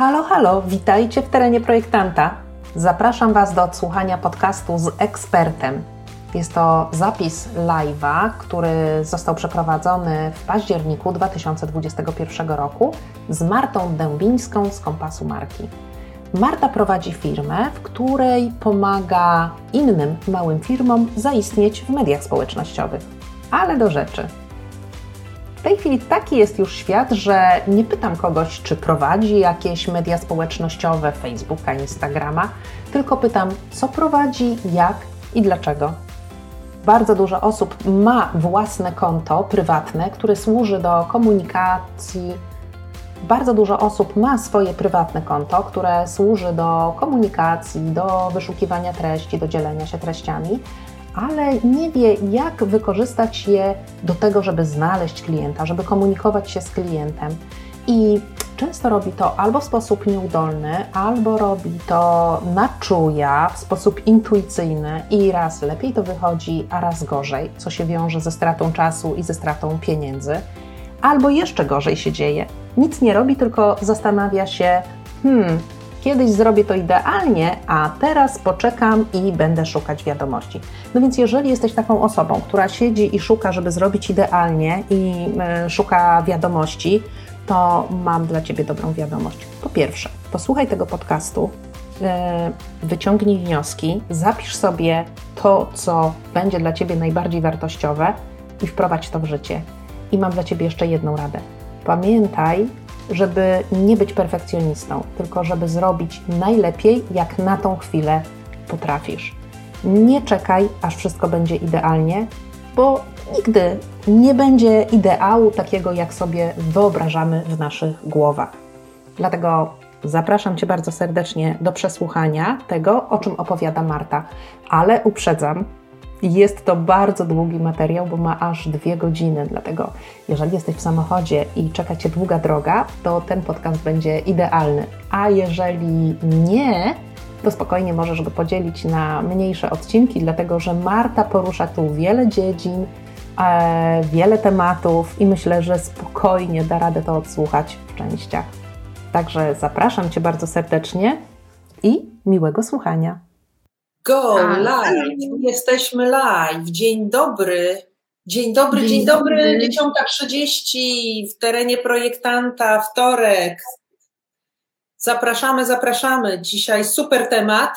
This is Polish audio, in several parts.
Halo, halo, witajcie w terenie projektanta. Zapraszam Was do odsłuchania podcastu z ekspertem. Jest to zapis live'a, który został przeprowadzony w październiku 2021 roku z Martą Dębińską z Kompasu Marki. Marta prowadzi firmę, w której pomaga innym małym firmom zaistnieć w mediach społecznościowych. Ale do rzeczy. W tej chwili taki jest już świat, że nie pytam kogoś, czy prowadzi jakieś media społecznościowe, Facebooka, Instagrama, tylko pytam, co prowadzi, jak i dlaczego. Bardzo dużo osób ma własne konto prywatne, które służy do komunikacji. Bardzo dużo osób ma swoje prywatne konto, które służy do komunikacji, do wyszukiwania treści, do dzielenia się treściami, ale nie wie, jak wykorzystać je do tego, żeby znaleźć klienta, żeby komunikować się z klientem. I często robi to albo w sposób nieudolny, albo robi to na czuja, w sposób intuicyjny i raz lepiej to wychodzi, a raz gorzej, co się wiąże ze stratą czasu i ze stratą pieniędzy. Albo jeszcze gorzej się dzieje. Nic nie robi, tylko zastanawia się, hmm, Kiedyś zrobię to idealnie, a teraz poczekam i będę szukać wiadomości. No więc, jeżeli jesteś taką osobą, która siedzi i szuka, żeby zrobić idealnie i y, szuka wiadomości, to mam dla Ciebie dobrą wiadomość. Po pierwsze, posłuchaj tego podcastu, y, wyciągnij wnioski, zapisz sobie to, co będzie dla Ciebie najbardziej wartościowe i wprowadź to w życie. I mam dla Ciebie jeszcze jedną radę. Pamiętaj, żeby nie być perfekcjonistą, tylko żeby zrobić najlepiej, jak na tą chwilę potrafisz. Nie czekaj, aż wszystko będzie idealnie, bo nigdy nie będzie ideału takiego, jak sobie wyobrażamy w naszych głowach. Dlatego zapraszam Cię bardzo serdecznie do przesłuchania tego, o czym opowiada Marta, ale uprzedzam, jest to bardzo długi materiał, bo ma aż dwie godziny, dlatego jeżeli jesteś w samochodzie i czeka Cię długa droga, to ten podcast będzie idealny. A jeżeli nie, to spokojnie możesz go podzielić na mniejsze odcinki, dlatego że Marta porusza tu wiele dziedzin, e, wiele tematów i myślę, że spokojnie da radę to odsłuchać w częściach. Także zapraszam Cię bardzo serdecznie i miłego słuchania. Go live, jesteśmy live. Dzień dobry. Dzień dobry, dzień, dzień dobry. 10.30 w terenie projektanta, wtorek. Zapraszamy, zapraszamy. Dzisiaj super temat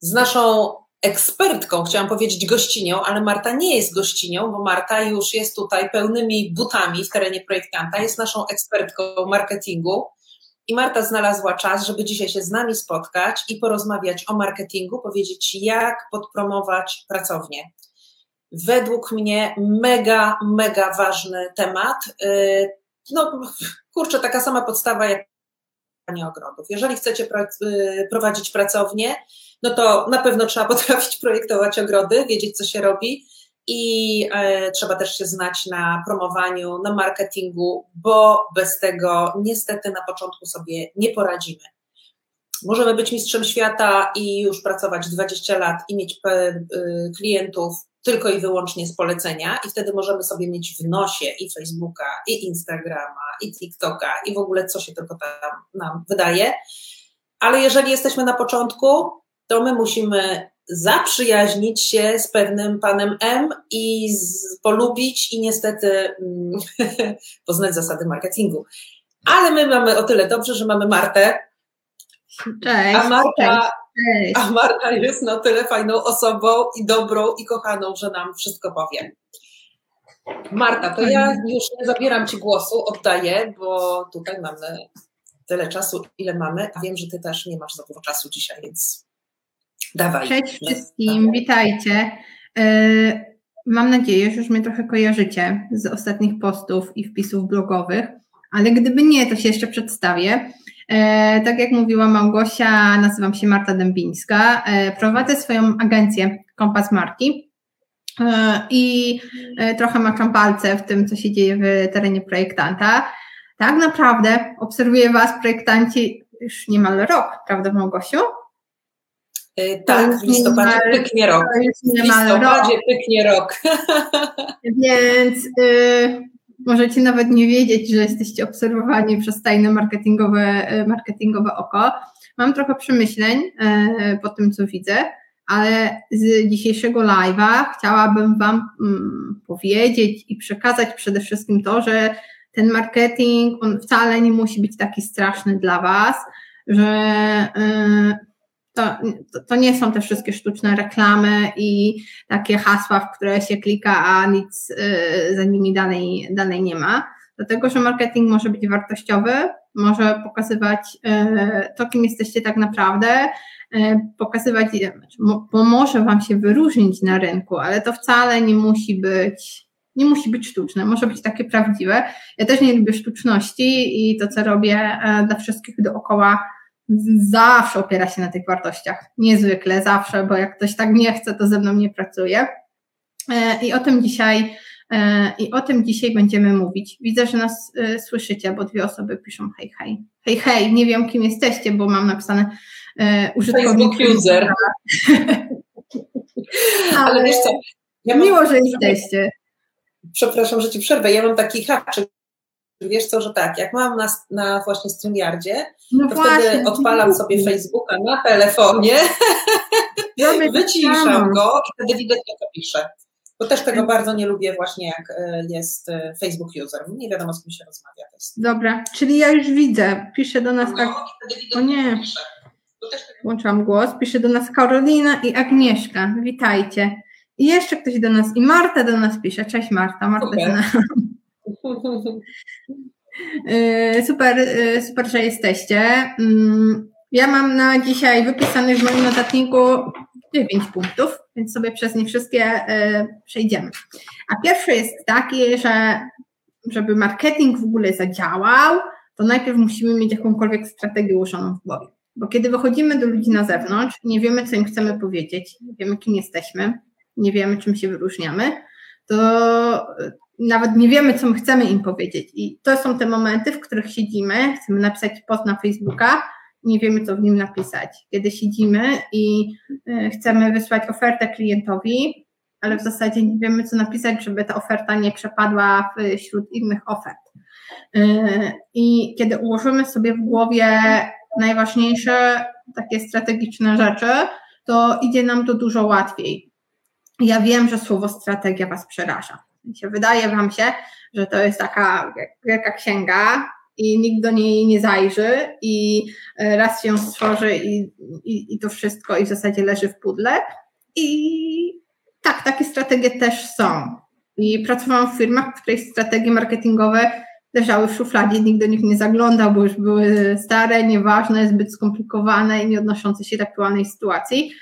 z naszą ekspertką, chciałam powiedzieć gościnią, ale Marta nie jest gościnią, bo Marta już jest tutaj pełnymi butami w terenie projektanta, jest naszą ekspertką marketingu. I Marta znalazła czas, żeby dzisiaj się z nami spotkać i porozmawiać o marketingu, powiedzieć, jak podpromować pracownię. Według mnie mega, mega ważny temat. Y, no, kurczę, taka sama podstawa jak ogrodów. Jeżeli chcecie y, prowadzić pracownię, no to na pewno trzeba potrafić projektować ogrody, wiedzieć, co się robi i e, trzeba też się znać na promowaniu, na marketingu, bo bez tego niestety na początku sobie nie poradzimy. Możemy być mistrzem świata i już pracować 20 lat i mieć e, klientów tylko i wyłącznie z polecenia, i wtedy możemy sobie mieć w nosie i Facebooka, i Instagrama, i TikToka, i w ogóle co się tylko tam nam wydaje. Ale jeżeli jesteśmy na początku, to my musimy zaprzyjaźnić się z pewnym panem M i z, polubić i niestety mm, poznać zasady marketingu. Ale my mamy o tyle dobrze, że mamy Martę. Cześć. A Marta, cześć. A Marta jest na tyle fajną osobą i dobrą i kochaną, że nam wszystko powie. Marta, to ja już nie zabieram Ci głosu, oddaję, bo tutaj mamy tyle czasu, ile mamy, a wiem, że Ty też nie masz za dużo czasu dzisiaj, więc Dawaj. Cześć wszystkim, witajcie. E, mam nadzieję, że już mnie trochę kojarzycie z ostatnich postów i wpisów blogowych, ale gdyby nie, to się jeszcze przedstawię. E, tak jak mówiła Małgosia, nazywam się Marta Dębińska. E, prowadzę swoją agencję Kompas Marki i trochę maczam palce w tym, co się dzieje w terenie projektanta. Tak naprawdę obserwuję Was, projektanci, już niemal rok, prawda Małgosiu? Y, tak, w listopadzie pyknie rok. W listopadzie rok. pyknie rok. Więc y, Możecie nawet nie wiedzieć, że jesteście obserwowani przez tajne marketingowe, e, marketingowe oko. Mam trochę przemyśleń e, po tym, co widzę, ale z dzisiejszego live'a chciałabym Wam mm, powiedzieć i przekazać przede wszystkim to, że ten marketing, on wcale nie musi być taki straszny dla Was, że e, to, to nie są te wszystkie sztuczne reklamy i takie hasła, w które się klika, a nic y, za nimi dalej, dalej nie ma. Dlatego, że marketing może być wartościowy, może pokazywać y, to, kim jesteście tak naprawdę, y, pokazywać, pomoże Wam się wyróżnić na rynku, ale to wcale nie musi być nie musi być sztuczne, może być takie prawdziwe. Ja też nie lubię sztuczności i to, co robię dla wszystkich dookoła, zawsze opiera się na tych wartościach. Niezwykle, zawsze, bo jak ktoś tak nie chce, to ze mną nie pracuje. E, I o tym dzisiaj, e, i o tym dzisiaj będziemy mówić. Widzę, że nas e, słyszycie, bo dwie osoby piszą hej, hej. Hej, hej, nie wiem kim jesteście, bo mam napisane użytkownik. Facebook user. Ale, Ale wiesz co, ja miło, że jesteście. Przepraszam, że ci przerwę. Ja mam taki haczyk wiesz co, że tak, jak mam na, na właśnie StreamYardzie, no to właśnie, wtedy odpalam sobie Facebooka na telefonie, wyciszam go i wtedy widać, co piszę. Bo też tego bardzo nie lubię właśnie, jak e, jest e, Facebook user. Nie wiadomo, z kim się rozmawia. Dobra, czyli ja już widzę. Pisze do nas no, tak. O nie. Włączam głos. Pisze do nas Karolina i Agnieszka. Witajcie. I jeszcze ktoś do nas, i Marta do nas pisze. Cześć Marta. Marta okay. Y, super, y, super, że jesteście. Mm, ja mam na dzisiaj wypisanych w moim notatniku 9 punktów, więc sobie przez nie wszystkie y, przejdziemy. A pierwszy jest taki, że żeby marketing w ogóle zadziałał, to najpierw musimy mieć jakąkolwiek strategię ułożoną w głowie. Bo kiedy wychodzimy do ludzi na zewnątrz, nie wiemy, co im chcemy powiedzieć, nie wiemy, kim jesteśmy, nie wiemy, czym się wyróżniamy, to nawet nie wiemy, co my chcemy im powiedzieć. I to są te momenty, w których siedzimy, chcemy napisać post na Facebooka, nie wiemy, co w nim napisać. Kiedy siedzimy i e, chcemy wysłać ofertę klientowi, ale w zasadzie nie wiemy, co napisać, żeby ta oferta nie przepadła wśród innych ofert. E, I kiedy ułożymy sobie w głowie najważniejsze takie strategiczne rzeczy, to idzie nam to dużo łatwiej. Ja wiem, że słowo strategia Was przeraża się wydaje Wam się, że to jest taka wielka księga i nikt do niej nie zajrzy i e, raz się stworzy i, i, i to wszystko i w zasadzie leży w pudle. I tak, takie strategie też są. I pracowałam w firmach, w których strategie marketingowe leżały w szufladzie, nikt do nich nie zaglądał, bo już były stare, nieważne, zbyt skomplikowane i nie odnoszące się do aktualnej sytuacji.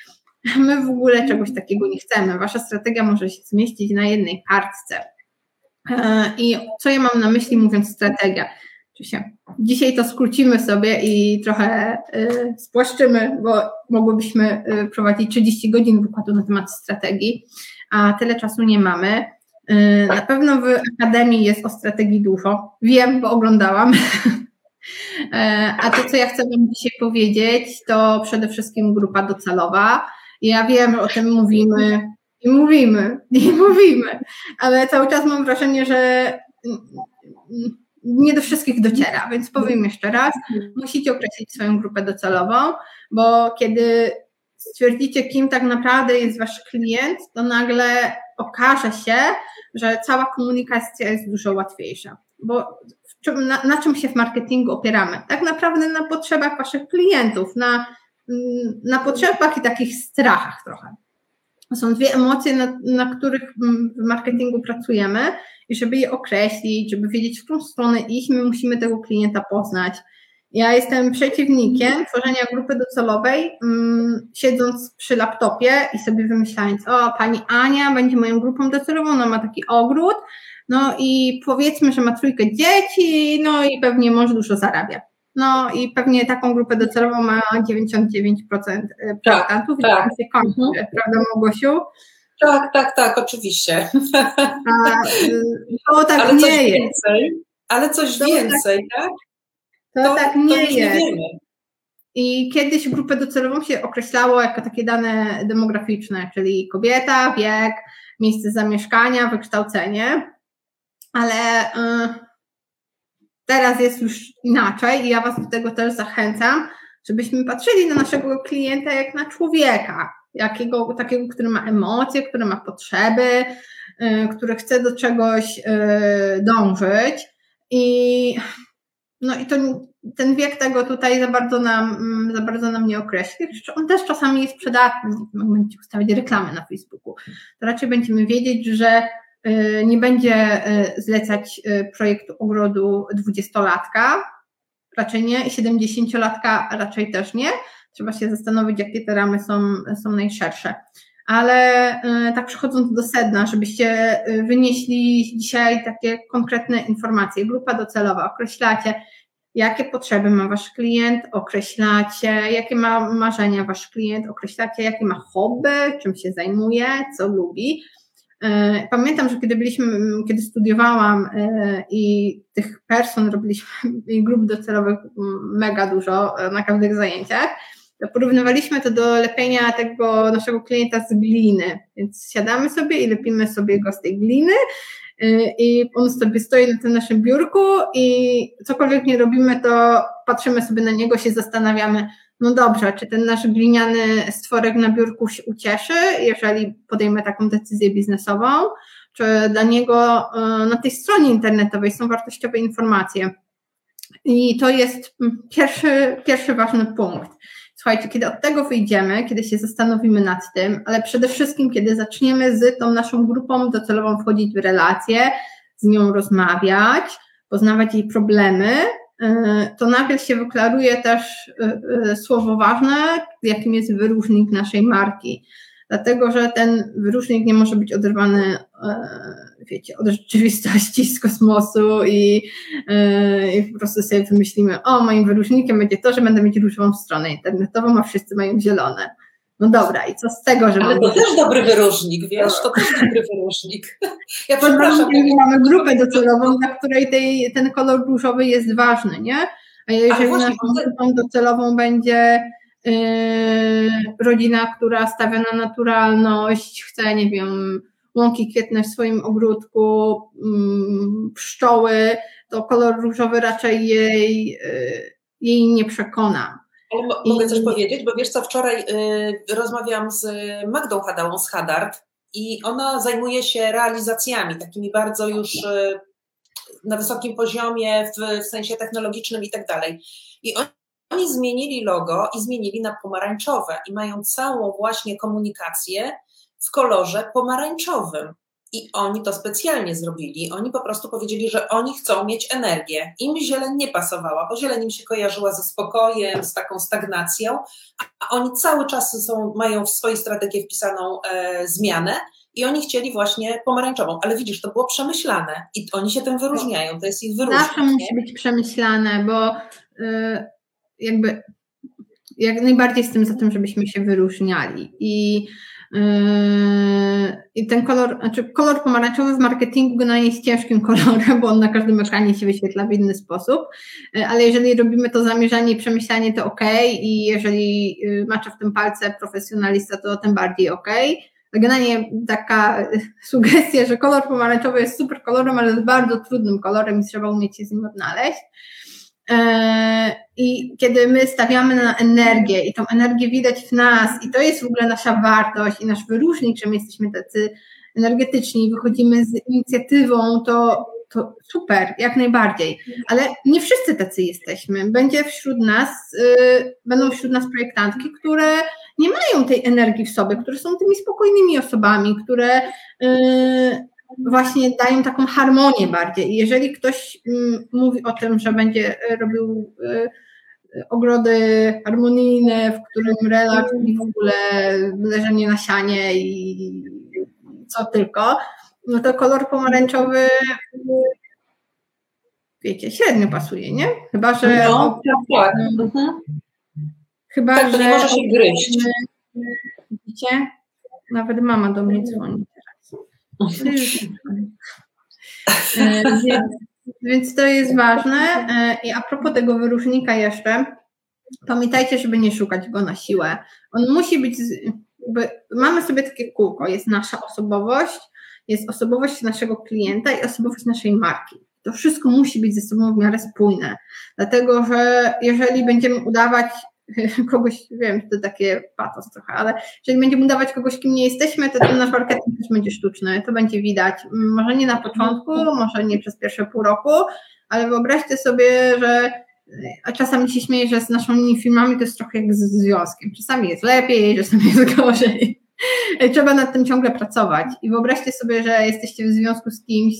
My w ogóle czegoś takiego nie chcemy. Wasza strategia może się zmieścić na jednej kartce. E, I co ja mam na myśli mówiąc strategia? Dzisiaj to skrócimy sobie i trochę e, spłaszczymy, bo mogłybyśmy e, prowadzić 30 godzin wykładu na temat strategii, a tyle czasu nie mamy. Na pewno w Akademii jest o strategii dużo. Wiem, bo oglądałam. A to, co ja chcę Wam dzisiaj powiedzieć, to przede wszystkim grupa docelowa ja wiem, o tym mówimy i mówimy i mówimy, ale cały czas mam wrażenie, że nie do wszystkich dociera, więc powiem jeszcze raz, musicie określić swoją grupę docelową, bo kiedy stwierdzicie, kim tak naprawdę jest wasz klient, to nagle okaże się, że cała komunikacja jest dużo łatwiejsza. Bo na, na czym się w marketingu opieramy? Tak naprawdę na potrzebach waszych klientów, na na potrzebach i takich strachach trochę. Są dwie emocje, na, na, których w marketingu pracujemy i żeby je określić, żeby wiedzieć, w którą stronę iść, my musimy tego klienta poznać. Ja jestem przeciwnikiem tworzenia grupy docelowej, um, siedząc przy laptopie i sobie wymyślając, o, pani Ania będzie moją grupą docelową, ona ma taki ogród, no i powiedzmy, że ma trójkę dzieci, no i pewnie mąż dużo zarabia. No i pewnie taką grupę docelową ma 99% e, projektantów tak, tak. się kończy, mhm. prawda Małgosiu? Tak, tak, tak, oczywiście. A, to tak ale nie coś jest. Więcej, ale coś to tak- więcej, tak? To, to tak nie to jest. Nie I kiedyś grupę docelową się określało jako takie dane demograficzne, czyli kobieta, wiek, miejsce zamieszkania, wykształcenie. ale y, teraz jest już inaczej i ja Was do tego też zachęcam, żebyśmy patrzyli na naszego klienta jak na człowieka, jakiego, takiego, który ma emocje, który ma potrzeby, y, który chce do czegoś y, dążyć i no i to ten wiek tego tutaj za bardzo nam, za bardzo nam nie określi. On też czasami jest przydatny. Będziecie ustawiać reklamy na Facebooku. To raczej będziemy wiedzieć, że nie będzie zlecać projektu ogrodu dwudziestolatka, raczej nie, siedemdziesięciolatka raczej też nie. Trzeba się zastanowić, jakie te ramy są, są najszersze. Ale y, tak przechodząc do sedna, żebyście y, wynieśli dzisiaj takie konkretne informacje. Grupa docelowa, określacie, jakie potrzeby ma wasz klient, określacie, jakie ma marzenia wasz klient, określacie, jakie ma hobby, czym się zajmuje, co lubi. Y, pamiętam, że kiedy byliśmy, kiedy studiowałam i tych person robiliśmy, i grup docelowych mega dużo na każdych zajęciach, porównywaliśmy to do lepienia tego naszego klienta z gliny. Więc siadamy sobie i lepimy sobie go z tej gliny i on sobie stoi na tym naszym biurku i cokolwiek nie robimy, to patrzymy sobie na niego, się zastanawiamy, no dobrze, czy ten nasz gliniany stworek na biurku się ucieszy, jeżeli podejmę taką decyzję biznesową, czy dla niego y, na tej stronie internetowej są wartościowe informacje. I to jest pierwszy, pierwszy ważny punkt. Słuchajcie, kiedy od tego wyjdziemy, kiedy się zastanowimy nad tym, ale przede wszystkim, kiedy zaczniemy z tą naszą grupą docelową wchodzić w relacje, z nią rozmawiać, poznawać jej problemy, to nagle się wyklaruje też y, y, słowo ważne, jakim jest wyróżnik naszej marki dlatego że ten wyróżnik nie może być oderwany, e, wiecie, od rzeczywistości z kosmosu i, e, i po prostu sobie wymyślimy, o, moim wyróżnikiem będzie to, że będę mieć różową stronę internetową, a wszyscy mają zielone. No dobra, i co z tego, że Ale to też dobry wyróżnik, wiesz, to też dobry wyróżnik. Ja przepraszam. Mamy grupę docelową, dla której tej, ten kolor różowy jest ważny, nie? A jeżeli naszą grupą docelową będzie Yy, rodzina, która stawia na naturalność, chce, nie wiem, łąki kwietne w swoim ogródku, mm, pszczoły, to kolor różowy raczej jej, yy, jej nie przekona. Mogę coś powiedzieć, bo wiesz co, wczoraj y, rozmawiałam z Magdą Hadałą z Hadart i ona zajmuje się realizacjami, takimi bardzo już y, na wysokim poziomie, w, w sensie technologicznym i tak dalej. I oni zmienili logo i zmienili na pomarańczowe i mają całą właśnie komunikację w kolorze pomarańczowym. I oni to specjalnie zrobili. Oni po prostu powiedzieli, że oni chcą mieć energię. Im zieleń nie pasowała, bo zieleń im się kojarzyła ze spokojem, z taką stagnacją, a oni cały czas są, mają w swojej strategii wpisaną e, zmianę i oni chcieli właśnie pomarańczową. Ale widzisz, to było przemyślane i oni się tym wyróżniają. To jest ich wyróżnienie. Zawsze musi być przemyślane, bo. Y, jakby jak najbardziej z tym za tym, żebyśmy się wyróżniali. I, i ten kolor, znaczy kolor pomarańczowy w marketingu generalnie jest ciężkim kolorem, bo on na każdym ekranie się wyświetla w inny sposób, yy, ale jeżeli robimy to zamierzanie i przemyślanie, to ok, i jeżeli yy, macza w tym palce profesjonalista, to tym bardziej ok. Generalnie taka sugestia, że kolor pomarańczowy jest super kolorem, ale jest bardzo trudnym kolorem i trzeba umieć się z nim odnaleźć. E, I kiedy my stawiamy na energię i tą energię widać w nas, i to jest w ogóle nasza wartość i nasz wyróżnik, że my jesteśmy tacy energetyczni, wychodzimy z inicjatywą, to, to super, jak najbardziej. Ale nie wszyscy tacy jesteśmy. Będzie wśród nas, yy, będą wśród nas projektantki, które nie mają tej energii w sobie, które są tymi spokojnymi osobami, które yy, właśnie dają taką harmonię bardziej. I jeżeli ktoś mm, mówi o tym, że będzie e, robił e, ogrody harmonijne, w którym relaks i w ogóle leżenie na sianie i co tylko, no to kolor pomarańczowy wiecie, średnio pasuje, nie? Chyba, że no, tak, mhm. chyba, tak, że nie może się gryźć. Widzicie? Nawet mama do mnie dzwoni. E, więc, więc to jest ważne. E, I a propos tego wyróżnika jeszcze, pamiętajcie, żeby nie szukać go na siłę. On musi być, mamy sobie takie kółko, jest nasza osobowość, jest osobowość naszego klienta i osobowość naszej marki. To wszystko musi być ze sobą w miarę spójne, dlatego że jeżeli będziemy udawać kogoś, wiem, to takie patos trochę, ale jeżeli będziemy udawać kogoś, kim nie jesteśmy, to ten nasz marketing też będzie sztuczny, to będzie widać. Może nie na początku, może nie przez pierwsze pół roku, ale wyobraźcie sobie, że a czasami się śmieję, że z naszymi filmami to jest trochę jak z związkiem. Czasami jest lepiej, czasami jest gorzej. Trzeba nad tym ciągle pracować. I wyobraźcie sobie, że jesteście w związku z kimś,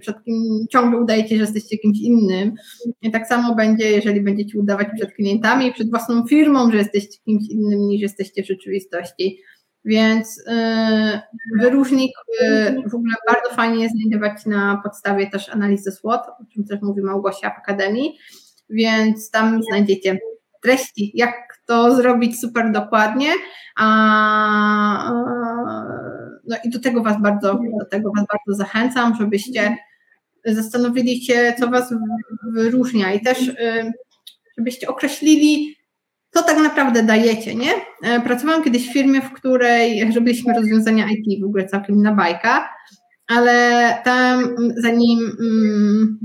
przed kim ciągle udajecie, że jesteście kimś innym. I tak samo będzie, jeżeli będziecie udawać przed klientami przed własną firmą, że jesteście kimś innym niż jesteście w rzeczywistości. Więc yy, wyróżnik yy, w ogóle bardzo fajnie jest znajdować na podstawie też analizy SWOT, o czym też mówi Małgosia w Akademii, więc tam znajdziecie treści, jak to zrobić super dokładnie, a, no i do tego Was bardzo, do tego Was bardzo zachęcam, żebyście zastanowili się, co Was wyróżnia i też y, żebyście określili, co tak naprawdę dajecie, nie? E, pracowałam kiedyś w firmie, w której robiliśmy rozwiązania IT, w ogóle całkiem na bajka, ale tam zanim mm,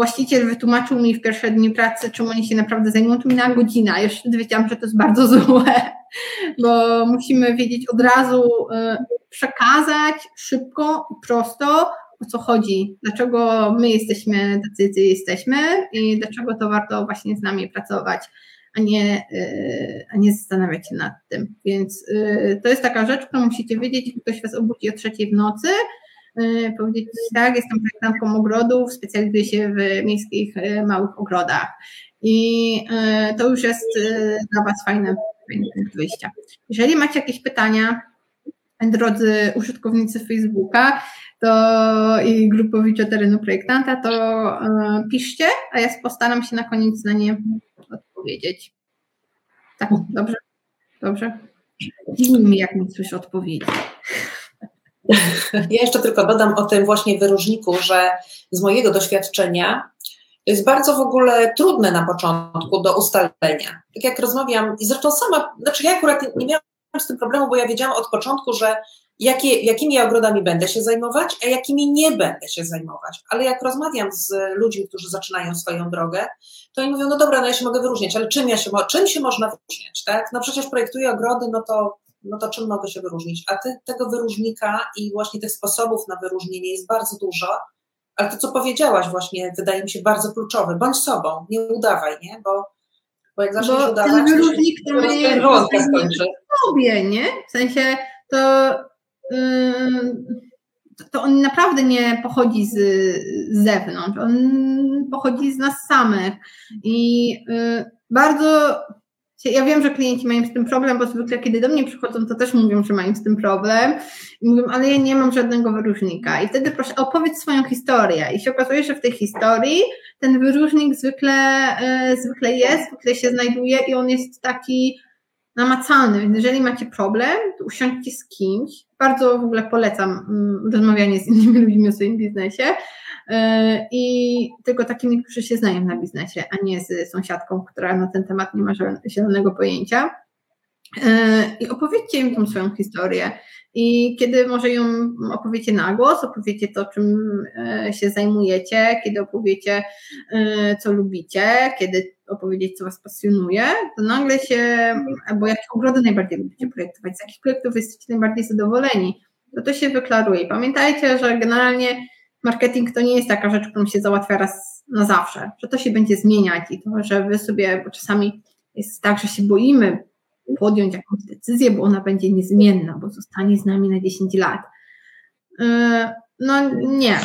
właściciel wytłumaczył mi w pierwsze dni pracy, czym oni się naprawdę zajmują, to minęła godzina. Ja już wtedy wiedziałam, że to jest bardzo złe, bo musimy wiedzieć od razu, y, przekazać szybko i prosto, o co chodzi, dlaczego my jesteśmy tacy, jesteśmy i dlaczego to warto właśnie z nami pracować, a nie, y, a nie zastanawiać się nad tym. Więc y, to jest taka rzecz, którą musicie wiedzieć, ktoś was obudzi o trzeciej w nocy, powiedzieć tak, jestem projektantką ogrodów, specjalizuję się w miejskich y, małych ogrodach. I y, to już jest dla Was fajny, fajny punkt wyjścia. Jeżeli macie jakieś pytania, drodzy użytkownicy Facebooka, to i grupowicze terenu projektanta, to piszcie, a ja postaram się na koniec na nie odpowiedzieć. Tak, dobrze? Dobrze? Mów mi, jak mi coś odpowiedzieć. Ja jeszcze tylko dodam o tym właśnie wyróżniku, że z mojego doświadczenia jest bardzo w ogóle trudne na początku do ustalenia. Tak jak rozmawiam, i zresztą sama, znaczy ja akurat nie miałam z tym problemu, bo ja wiedziałam od początku, że jakie, jakimi ja ogrodami będę się zajmować, a jakimi nie będę się zajmować. Ale jak rozmawiam z ludźmi, którzy zaczynają swoją drogę, to oni mówią, no dobra, no ja się mogę wyróżniać, ale czym, ja się, czym się można wyróżniać, tak? No przecież projektuję ogrody, no to no to czym mogę się wyróżnić? A ty, tego wyróżnika i właśnie tych sposobów na wyróżnienie jest bardzo dużo, ale to, co powiedziałaś właśnie, wydaje mi się bardzo kluczowe. Bądź sobą, nie udawaj, nie? Bo, bo jak zaczniesz bo udawać, ten wyróżnik to jest skończy. sobie, nie? W sensie to... Yy to on naprawdę nie pochodzi z, z zewnątrz, on pochodzi z nas samych. I y, bardzo ja wiem, że klienci mają z tym problem, bo zwykle kiedy do mnie przychodzą, to też mówią, że mają z tym problem. I mówią, ale ja nie mam żadnego wyróżnika. I wtedy proszę, opowiedz swoją historię. I się okazuje, że w tej historii ten wyróżnik zwykle, e, zwykle jest, zwykle się znajduje i on jest taki namacalny. Więc jeżeli macie problem, to usiądźcie z kimś. Bardzo w ogóle polecam mm, rozmawianie z innymi ludźmi o swoim biznesie E, i tylko takimi, którzy się znają na biznesie, a nie z sąsiadką, która na ten temat nie ma zielonego pojęcia. E, I opowiedzcie im tą swoją historię. I kiedy może ją opowiecie na głos, opowiecie to, czym e, się zajmujecie, kiedy opowiecie, co lubicie, kiedy opowiedzieć, co Was pasjonuje, to nagle się, bo jakie ogrody najbardziej lubicie projektować, z jakich projektów jesteście najbardziej zadowoleni, to to się wyklaruje. Pamiętajcie, że generalnie marketing to nie jest taka rzecz, którą się załatwia raz na zawsze, że to się będzie zmieniać i to, że wy sobie, bo czasami jest tak, że się boimy podjąć jakąś decyzję, bo ona będzie niezmienna, bo zostanie z nami na 10 lat. No nie.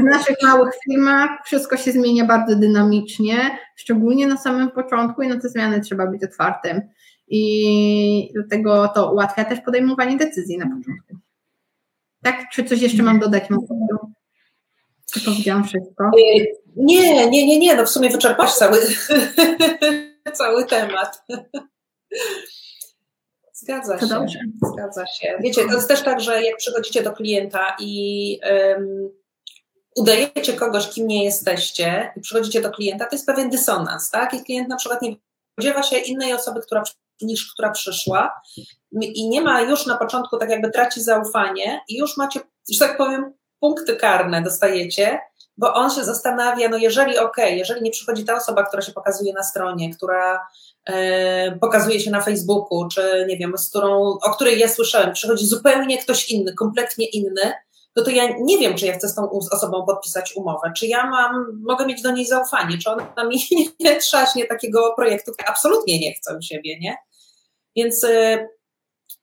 W naszych małych firmach wszystko się zmienia bardzo dynamicznie, szczególnie na samym początku i na te zmiany trzeba być otwartym. I do tego to ułatwia też podejmowanie decyzji na początku. Tak? Czy coś jeszcze mam dodać? Czy powiedziałam wszystko? Nie, nie, nie, nie. No w sumie wyczerpasz cały, cały temat. Zgadza to się. Dobrze. Zgadza się. Wiecie, to jest też tak, że jak przychodzicie do klienta i um, udajecie kogoś, kim nie jesteście, i przychodzicie do klienta, to jest pewien dysonans, tak? I klient na przykład nie spodziewa się innej osoby, która niż która przyszła i nie ma już na początku, tak jakby traci zaufanie i już macie, że tak powiem, punkty karne dostajecie, bo on się zastanawia, no jeżeli ok, jeżeli nie przychodzi ta osoba, która się pokazuje na stronie, która e, pokazuje się na Facebooku, czy nie wiem, z którą, o której ja słyszałem, przychodzi zupełnie ktoś inny, kompletnie inny, no to ja nie wiem, czy ja chcę z tą osobą podpisać umowę, czy ja mam, mogę mieć do niej zaufanie, czy ona mi nie trzaśnie takiego projektu, absolutnie nie chcę u siebie, nie? Więc e,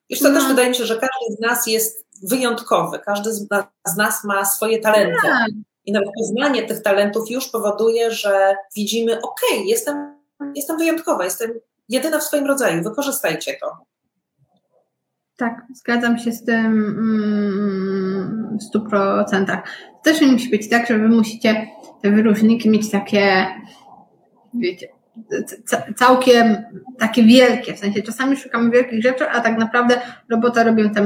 już to no. też wydaje mi się, że każdy z nas jest wyjątkowy, każdy z nas ma swoje talenty. Tak. I nawet poznanie tych talentów już powoduje, że widzimy, ok, jestem, jestem wyjątkowa, jestem jedyna w swoim rodzaju, wykorzystajcie to. Tak, zgadzam się z tym mm, w stu procentach. Też nie musi być tak, że wy musicie te wyróżniki mieć takie, wiecie, całkiem takie wielkie. W sensie czasami szukamy wielkich rzeczy, a tak naprawdę robota robią te,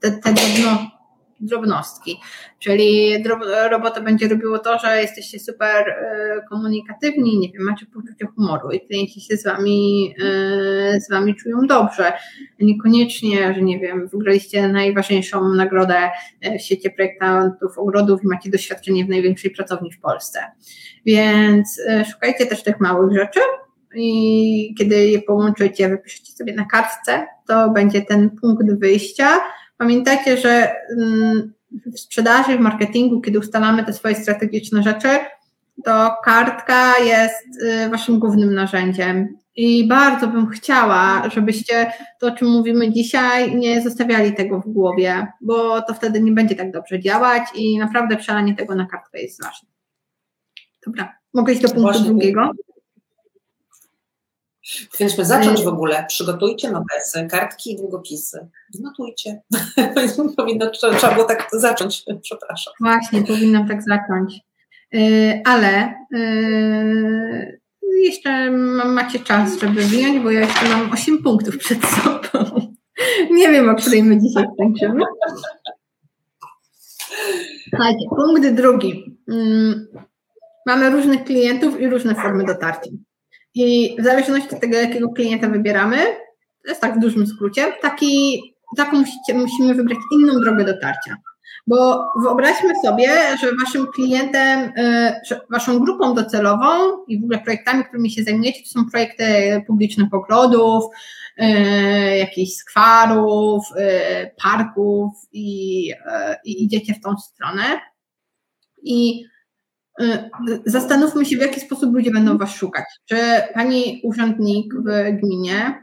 te, te drobnostki. Czyli robota będzie robiło to, że jesteście super e, komunikatywni, nie wiem, macie poczucie humoru i klienci się z wami, e, z wami czują dobrze. Niekoniecznie, że nie wiem, wygraliście najważniejszą nagrodę e, w świecie projektantów ogrodów i macie doświadczenie w największej pracowni w Polsce. Więc szukajcie też tych małych rzeczy, i kiedy je połączycie, wypiszecie sobie na kartce, to będzie ten punkt wyjścia, Pamiętajcie, że mm, w sprzedaży, w marketingu, kiedy ustalamy te swoje strategiczne rzeczy, to kartka jest y, waszym głównym narzędziem. I bardzo bym chciała, żebyście to, o czym mówimy dzisiaj, nie zostawiali tego w głowie, bo to wtedy nie będzie tak dobrze działać i naprawdę przelanie tego na kartkę jest ważne. Dobra, mogę iść do punktu Właśnie. drugiego. Powinniśmy zacząć w ogóle. Przygotujcie notesy, kartki i długopisy. Notujcie. Powinno, trzeba było tak zacząć, przepraszam. Właśnie, powinnam tak zacząć. Y, ale y, jeszcze macie czas, żeby wyjąć, bo ja jeszcze mam 8 punktów przed sobą. Nie wiem, o której my dzisiaj skończymy. Słuchajcie, punkt drugi. Mm, mamy różnych klientów i różne formy dotarcia. I w zależności od tego, jakiego klienta wybieramy, to jest tak w dużym skrócie, taki, taką musicie, musimy wybrać inną drogę dotarcia. Bo wyobraźmy sobie, że waszym klientem, e, że waszą grupą docelową i w ogóle projektami, którymi się zajmujecie, to są projekty publicznych ogrodów, e, jakichś skwarów, e, parków i, i idziecie w tą stronę. I Y, zastanówmy się, w jaki sposób ludzie będą Was szukać. Czy Pani urzędnik w gminie,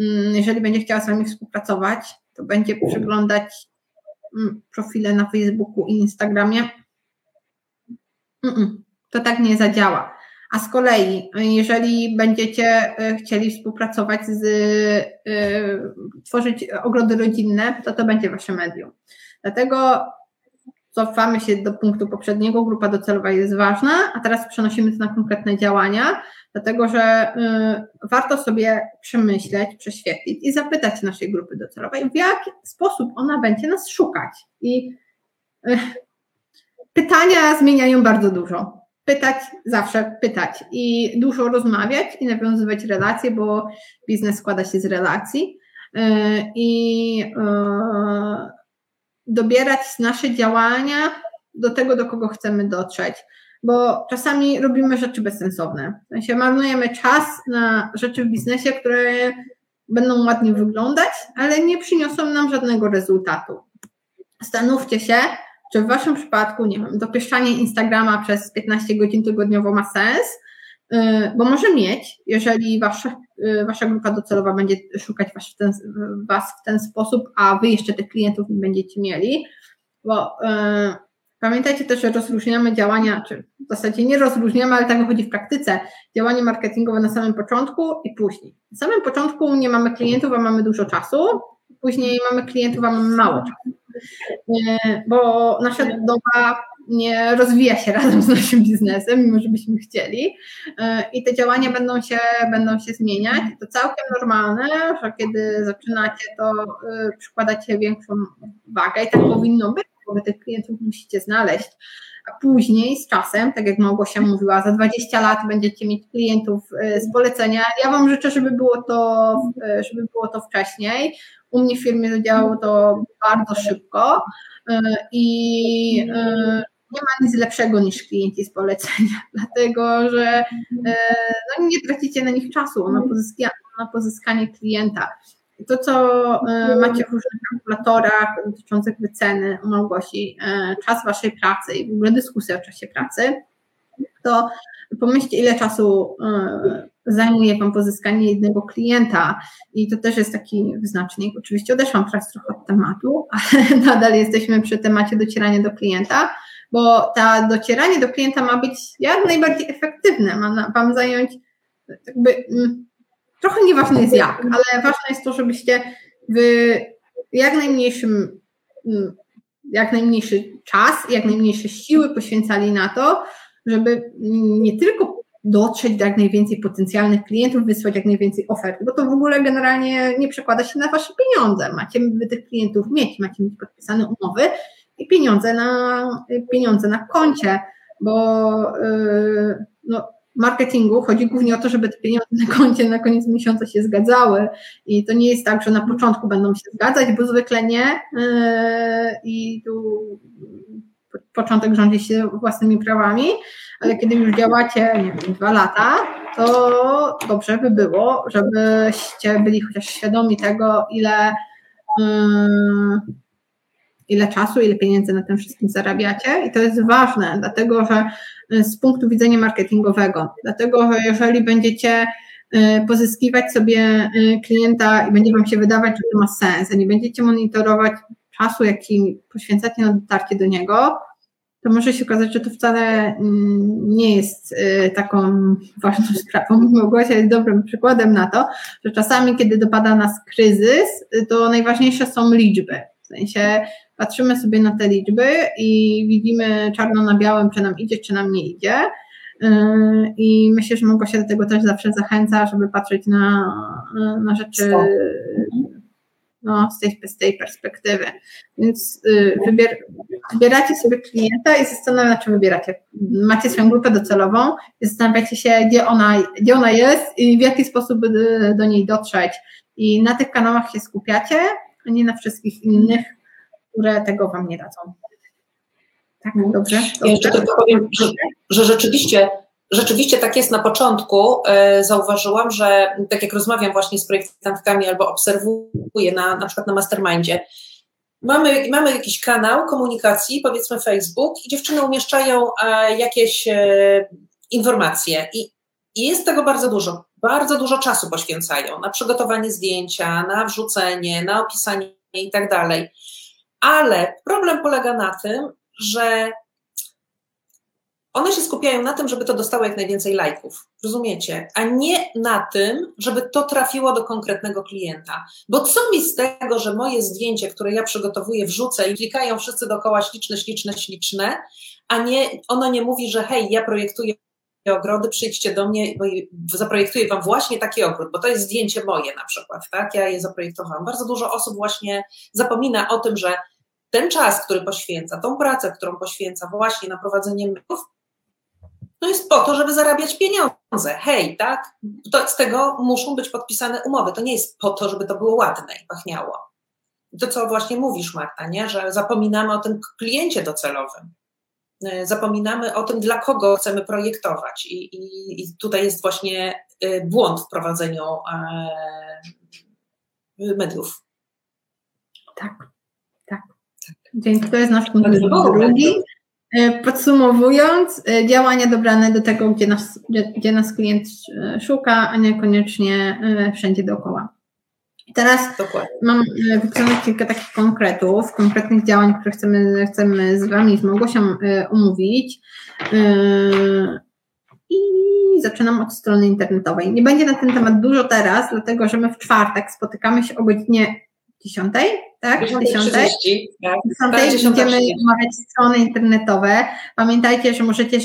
mm, jeżeli będzie chciała z Wami współpracować, to będzie przeglądać mm, profile na Facebooku i Instagramie? To tak nie zadziała. A z kolei, jeżeli będziecie y, chcieli współpracować z, y, tworzyć ogrody rodzinne, to to będzie Wasze medium. Dlatego cofamy się do punktu poprzedniego, grupa docelowa jest ważna, a teraz przenosimy to na konkretne działania, dlatego że y, warto sobie przemyśleć, prześwietlić i zapytać naszej grupy docelowej, w jaki sposób ona będzie nas szukać. I y, pytania zmieniają bardzo dużo. Pytać, zawsze pytać i dużo rozmawiać i nawiązywać relacje, bo biznes składa się z relacji. Y, I y, dobierać nasze działania do tego, do kogo chcemy dotrzeć. Bo czasami robimy rzeczy bezsensowne. W sensie marnujemy czas na rzeczy w biznesie, które będą ładnie wyglądać, ale nie przyniosą nam żadnego rezultatu. Zastanówcie się, czy w Waszym przypadku, nie wiem, dopieszczanie Instagrama przez 15 godzin tygodniowo ma sens, bo może mieć, jeżeli wasza, y, wasza grupa docelowa będzie szukać was w, ten, was w ten sposób, a wy jeszcze tych klientów nie będziecie mieli, bo y, pamiętajcie też, że rozróżniamy działania, czy w zasadzie nie rozróżniamy, ale tak wychodzi w praktyce, działanie marketingowe na samym początku i później. Na samym początku nie mamy klientów, a mamy dużo czasu, później mamy klientów, a mamy mało czasu. Bo nasza doba nie rozwija się razem z naszym biznesem, mimo że byśmy chcieli. E, I te działania będą się, będą się zmieniać. To całkiem normalne, że kiedy zaczynacie, to e, przykładacie większą wagę i tak powinno być, bo tych klientów musicie znaleźć. a później z czasem, tak jak Małgosia mówiła, za 20 lat będziecie mieć klientów z polecenia. Ja Wam życzę, żeby było to, żeby było to wcześniej. U mnie w firmie zadziałało to bardzo szybko i nie ma nic lepszego niż klienci z polecenia, dlatego że e, no, nie tracicie na nich czasu, na pozyskanie, na pozyskanie klienta. To, co e, macie w różnych kalkulatorach dotyczących wyceny u Małgosi, e, czas waszej pracy i w ogóle dyskusja o czasie pracy, to pomyślcie, ile czasu zajmuje Wam pozyskanie jednego klienta i to też jest taki wyznacznik. Oczywiście odeszłam teraz trochę od tematu, ale nadal jesteśmy przy temacie docierania do klienta bo ta docieranie do klienta ma być jak najbardziej efektywne, ma Wam zająć jakby, mm, trochę nieważne jest jak, ale ważne jest to, żebyście w jak najmniejszym, mm, jak najmniejszy czas, jak najmniejsze siły poświęcali na to, żeby nie tylko dotrzeć do jak najwięcej potencjalnych klientów, wysłać jak najwięcej ofert, bo to w ogóle generalnie nie przekłada się na Wasze pieniądze. Macie wy tych klientów mieć, macie mieć podpisane umowy i pieniądze na, pieniądze na koncie, bo yy, no, marketingu chodzi głównie o to, żeby te pieniądze na koncie na koniec miesiąca się zgadzały. I to nie jest tak, że na początku będą się zgadzać, bo zwykle nie. Yy, i tu początek rządzi się własnymi prawami, ale kiedy już działacie, nie wiem, dwa lata, to dobrze by było, żebyście byli chociaż świadomi tego, ile yy, ile czasu, ile pieniędzy na tym wszystkim zarabiacie i to jest ważne, dlatego że y, z punktu widzenia marketingowego, dlatego że jeżeli będziecie y, pozyskiwać sobie y, klienta i będzie Wam się wydawać, że to ma sens, a nie będziecie monitorować czasu, jaki poświęcacie na dotarcie do niego, to może się okazać, że to wcale mm, nie jest taką ważną sprawą. Małgosia jest dobrym przykładem na to, że czasami, kiedy dopada nas kryzys, to najważniejsze są liczby. W sensie patrzymy sobie na te liczby i widzimy czarno na białym, czy nam idzie, czy nam nie idzie. Yy, I myślę, że mogło się do tego też zawsze zachęca, żeby patrzeć na, na rzeczy no, z, tej, z tej perspektywy. Więc yy, wybier, wybieracie sobie klienta i zastanawiacie, czy wybieracie. Macie swoją grupę docelową i zastanawiacie się, gdzie ona, gdzie ona jest i w jaki sposób do niej dotrzeć. I na tych kanałach się skupiacie, a nie na wszystkich innych, które tego Wam nie dadzą. Tak, dobrze? dobrze? Ja jeszcze tylko powiem, że, że rzeczywiście Rzeczywiście tak jest na początku. E, zauważyłam, że tak jak rozmawiam właśnie z projektantami albo obserwuję na, na przykład na mastermindzie, mamy, mamy jakiś kanał komunikacji, powiedzmy Facebook, i dziewczyny umieszczają e, jakieś e, informacje i, i jest tego bardzo dużo. Bardzo dużo czasu poświęcają na przygotowanie zdjęcia, na wrzucenie, na opisanie i tak dalej. Ale problem polega na tym, że one się skupiają na tym, żeby to dostało jak najwięcej lajków, rozumiecie? A nie na tym, żeby to trafiło do konkretnego klienta. Bo co mi z tego, że moje zdjęcie, które ja przygotowuję, wrzucę i klikają wszyscy dookoła śliczne, śliczne, śliczne, a nie, ono nie mówi, że hej, ja projektuję ogrody, przyjdźcie do mnie, bo zaprojektuję Wam właśnie taki ogród, bo to jest zdjęcie moje na przykład, tak? Ja je zaprojektowałam. Bardzo dużo osób właśnie zapomina o tym, że ten czas, który poświęca, tą pracę, którą poświęca właśnie na prowadzenie mediów, to jest po to, żeby zarabiać pieniądze. Hej, tak? To, z tego muszą być podpisane umowy. To nie jest po to, żeby to było ładne i pachniało. To, co właśnie mówisz, Marta, nie? że zapominamy o tym kliencie docelowym. E, zapominamy o tym, dla kogo chcemy projektować. I, i, i tutaj jest właśnie e, błąd w prowadzeniu e, mediów. Tak. Więc to jest nasz punkt drugi. E, podsumowując, e, działania dobrane do tego, gdzie nas, gdzie, nas klient e, szuka, a niekoniecznie wszędzie dookoła. teraz Dokładnie. mam wypisane kilka takich konkretów, konkretnych działań, które chcemy, chcemy z Wami, z Małgosią umówić. I zaczynam od strony internetowej. Nie będzie na ten temat dużo teraz, dlatego że my w czwartek spotykamy się o godzinie 10, tak? 10. 10. Tak. 10 będziemy omawiać strony internetowe. Pamiętajcie, że możecie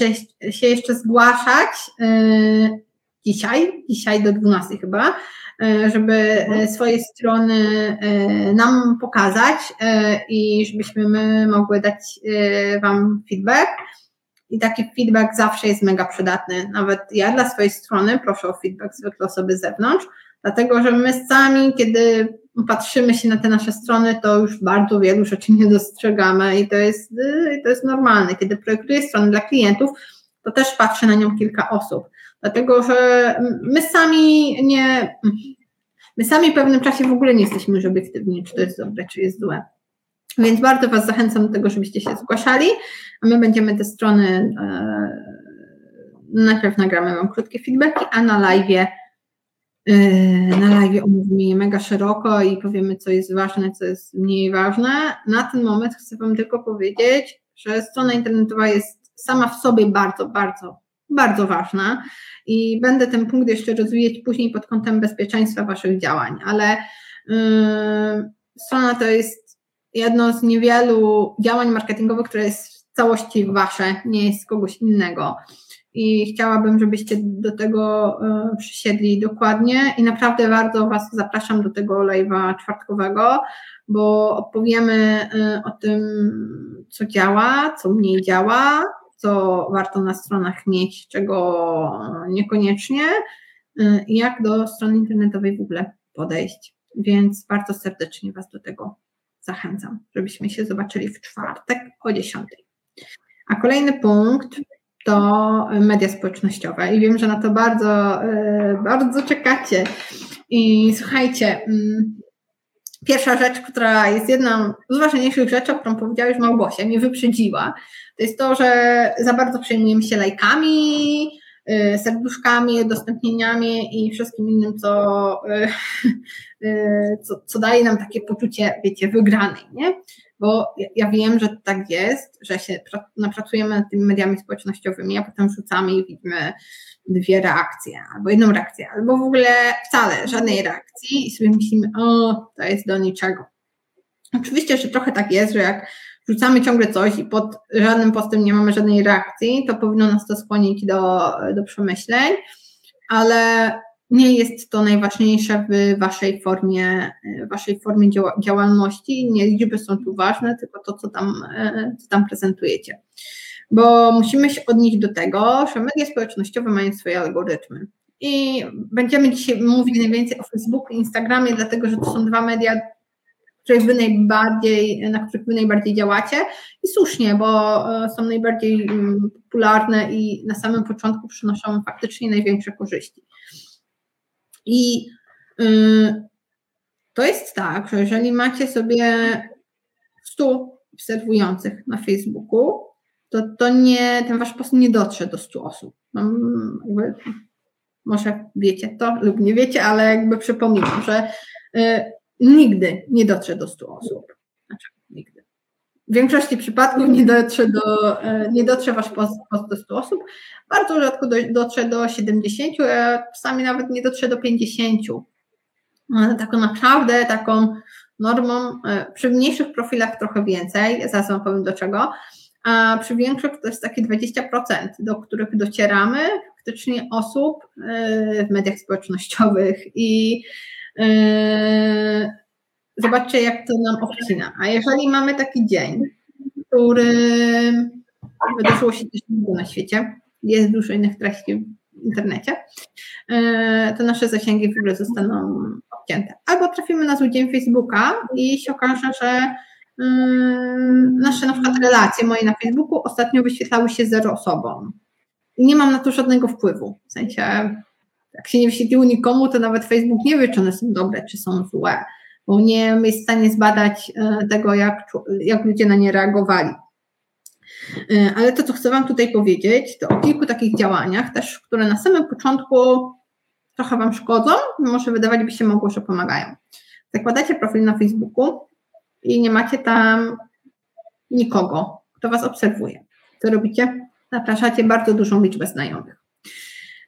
się jeszcze zgłaszać yy, dzisiaj, dzisiaj do 12 chyba, yy, żeby mhm. swoje strony yy, nam pokazać yy, i żebyśmy my mogły dać yy, Wam feedback. i taki feedback zawsze jest mega przydatny. Nawet ja dla swojej strony proszę o feedback zwykle osoby z zewnątrz, dlatego że my sami, kiedy patrzymy się na te nasze strony, to już bardzo wielu rzeczy nie dostrzegamy i to jest, y, to jest normalne. Kiedy projektuję strony dla klientów, to też patrzę na nią kilka osób, dlatego że my sami nie, my sami w pewnym czasie w ogóle nie jesteśmy już obiektywni, czy to jest dobre, czy jest złe. Więc bardzo Was zachęcam do tego, żebyście się zgłaszali, a my będziemy te strony, e, najpierw nagramy Wam krótkie feedbacki, a na live na live omówimy je mega szeroko i powiemy, co jest ważne, co jest mniej ważne. Na ten moment chcę Wam tylko powiedzieć, że strona internetowa jest sama w sobie bardzo, bardzo, bardzo ważna i będę ten punkt jeszcze rozwijać później pod kątem bezpieczeństwa Waszych działań, ale yy, strona to jest jedno z niewielu działań marketingowych, które jest w całości wasze, nie jest kogoś innego. I chciałabym, żebyście do tego e, przysiedli dokładnie i naprawdę bardzo Was zapraszam do tego live'a czwartkowego, bo opowiemy e, o tym, co działa, co mniej działa, co warto na stronach mieć, czego niekoniecznie e, jak do strony internetowej w ogóle podejść. Więc bardzo serdecznie Was do tego zachęcam, żebyśmy się zobaczyli w czwartek o 10. A kolejny punkt to media społecznościowe i wiem, że na to bardzo, e, bardzo czekacie. I słuchajcie, mm, pierwsza rzecz, która jest jedną z ważniejszych rzeczy, o którą powiedziała już Małgosia, mnie wyprzedziła, to jest to, że za bardzo przejmujemy się lajkami, Y, serduszkami, udostępnieniami i wszystkim innym, co, y, co, co daje nam takie poczucie, wiecie, wygranej, nie? Bo ja wiem, że tak jest, że się napracujemy nad tymi mediami społecznościowymi, a potem rzucamy i widzimy dwie reakcje, albo jedną reakcję, albo w ogóle wcale żadnej reakcji i sobie myślimy, o, to jest do niczego. Oczywiście, że trochę tak jest, że jak rzucamy ciągle coś i pod żadnym postem nie mamy żadnej reakcji, to powinno nas to skłonić do, do przemyśleń, ale nie jest to najważniejsze w waszej formie, waszej formie działalności. Nie liczby są tu ważne, tylko to, co tam, co tam prezentujecie. Bo musimy się odnieść do tego, że media społecznościowe mają swoje algorytmy. I będziemy dzisiaj mówić najwięcej o Facebooku i Instagramie, dlatego że to są dwa media których wy najbardziej, na których wy najbardziej działacie i słusznie, bo e, są najbardziej mm, popularne i na samym początku przynoszą faktycznie największe korzyści. I y, to jest tak, że jeżeli macie sobie 100 obserwujących na Facebooku, to, to nie, ten wasz post nie dotrze do 100 osób. No, jakby, może wiecie to lub nie wiecie, ale jakby przypominam, że y, nigdy nie dotrze do 100 osób. W większości przypadków nie dotrze, do, e, nie dotrze wasz post, do 100 osób. Bardzo rzadko do, dotrze do 70, a czasami nawet nie dotrze do 50. Ale taką naprawdę taką normą, e, przy mniejszych profilach trochę więcej, zaraz wam powiem do czego, a przy większych to jest takie 20%, do których docieramy faktycznie osób e, w mediach społecznościowych i zobaczcie, jak to nam obcina. A jeżeli mamy taki dzień, który wydarzyło się coś innego na świecie, jest dużo innych treści w internecie, yy, to nasze zasięgi w ogóle zostaną obcięte. Albo trafimy na zły dzień Facebooka i się okaże, że yy, nasze na przykład relacje moje na Facebooku ostatnio wyświetlały się zero osobom. I nie mam na to żadnego wpływu. W sensie jak się nie wyświetliło nikomu, to nawet Facebook nie wie, czy one są dobre, czy są złe, bo nie jest w stanie zbadać e, tego, jak, jak ludzie na nie reagowali. E, ale to, co chcę Wam tutaj powiedzieć, to o kilku takich działaniach, też, które na samym początku trochę Wam szkodzą, może wydawać by się mogło, że pomagają. Zakładacie profil na Facebooku i nie macie tam nikogo, kto Was obserwuje. Co robicie? Zapraszacie bardzo dużą liczbę znajomych.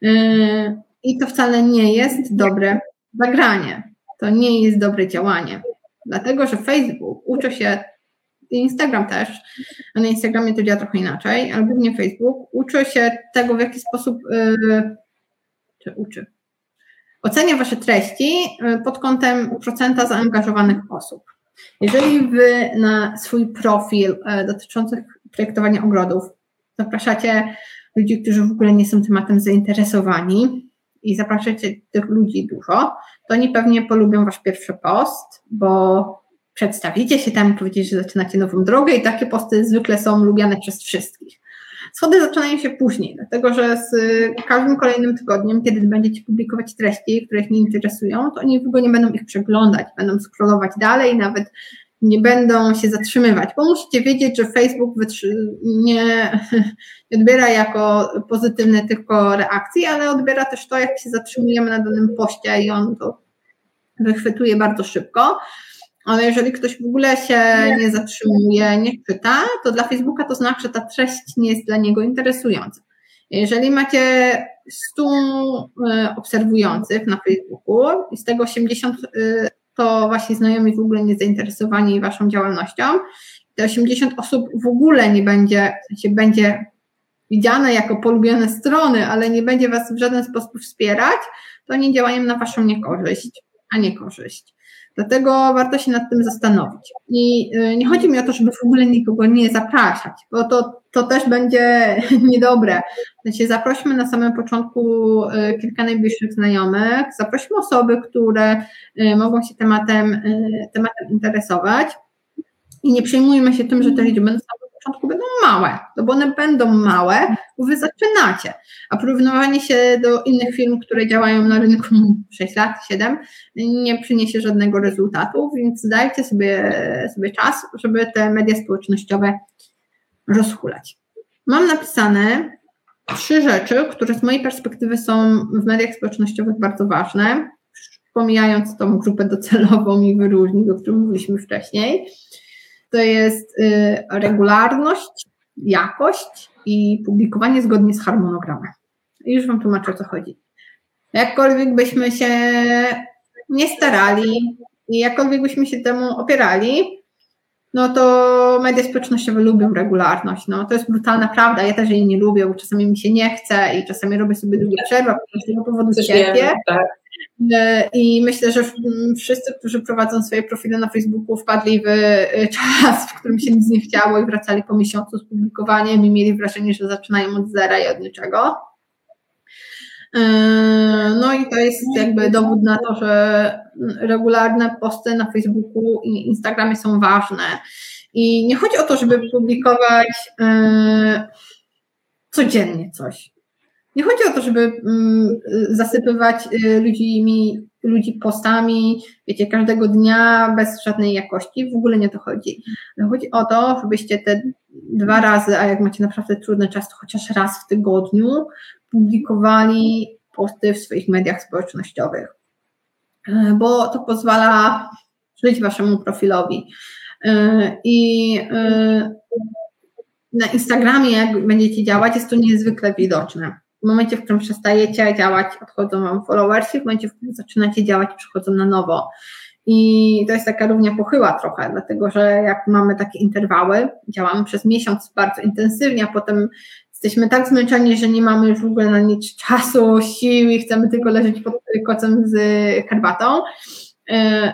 E, i to wcale nie jest dobre zagranie. To nie jest dobre działanie. Dlatego, że Facebook uczy się, Instagram też, a na Instagramie to działa trochę inaczej, ale głównie Facebook uczy się tego, w jaki sposób yy, czy uczy. Ocenia Wasze treści yy, pod kątem procenta zaangażowanych osób. Jeżeli Wy na swój profil yy, dotyczący projektowania ogrodów zapraszacie ludzi, którzy w ogóle nie są tematem zainteresowani i zapraszacie tych ludzi dużo, to oni pewnie polubią wasz pierwszy post, bo przedstawicie się tam, powiedzieć, że zaczynacie nową drogę i takie posty zwykle są lubiane przez wszystkich. Schody zaczynają się później, dlatego że z każdym kolejnym tygodniem, kiedy będziecie publikować treści, które ich nie interesują, to oni w ogóle nie będą ich przeglądać, będą scrollować dalej, nawet nie będą się zatrzymywać, bo musicie wiedzieć, że Facebook nie, nie odbiera jako pozytywne tylko reakcje, ale odbiera też to, jak się zatrzymujemy na danym poście i on to wychwytuje bardzo szybko. Ale jeżeli ktoś w ogóle się nie zatrzymuje, nie czyta, to dla Facebooka to znaczy, że ta treść nie jest dla niego interesująca. Jeżeli macie 100 e, obserwujących na Facebooku i z tego 80 e, to wasi znajomi w ogóle nie zainteresowani waszą działalnością, te 80 osób w ogóle nie będzie, w sensie będzie widziane jako polubione strony, ale nie będzie was w żaden sposób wspierać, to oni działają na waszą niekorzyść, a nie korzyść. Dlatego warto się nad tym zastanowić. I y, nie chodzi mi o to, żeby w ogóle nikogo nie zapraszać, bo to, to też będzie niedobre. Znaczy, zaprośmy na samym początku y, kilka najbliższych znajomych, zaprośmy osoby, które y, mogą się tematem, tematem interesować i nie przejmujmy się tym, że te liczby samym początku będą małe, no bo one będą małe, bo wy zaczynacie. A porównywanie się do innych firm, które działają na rynku 6 lat, 7, nie przyniesie żadnego rezultatu, więc dajcie sobie, sobie czas, żeby te media społecznościowe rozhulać. Mam napisane trzy rzeczy, które z mojej perspektywy są w mediach społecznościowych bardzo ważne, pomijając tą grupę docelową i wyróżnik, o którym mówiliśmy wcześniej to jest y, regularność, jakość i publikowanie zgodnie z harmonogramem. I już Wam tłumaczę, o co chodzi. Jakkolwiek byśmy się nie starali i jakkolwiek byśmy się temu opierali, no to media społecznościowe lubią regularność. No, to jest brutalna prawda. Ja też jej nie lubię, bo czasami mi się nie chce i czasami robię sobie długie przerwy, z tego powodu cierpię. Tak. E, I myślę, że wszyscy, którzy prowadzą swoje profile na Facebooku, wpadli w e, czas, w którym się nic nie chciało i wracali po miesiącu z publikowaniem i mieli wrażenie, że zaczynają od zera i od niczego. E, no i to jest jakby dowód na to, że regularne posty na Facebooku i Instagramie są ważne. I nie chodzi o to, żeby publikować codziennie coś. Nie chodzi o to, żeby mm, zasypywać y, ludźmi, ludzi postami, wiecie, każdego dnia bez żadnej jakości. W ogóle nie to chodzi. Chodzi o to, żebyście te dwa razy, a jak macie naprawdę trudny czas, to chociaż raz w tygodniu publikowali posty w swoich mediach społecznościowych. Y, bo to pozwala żyć waszemu profilowi. Y, I na Instagramie, jak będziecie działać, jest to niezwykle widoczne. W momencie, w którym przestajecie działać, odchodzą wam followersi, w momencie, w którym zaczynacie działać, przychodzą na nowo. I to jest taka równia pochyła trochę, dlatego że jak mamy takie interwały, działamy przez miesiąc bardzo intensywnie, a potem jesteśmy tak zmęczeni, że nie mamy już w ogóle na nic czasu, sił i chcemy tylko leżeć pod kocem z herbatą,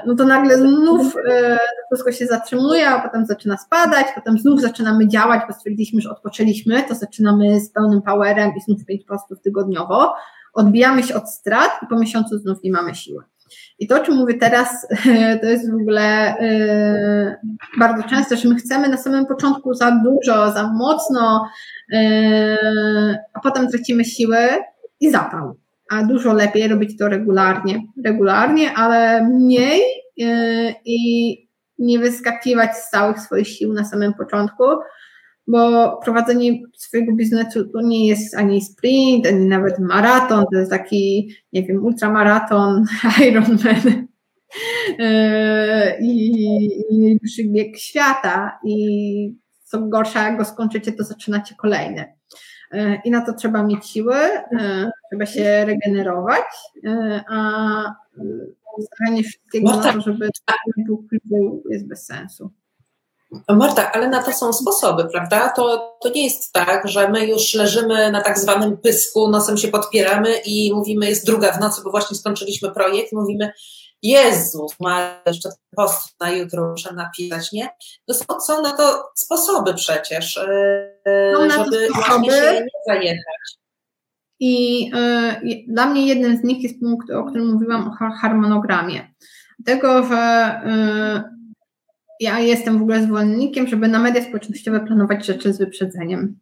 no to nagle znów e, to wszystko się zatrzymuje, a potem zaczyna spadać, potem znów zaczynamy działać, bo stwierdziliśmy, że odpoczęliśmy, to zaczynamy z pełnym powerem i znów pięć postów tygodniowo, odbijamy się od strat i po miesiącu znów nie mamy siły. I to, o czym mówię teraz, to jest w ogóle yy, bardzo często, że my chcemy na samym początku za dużo, za mocno, a potem tracimy siły i zapał a dużo lepiej robić to regularnie, regularnie, ale mniej yy, i nie wyskakiwać z całych swoich sił na samym początku, bo prowadzenie swojego biznesu to nie jest ani sprint, ani nawet maraton, to jest taki, nie wiem, ultramaraton, Ironman yy, i najwyższy bieg świata i co gorsza, jak go skończycie, to zaczynacie kolejny. E, i na to trzeba mieć siły, e, trzeba się regenerować, e, a stawianie wszystkiego Marta, na to, żeby był, jest bez sensu. Marta, ale na to są sposoby, prawda? To, to nie jest tak, że my już leżymy na tak zwanym pysku, nosem się podpieramy i mówimy, jest druga w nocy, bo właśnie skończyliśmy projekt, mówimy, Jezus, ma jeszcze post na jutro muszę napisać, nie? To są, są na to sposoby przecież, yy, żeby sposoby. się nie zajechać. I yy, dla mnie jednym z nich jest punkt, o którym mówiłam, o harmonogramie. Dlatego, że yy, ja jestem w ogóle zwolennikiem, żeby na media społecznościowe planować rzeczy z wyprzedzeniem.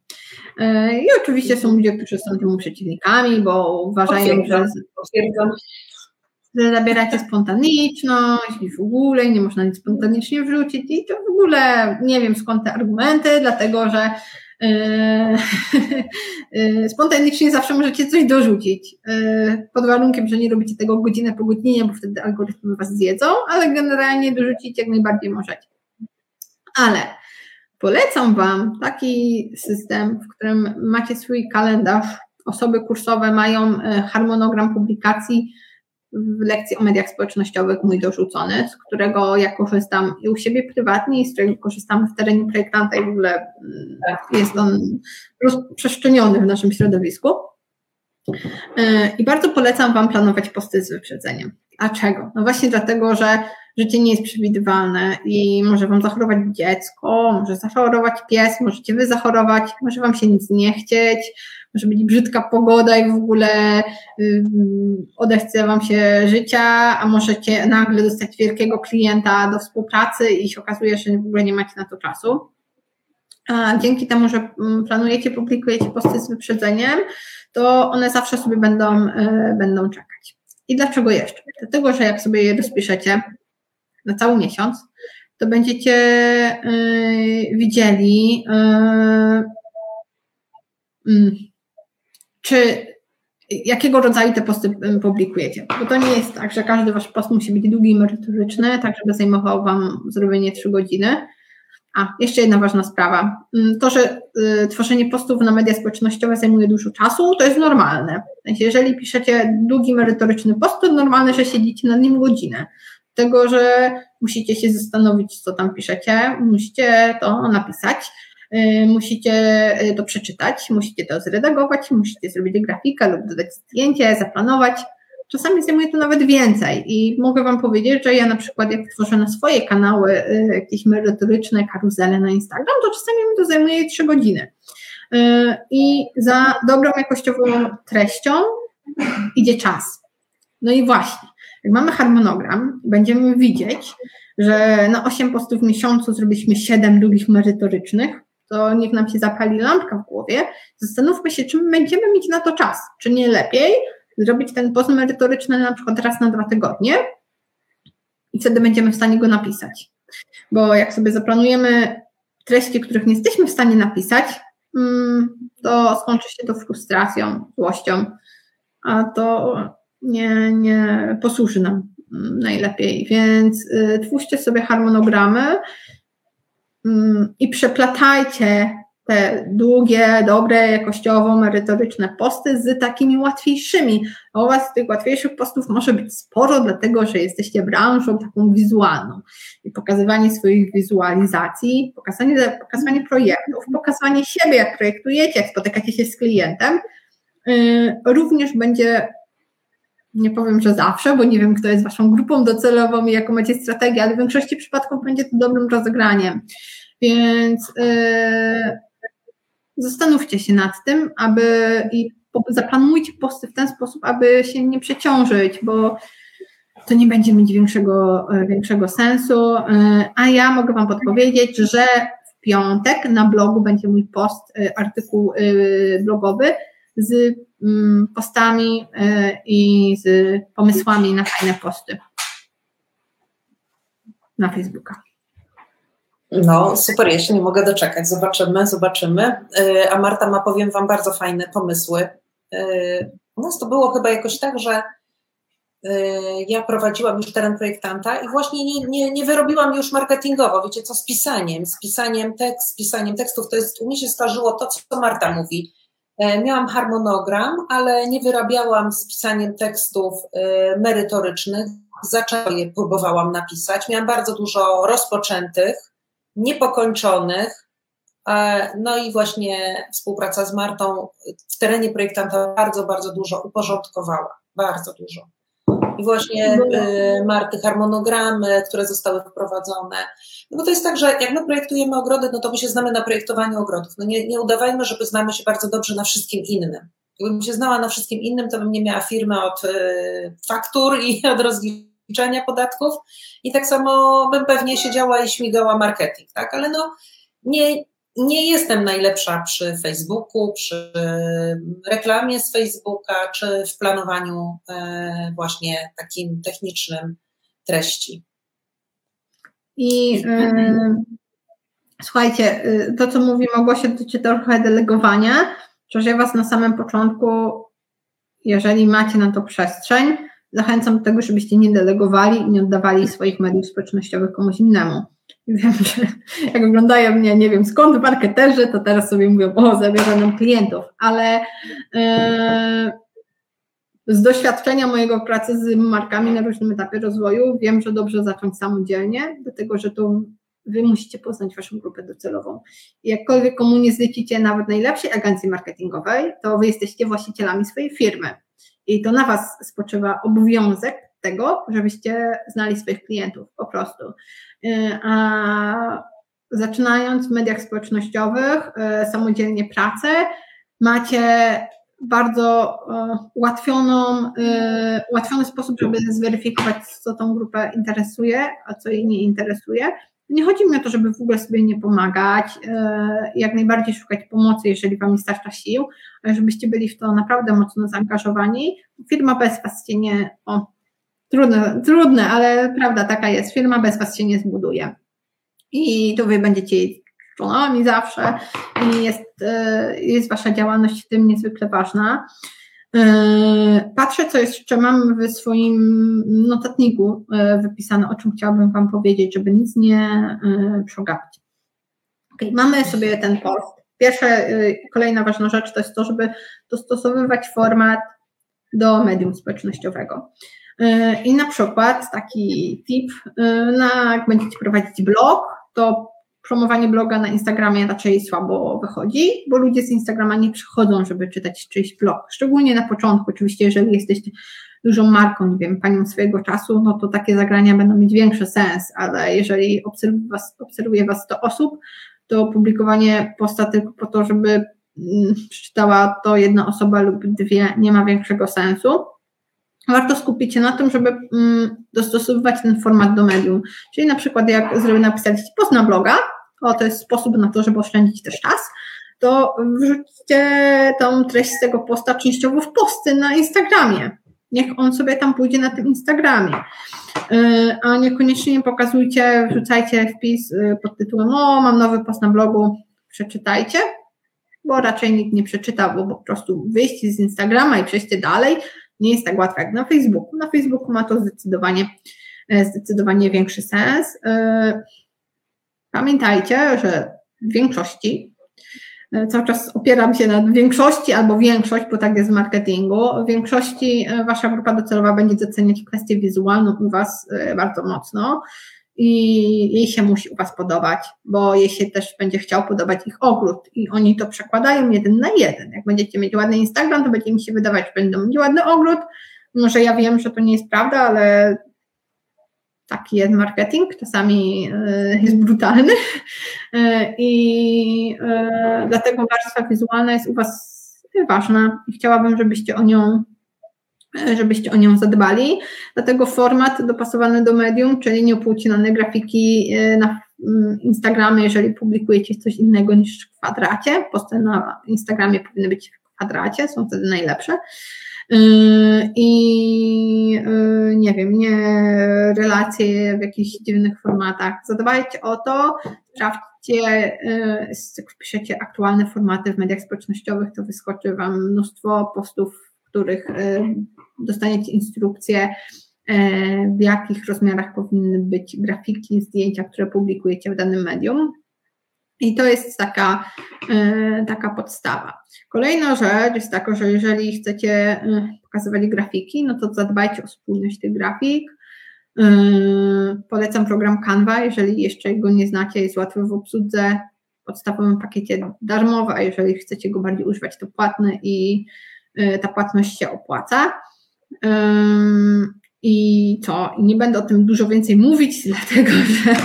I oczywiście są ludzie, którzy są temu przeciwnikami, bo uważają, że, że zabieracie spontaniczność i w ogóle nie można nic spontanicznie wrzucić i to w ogóle nie wiem skąd te argumenty, dlatego że yy, spontanicznie zawsze możecie coś dorzucić, yy, pod warunkiem, że nie robicie tego godzinę po godzinie, bo wtedy algorytmy was zjedzą, ale generalnie dorzucić jak najbardziej możecie. Ale Polecam Wam taki system, w którym macie swój kalendarz. Osoby kursowe mają harmonogram publikacji w lekcji o mediach społecznościowych mój dorzucony, z którego ja korzystam i u siebie prywatnie i z którego korzystamy w terenie projektanta i w ogóle mm, jest on rozprzestrzeniony w naszym środowisku. E, I bardzo polecam Wam planować posty z wyprzedzeniem. A czego? No właśnie dlatego, że życie nie jest przewidywalne i może Wam zachorować dziecko, może zachorować pies, możecie Wy zachorować, może Wam się nic nie chcieć, może być brzydka pogoda i w ogóle yy, odechce Wam się życia, a możecie nagle dostać wielkiego klienta do współpracy i się okazuje, że w ogóle nie macie na to czasu. A dzięki temu, że mm, planujecie, publikujecie posty z wyprzedzeniem, to one zawsze sobie będą, yy, będą czekać. I dlaczego jeszcze? Dlatego, że jak sobie je rozpiszecie, na cały miesiąc, to będziecie yy, widzieli, yy, yy, czy jakiego rodzaju te posty publikujecie. Bo to nie jest tak, że każdy wasz post musi być długi i merytoryczny, tak żeby zajmował wam zrobienie 3 godziny. A, jeszcze jedna ważna sprawa. Mm, to, że y, tworzenie postów na media społecznościowe zajmuje dużo czasu, to jest normalne. Jeżeli piszecie długi, merytoryczny post, to normalne, że siedzicie nad nim godzinę tego, że musicie się zastanowić, co tam piszecie, musicie to napisać, musicie y, to przeczytać, musicie to zredagować, musicie zrobić grafikę lub dodać zdjęcie, zaplanować. Czasami zajmuje to nawet więcej i mogę Wam powiedzieć, że ja na przykład jak tworzę na swoje kanały y, jakieś merytoryczne karuzele na Instagram, to czasami mi to zajmuje 3 godziny. I za dobrą jakościową treścią idzie czas. No i właśnie, jak mamy harmonogram, będziemy widzieć, że na 8 postów w miesiącu zrobiliśmy 7 długich merytorycznych, to niech nam się zapali lampka w głowie. Zastanówmy się, czy będziemy mieć na to czas. Czy nie lepiej zrobić ten post merytoryczny na przykład raz na dwa tygodnie i wtedy będziemy w stanie go napisać. Bo jak sobie zaplanujemy treści, których nie jesteśmy w stanie napisać, mm, to skończy się to frustracją, złością, a to nie, nie posłuży nam najlepiej. Więc y, twórzcie sobie harmonogramy mm, i przeplatajcie te długie, dobre, jakościowo, merytoryczne posty z takimi łatwiejszymi. A u Was tych łatwiejszych postów może być sporo, dlatego że jesteście branżą taką wizualną. I pokazywanie swoich wizualizacji, pokazanie, pokazywanie projektów, pokazywanie siebie, jak projektujecie, jak spotykacie się z klientem, yy, również będzie nie powiem, że zawsze, bo nie wiem, kto jest waszą grupą docelową i jaką macie strategię, ale w większości przypadków będzie to dobrym rozegraniem. Więc yy, zastanówcie się nad tym, aby i zaplanujcie posty w ten sposób, aby się nie przeciążyć, bo to nie będzie mieć większego, yy, większego sensu. Yy, a ja mogę Wam podpowiedzieć, że w piątek na blogu będzie mój post, yy, artykuł blogowy z postami y, i z pomysłami na fajne posty na Facebooka. No, super, ja się nie mogę doczekać. Zobaczymy, zobaczymy. Y, a Marta ma, powiem Wam, bardzo fajne pomysły. Y, u nas to było chyba jakoś tak, że ja prowadziłam już teren projektanta i właśnie nie, nie, nie wyrobiłam już marketingowo, wiecie co, z pisaniem, z pisaniem tekst, z pisaniem tekstów, to jest, u mnie się starzyło to, co Marta mówi, miałam harmonogram, ale nie wyrabiałam z pisaniem tekstów e, merytorycznych. Zaczęłam je próbowałam napisać. Miałam bardzo dużo rozpoczętych, niepokończonych. E, no i właśnie współpraca z Martą w terenie projektanta bardzo, bardzo dużo uporządkowała. Bardzo dużo. I właśnie y, marty, harmonogramy, które zostały wprowadzone. No bo to jest tak, że jak my projektujemy ogrody, no to my się znamy na projektowaniu ogrodów. No nie, nie udawajmy, żeby znamy się bardzo dobrze na wszystkim innym. Gdybym się znała na wszystkim innym, to bym nie miała firmy od y, faktur i od rozliczenia podatków i tak samo bym pewnie siedziała i śmigała marketing, tak? Ale no nie, nie jestem najlepsza przy Facebooku, przy reklamie z Facebooka, czy w planowaniu e, właśnie takim technicznym treści. I yy, słuchajcie, e, to co mówi Małgosia dotyczy trochę delegowania, że ja Was na samym początku, jeżeli macie na to przestrzeń, zachęcam do tego, żebyście nie delegowali i nie oddawali swoich mediów społecznościowych komuś innemu. Wiem, że jak oglądają mnie, nie wiem skąd, marketerzy, to teraz sobie mówią, o, zabiera nam klientów, ale yy, z doświadczenia mojego pracy z markami na różnym etapie rozwoju wiem, że dobrze zacząć samodzielnie, dlatego że to Wy musicie poznać Waszą grupę docelową. Jakkolwiek komu nie zlecicie nawet najlepszej agencji marketingowej, to Wy jesteście właścicielami swojej firmy. I to na Was spoczywa obowiązek tego, żebyście znali swoich klientów po prostu. Y, a zaczynając w mediach społecznościowych, y, samodzielnie pracę, macie bardzo y, ułatwioną, ułatwiony sposób, żeby zweryfikować, co tą grupę interesuje, a co jej nie interesuje. Nie chodzi mi o to, żeby w ogóle sobie nie pomagać, jak najbardziej szukać pomocy, jeżeli Wam nie starcza sił, żebyście byli w to naprawdę mocno zaangażowani. Firma bez Was się nie, o, Trudne, trudne, ale prawda taka jest. Firma bez Was się nie zbuduje. I to Wy będziecie jej członami zawsze i jest, e, jest Wasza działalność w tym niezwykle ważna. E, patrzę, co jeszcze mam w swoim notatniku e, wypisane, o czym chciałabym Wam powiedzieć, żeby nic nie przegapić. Okay, mamy sobie ten post. Pierwsza, kolejna ważna rzecz to jest to, żeby dostosowywać format do medium społecznościowego. I na przykład taki tip, y, na, jak będziecie prowadzić blog, to promowanie bloga na Instagramie raczej słabo wychodzi, bo ludzie z Instagrama nie przychodzą, żeby czytać czyjś blog. Szczególnie na początku, oczywiście, jeżeli jesteście dużą marką, nie wiem, panią swojego czasu, no to takie zagrania będą mieć większy sens, ale jeżeli obserwuje was, obserwuje was 100 osób, to publikowanie posta tylko po to, żeby mm, przeczytała to jedna osoba lub dwie, nie ma większego sensu warto skupić się na tym, żeby mm, dostosowywać ten format do medium. Czyli na przykład jak zrobię napisać post na bloga, o to jest sposób na to, żeby oszczędzić też czas, to wrzućcie tą treść z tego posta częściowo w posty na Instagramie. Niech on sobie tam pójdzie na tym Instagramie. Y, a niekoniecznie nie pokazujcie, wrzucajcie wpis y, pod tytułem o, mam nowy post na blogu, przeczytajcie, bo raczej nikt nie przeczyta, bo po prostu wyjście z Instagrama i przejście dalej nie jest tak łatwe jak na Facebooku. Na Facebooku ma to zdecydowanie, e, zdecydowanie większy sens. E, pamiętajcie, że w większości e, cały czas opieram się na większości albo większość, bo tak jest w marketingu. W większości wasza grupa docelowa będzie doceniać kwestię wizualną u was bardzo mocno i jej się musi u Was podobać, bo jej się też będzie chciał podobać ich ogród i oni to przekładają jeden na jeden. Jak będziecie mieć ładny Instagram, to będzie mi się wydawać, że będą mieć ładny ogród. Może ja wiem, że to nie jest prawda, ale taki jest marketing, czasami e, jest brutalny e, i e, dlatego warstwa wizualna jest u Was ważna i chciałabym, żebyście o nią żebyście o nią zadbali. Dlatego format dopasowany do medium, czyli nieopłcinane grafiki e, na mm, Instagramie, jeżeli publikujecie coś innego niż w kwadracie. Posty na Instagramie powinny być w kwadracie, są wtedy najlepsze. E, I e, nie wiem, nie relacje w jakichś dziwnych formatach. Zadbajcie o to, sprawdźcie, jak wpiszecie aktualne formaty w mediach społecznościowych, to wyskoczy Wam mnóstwo postów których dostaniecie instrukcje, e, w jakich rozmiarach powinny być grafiki, zdjęcia, które publikujecie w danym medium. I to jest taka, e, taka podstawa. Kolejna rzecz jest taka, że jeżeli chcecie e, pokazywać grafiki, no to zadbajcie o spójność tych grafik. Polecam program Canva, jeżeli jeszcze go nie znacie, jest łatwy w obsłudze, w podstawowym pakiecie darmowy, a jeżeli chcecie go bardziej używać, to płatny i ta płatność się opłaca. I co? Nie będę o tym dużo więcej mówić, dlatego że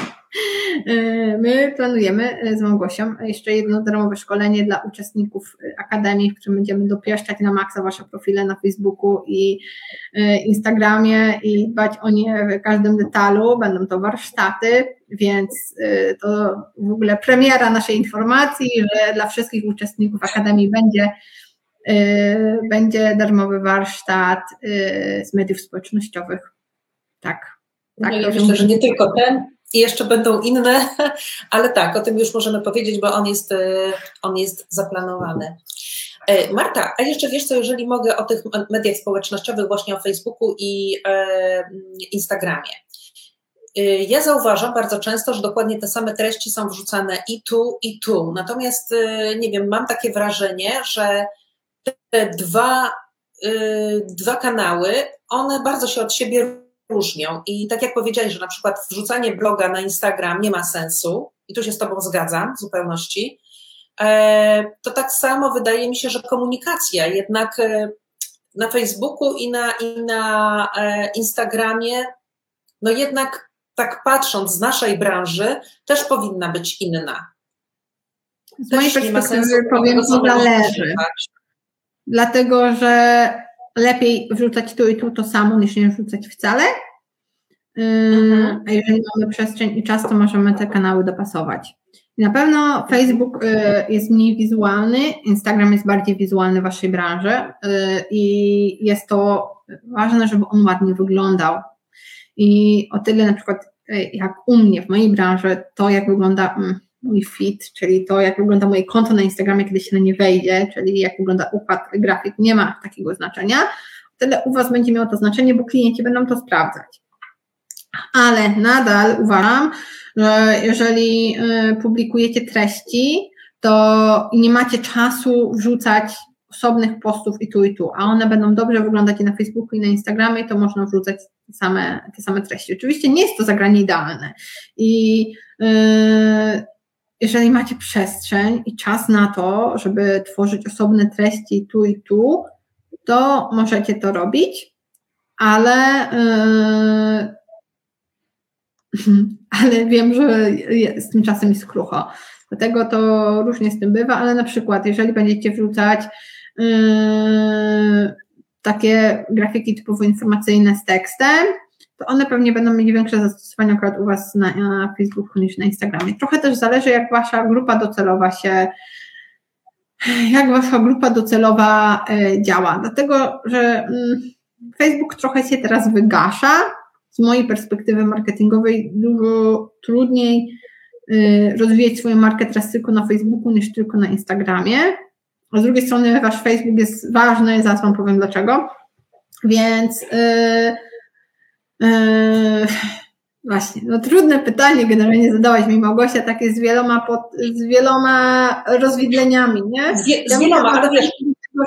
E, my planujemy e, z Małgosią jeszcze jedno darmowe szkolenie dla uczestników Akademii, w którym będziemy dopieszczać na maksa Wasze profile na Facebooku i Instagramie i dbać o nie w każdym detalu. Będą to warsztaty, więc to w ogóle premiera naszej informacji, że dla wszystkich uczestników Akademii będzie będzie darmowy warsztat z mediów społecznościowych. Tak. tak no myślę, że nie tylko ten, i jeszcze będą inne, ale tak, o tym już możemy powiedzieć, bo on jest, e, on jest zaplanowany. Marta, a jeszcze wiesz co, jeżeli mogę o tych mediach społecznościowych, właśnie o Facebooku i Instagramie. Ja zauważam bardzo często, że dokładnie te same treści są wrzucane i tu, i tu. Natomiast, nie wiem, mam takie wrażenie, że te dwa, dwa kanały, one bardzo się od siebie różnią. I tak jak powiedziałeś, że na przykład wrzucanie bloga na Instagram nie ma sensu, i tu się z Tobą zgadzam w zupełności, e, to tak samo wydaje mi się, że komunikacja jednak e, na Facebooku i na, i na e, Instagramie, no jednak tak patrząc z naszej branży, też powinna być inna. Z mojej perspektywy powiem, to zależy. Dlatego, że lepiej wrzucać tu i tu to samo, niż nie wrzucać wcale. Mhm. A jeżeli mamy przestrzeń i czas, to możemy te kanały dopasować. na pewno Facebook y, jest mniej wizualny, Instagram jest bardziej wizualny w Waszej branży y, i jest to ważne, żeby on ładnie wyglądał. I o tyle na przykład y, jak u mnie w mojej branży, to jak wygląda mm, mój feed, czyli to, jak wygląda moje konto na Instagramie, kiedy się na nie wejdzie, czyli jak wygląda układ grafik, nie ma takiego znaczenia. Tyle u Was będzie miało to znaczenie, bo klienci będą to sprawdzać. Ale nadal uważam, że jeżeli y, publikujecie treści, to nie macie czasu wrzucać osobnych postów i tu i tu, a one będą dobrze wyglądać i na Facebooku i na Instagramie, to można wrzucać te same, te same treści. Oczywiście nie jest to zagranie idealne i yy, jeżeli macie przestrzeń i czas na to, żeby tworzyć osobne treści tu i tu, to możecie to robić, ale, yy, ale wiem, że z tym czasem jest krucho. Dlatego to różnie z tym bywa, ale na przykład, jeżeli będziecie wrzucać yy, takie grafiki typowo informacyjne z tekstem, to one pewnie będą mieć większe zastosowanie akurat u Was na, na Facebooku niż na Instagramie. Trochę też zależy, jak Wasza grupa docelowa się, jak Wasza grupa docelowa e, działa. Dlatego, że mm, Facebook trochę się teraz wygasza. Z mojej perspektywy marketingowej dużo trudniej e, rozwijać swoją markę teraz tylko na Facebooku niż tylko na Instagramie. A z drugiej strony Wasz Facebook jest ważny, zaraz Wam powiem dlaczego. Więc yy, Yy, właśnie, no trudne pytanie generalnie zadałaś mi Małgosia, takie z wieloma, pod, z wieloma rozwidleniami, nie? Z, z wieloma, ale wiesz...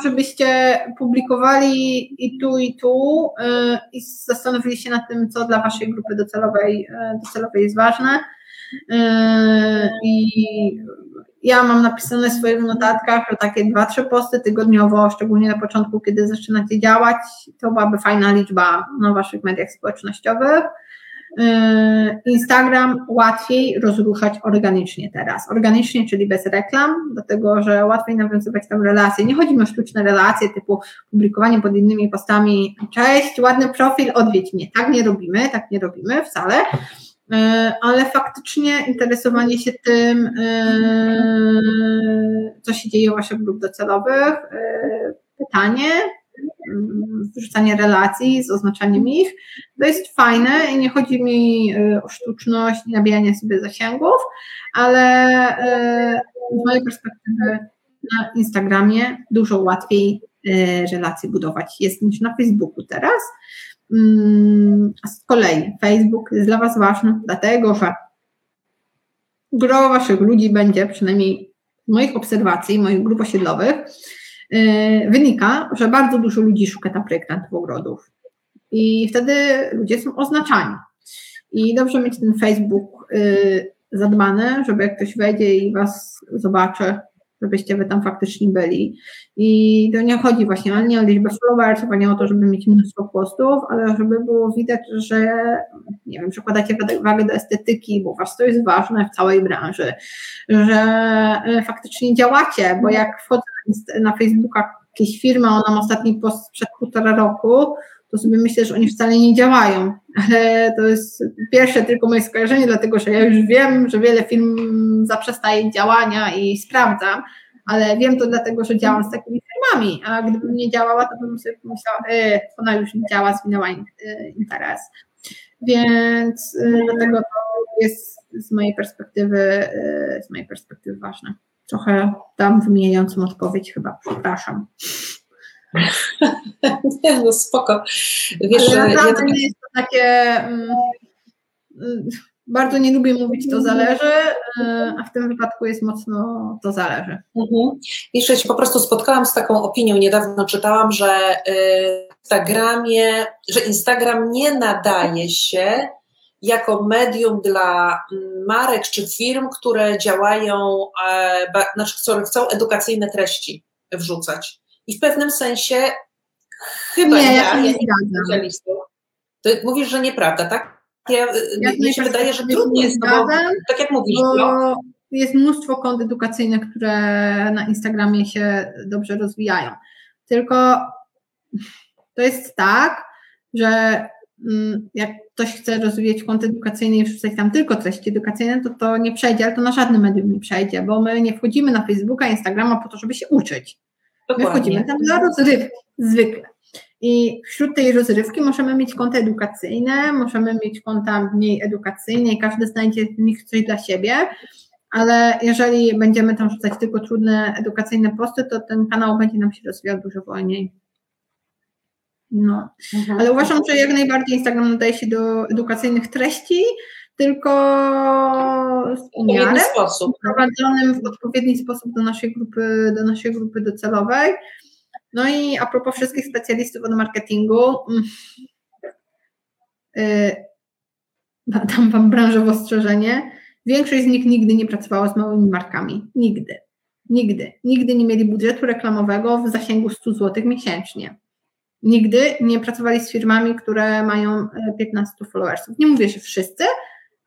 Żebyście publikowali i tu, i tu yy, i zastanowili się nad tym, co dla Waszej grupy docelowej, yy, docelowej jest ważne. Yy, I ja mam napisane w swoich notatkach, że takie dwa, trzy posty tygodniowo, szczególnie na początku, kiedy zaczynacie działać, to byłaby fajna liczba na waszych mediach społecznościowych. Yy, Instagram łatwiej rozruszać organicznie teraz. Organicznie, czyli bez reklam, dlatego że łatwiej nawiązywać tam relacje. Nie chodzi mi o sztuczne relacje typu publikowanie pod innymi postami. Cześć, ładny profil, odwiedź mnie. Tak nie robimy, tak nie robimy wcale ale faktycznie interesowanie się tym, e, co się dzieje u Waszych grup docelowych, e, pytanie, mm, wrzucanie relacji z oznaczaniem ich, to jest fajne i nie chodzi mi o sztuczność, nabijanie sobie zasięgów, ale z mojej perspektywy na Instagramie dużo łatwiej relacje budować jest niż na Facebooku teraz. Mm, z kolei Facebook jest dla Was ważny, dlatego że gro Waszych ludzi będzie, przynajmniej z moich obserwacji, moich grup osiedlowych, yy, wynika, że bardzo dużo ludzi szuka tam projektantów ogrodów. I wtedy ludzie są oznaczani. I dobrze mieć ten Facebook yy, zadbany, żeby jak ktoś wejdzie i Was zobaczy, żebyście wy tam faktycznie byli. I to nie chodzi właśnie ani o liczbę followersów, ani o to, żeby mieć mnóstwo postów, ale żeby było widać, że nie wiem, przykładacie wagę do estetyki, bo was to jest ważne w całej branży, że e, faktycznie działacie, bo jak wchodzę na Facebooka jakiejś firmy, ona ma ostatni post sprzed półtora roku, to sobie myślę, że oni wcale nie działają. Ale to jest pierwsze tylko moje skojarzenie, dlatego że ja już wiem, że wiele firm zaprzestaje działania i sprawdzam, ale wiem to dlatego, że działam z takimi firmami, a gdybym nie działała, to bym sobie pomyślała, e, ona już nie działa, zwinęła e, interes. Więc e, dlatego to jest z mojej perspektywy, e, z mojej perspektywy ważne. Trochę dam wymijającą odpowiedź chyba, przepraszam. Nie, no spoko. Wiesz, Ale ja tak... nie jest to takie... Mm, mm, bardzo nie lubię mówić to zależy, e, a w tym wypadku jest mocno to zależy. Mhm. Jeszcze się po prostu spotkałam z taką opinią, niedawno czytałam, że y, Instagramie, że Instagram nie nadaje się jako medium dla mm, marek czy firm, które działają, e, znaczy, które chcą edukacyjne treści wrzucać. I w pewnym sensie chyba nie, ja, ja nie zgadzam. To mówisz, że nieprawda, tak? Ja, ja mi się wydaje, że trudniej jest, no bo, tak jak mówisz, no. jest mnóstwo kont edukacyjnych, które na Instagramie się dobrze rozwijają. Tylko to jest tak, że mm, jak ktoś chce rozwijać kont edukacyjny i wrzucać tam tylko treści edukacyjne, to to nie przejdzie, ale to na żadnym medium nie przejdzie, bo my nie wchodzimy na Facebooka, Instagrama po to, żeby się uczyć. Dokładnie. My wchodzimy tam dla rozrywki, zwykle. I wśród tej rozrywki możemy mieć konta edukacyjne, możemy mieć konta mniej edukacyjne i każdy znajdzie w nich coś dla siebie, ale jeżeli będziemy tam rzucać tylko trudne edukacyjne posty, to ten kanał będzie nam się rozwijał dużo wolniej. No. Mhm. Ale uważam, że jak najbardziej Instagram nadaje się do edukacyjnych treści, tylko w miarę sposób. prowadzonym w odpowiedni sposób do naszej grupy, do naszej grupy docelowej. No i a propos wszystkich specjalistów od marketingu, yy, dam Wam branżowe ostrzeżenie. Większość z nich nigdy nie pracowała z małymi markami. Nigdy. Nigdy. Nigdy nie mieli budżetu reklamowego w zasięgu 100 zł miesięcznie. Nigdy nie pracowali z firmami, które mają 15 e, followersów. Nie mówię, że wszyscy,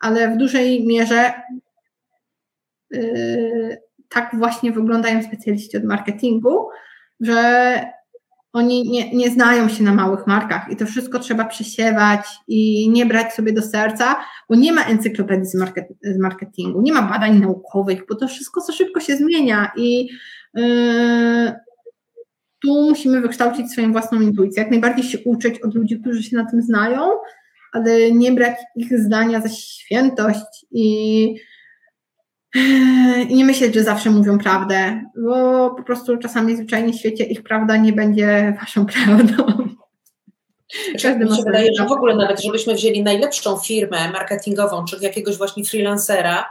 ale w dużej mierze yy, tak właśnie wyglądają specjaliści od marketingu, że oni nie, nie znają się na małych markach i to wszystko trzeba przesiewać i nie brać sobie do serca, bo nie ma encyklopedii z, market, z marketingu, nie ma badań naukowych, bo to wszystko za szybko się zmienia i yy, tu musimy wykształcić swoją własną intuicję, jak najbardziej się uczyć od ludzi, którzy się na tym znają, ale nie brać ich zdania za świętość i i nie myśleć, że zawsze mówią prawdę, bo po prostu czasami zwyczajnie w świecie ich prawda nie będzie waszą prawdą. Każdy mi się wydaje, że w ogóle nawet, żebyśmy wzięli najlepszą firmę marketingową, czy jakiegoś właśnie freelancera,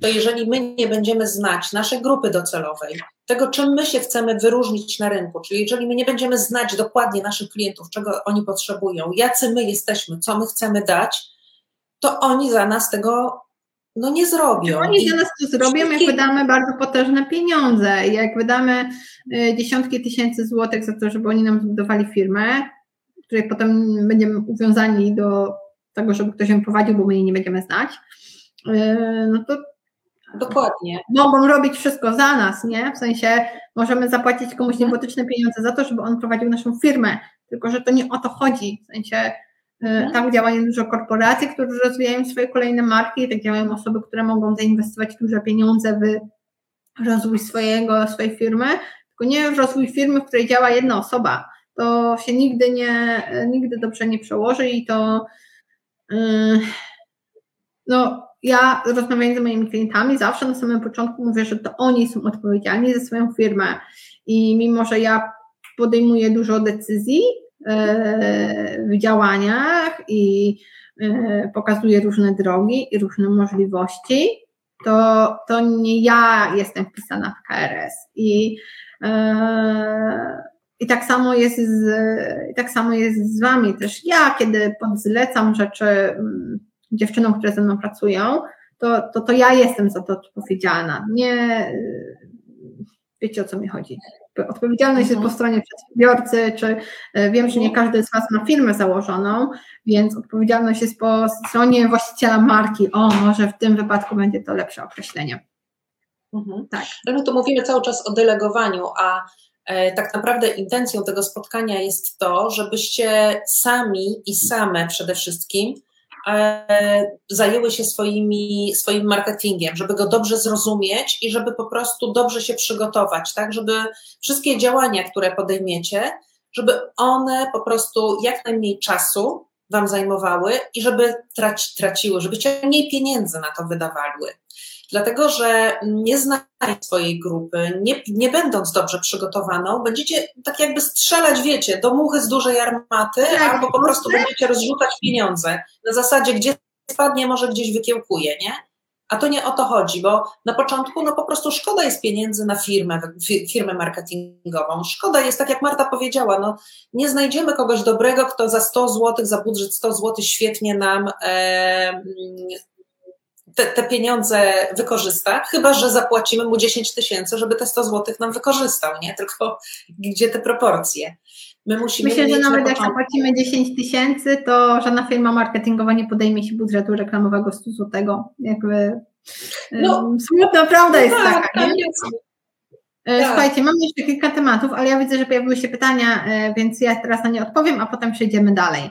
to jeżeli my nie będziemy znać naszej grupy docelowej, tego czym my się chcemy wyróżnić na rynku, czyli jeżeli my nie będziemy znać dokładnie naszych klientów, czego oni potrzebują, jacy my jesteśmy, co my chcemy dać, to oni za nas tego no nie zrobią. Oni za nas to zrobią, jak wydamy bardzo potężne pieniądze, jak wydamy y, dziesiątki tysięcy złotych za to, żeby oni nam zbudowali firmę, której potem będziemy uwiązani do tego, żeby ktoś ją prowadził, bo my jej nie będziemy znać, y, no to Dokładnie. Mogą robić wszystko za nas, nie? W sensie możemy zapłacić komuś niebotyczne pieniądze za to, żeby on prowadził naszą firmę, tylko że to nie o to chodzi. W sensie Mhm. Tam działają dużo korporacji, które rozwijają swoje kolejne marki, tak działają osoby, które mogą zainwestować duże pieniądze w rozwój swojego, swojej firmy, tylko nie w rozwój firmy, w której działa jedna osoba. To się nigdy nie, nigdy dobrze nie przełoży i to yy, no, ja rozmawiając z moimi klientami zawsze na samym początku mówię, że to oni są odpowiedzialni za swoją firmę i mimo, że ja podejmuję dużo decyzji, E, w działaniach i e, pokazuje różne drogi i różne możliwości, to, to nie ja jestem wpisana w KRS. I, e, i tak samo jest z, tak samo jest z wami też. Ja, kiedy podzlecam rzeczy mm, dziewczynom, które ze mną pracują, to, to, to ja jestem za to odpowiedzialna. Nie, Wiecie o co mi chodzi. Odpowiedzialność mhm. jest po stronie przedsiębiorcy, czy e, wiem, że nie każdy z Was ma firmę założoną, więc odpowiedzialność jest po stronie właściciela marki. O, może w tym wypadku będzie to lepsze określenie. Mhm. Tak. No to mówimy cały czas o delegowaniu, a tak naprawdę intencją tego spotkania jest to, żebyście sami i same przede wszystkim E, zajęły się swoimi, swoim marketingiem, żeby go dobrze zrozumieć i żeby po prostu dobrze się przygotować, tak, żeby wszystkie działania, które podejmiecie, żeby one po prostu jak najmniej czasu Wam zajmowały i żeby traci, traciły, żebyście mniej pieniędzy na to wydawały dlatego że nie znając swojej grupy, nie, nie będąc dobrze przygotowaną, będziecie tak jakby strzelać, wiecie, do muchy z dużej armaty, tak, albo po prostu będziecie rozrzucać pieniądze na zasadzie, gdzie spadnie, może gdzieś wykiełkuje, nie? A to nie o to chodzi, bo na początku no po prostu szkoda jest pieniędzy na firmę, firmę marketingową. Szkoda jest, tak jak Marta powiedziała, no nie znajdziemy kogoś dobrego, kto za 100 zł, za budżet 100 zł świetnie nam e, te, te, pieniądze wykorzysta, chyba że zapłacimy mu 10 tysięcy, żeby te 100 zł nam wykorzystał, nie? Tylko gdzie te proporcje? My musimy Myślę, że nawet na jak zapłacimy 10 tysięcy, to żadna firma marketingowa nie podejmie się budżetu reklamowego 100 zł. Jakby no, smutna prawda no jest tak, taka. Tak, nie? Jest. E, tak. Słuchajcie, mam jeszcze kilka tematów, ale ja widzę, że pojawiły się pytania, e, więc ja teraz na nie odpowiem, a potem przejdziemy dalej.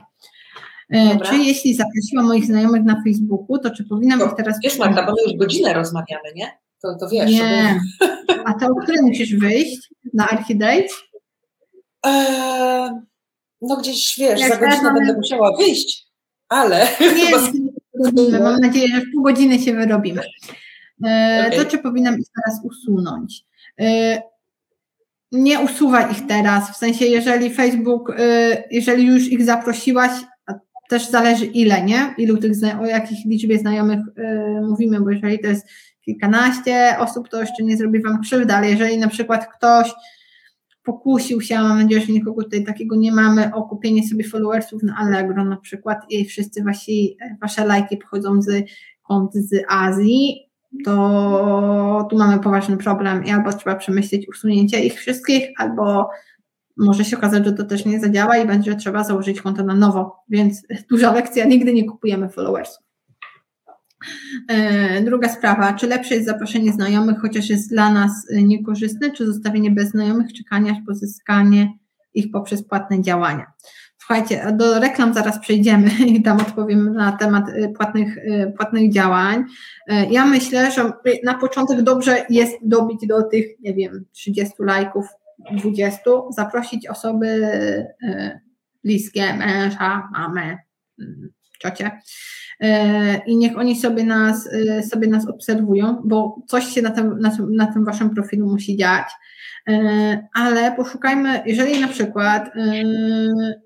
E, Dobra. Czy jeśli zaprosiłam moich znajomych na Facebooku, to czy powinnam to, ich teraz... Wiesz Marta, bo my już godzinę rozmawiamy, nie? To, to wiesz. Nie. Żeby... A to o której musisz wyjść na Archidate? Eee, no gdzieś, wiesz, Jak za godzinę mamy... będę musiała wyjść, ale... Nie, mam nadzieję, że w pół godziny się wyrobimy. Eee, okay. To czy powinnam ich teraz usunąć? Eee, nie usuwaj ich teraz, w sensie jeżeli Facebook, e, jeżeli już ich zaprosiłaś, też zależy ile, nie? Ilu tych, o jakich liczbie znajomych yy, mówimy, bo jeżeli to jest kilkanaście osób, to jeszcze nie zrobi Wam krzywdy, ale jeżeli na przykład ktoś pokusił się, mam nadzieję, że nikogo tutaj takiego nie mamy, o kupienie sobie followersów na Allegro na przykład i wszyscy wasi, Wasze lajki pochodzą z kont z Azji, to tu mamy poważny problem i albo trzeba przemyśleć usunięcie ich wszystkich, albo może się okazać, że to też nie zadziała i będzie trzeba założyć konto na nowo, więc duża lekcja, nigdy nie kupujemy followersów. E, druga sprawa, czy lepsze jest zaproszenie znajomych, chociaż jest dla nas niekorzystne, czy zostawienie bez znajomych, czekanie pozyskanie ich poprzez płatne działania? Słuchajcie, do reklam zaraz przejdziemy i tam odpowiem na temat y, płatnych, płatnych działań. E, ja myślę, że na początek dobrze jest dobić do tych, nie wiem, 30 lajków, 20 zaprosić osoby e, bliskie, męża, mamę, mm, ciocie e, i niech oni sobie nas, e, sobie nas obserwują, bo coś się na tym, na, tym, na tym waszym profilu musi dziać. Ale poszukajmy, jeżeli na przykład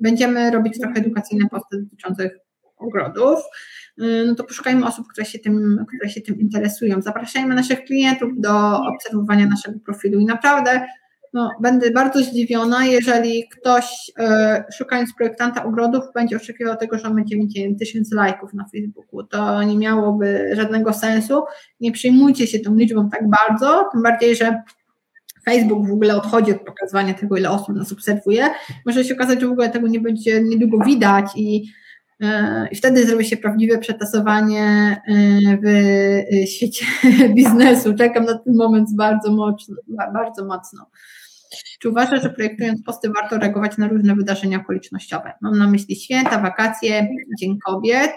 będziemy robić trochę edukacyjne posty dotyczących ogrodów, no to poszukajmy osób, które się, tym, które się tym interesują. Zapraszajmy naszych klientów do obserwowania naszego profilu i naprawdę no, będę bardzo zdziwiona, jeżeli ktoś e, szukając projektanta ogrodów będzie oczekiwał tego, że będzie mieć tysiąc lajków na Facebooku. To nie miałoby żadnego sensu. Nie przyjmujcie się tą liczbą tak bardzo, tym bardziej, że Facebook w ogóle odchodzi od pokazywania tego, ile osób nas obserwuje. Może się okazać, że w ogóle tego nie będzie niedługo widać i, e, i wtedy zrobi się prawdziwe przetasowanie e, w świecie biznesu. Czekam na ten moment bardzo mocno. Bardzo mocno. Czy uważasz, że projektując posty warto reagować na różne wydarzenia okolicznościowe? Mam na myśli święta, wakacje, Dzień Kobiet.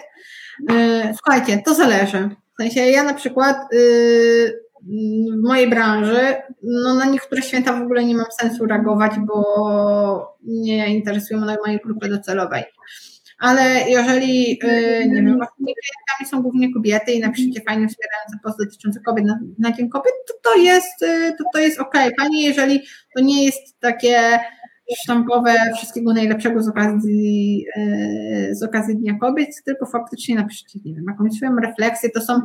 Y, słuchajcie, to zależy. W sensie ja na przykład y, w mojej branży, no na niektóre święta w ogóle nie mam sensu reagować, bo nie interesują mnie mojej grupy docelowej ale jeżeli, y, nie wiem, waszymi klientami są głównie kobiety i napiszecie fajnie wspierające post dotyczące kobiet na, na Dzień Kobiet, to to jest, y, to, to jest ok. Fajnie, jeżeli to nie jest takie sztampowe wszystkiego najlepszego z okazji, y, z okazji Dnia Kobiet, tylko faktycznie napiszcie, nie wiem, jakąś swoją refleksję, to są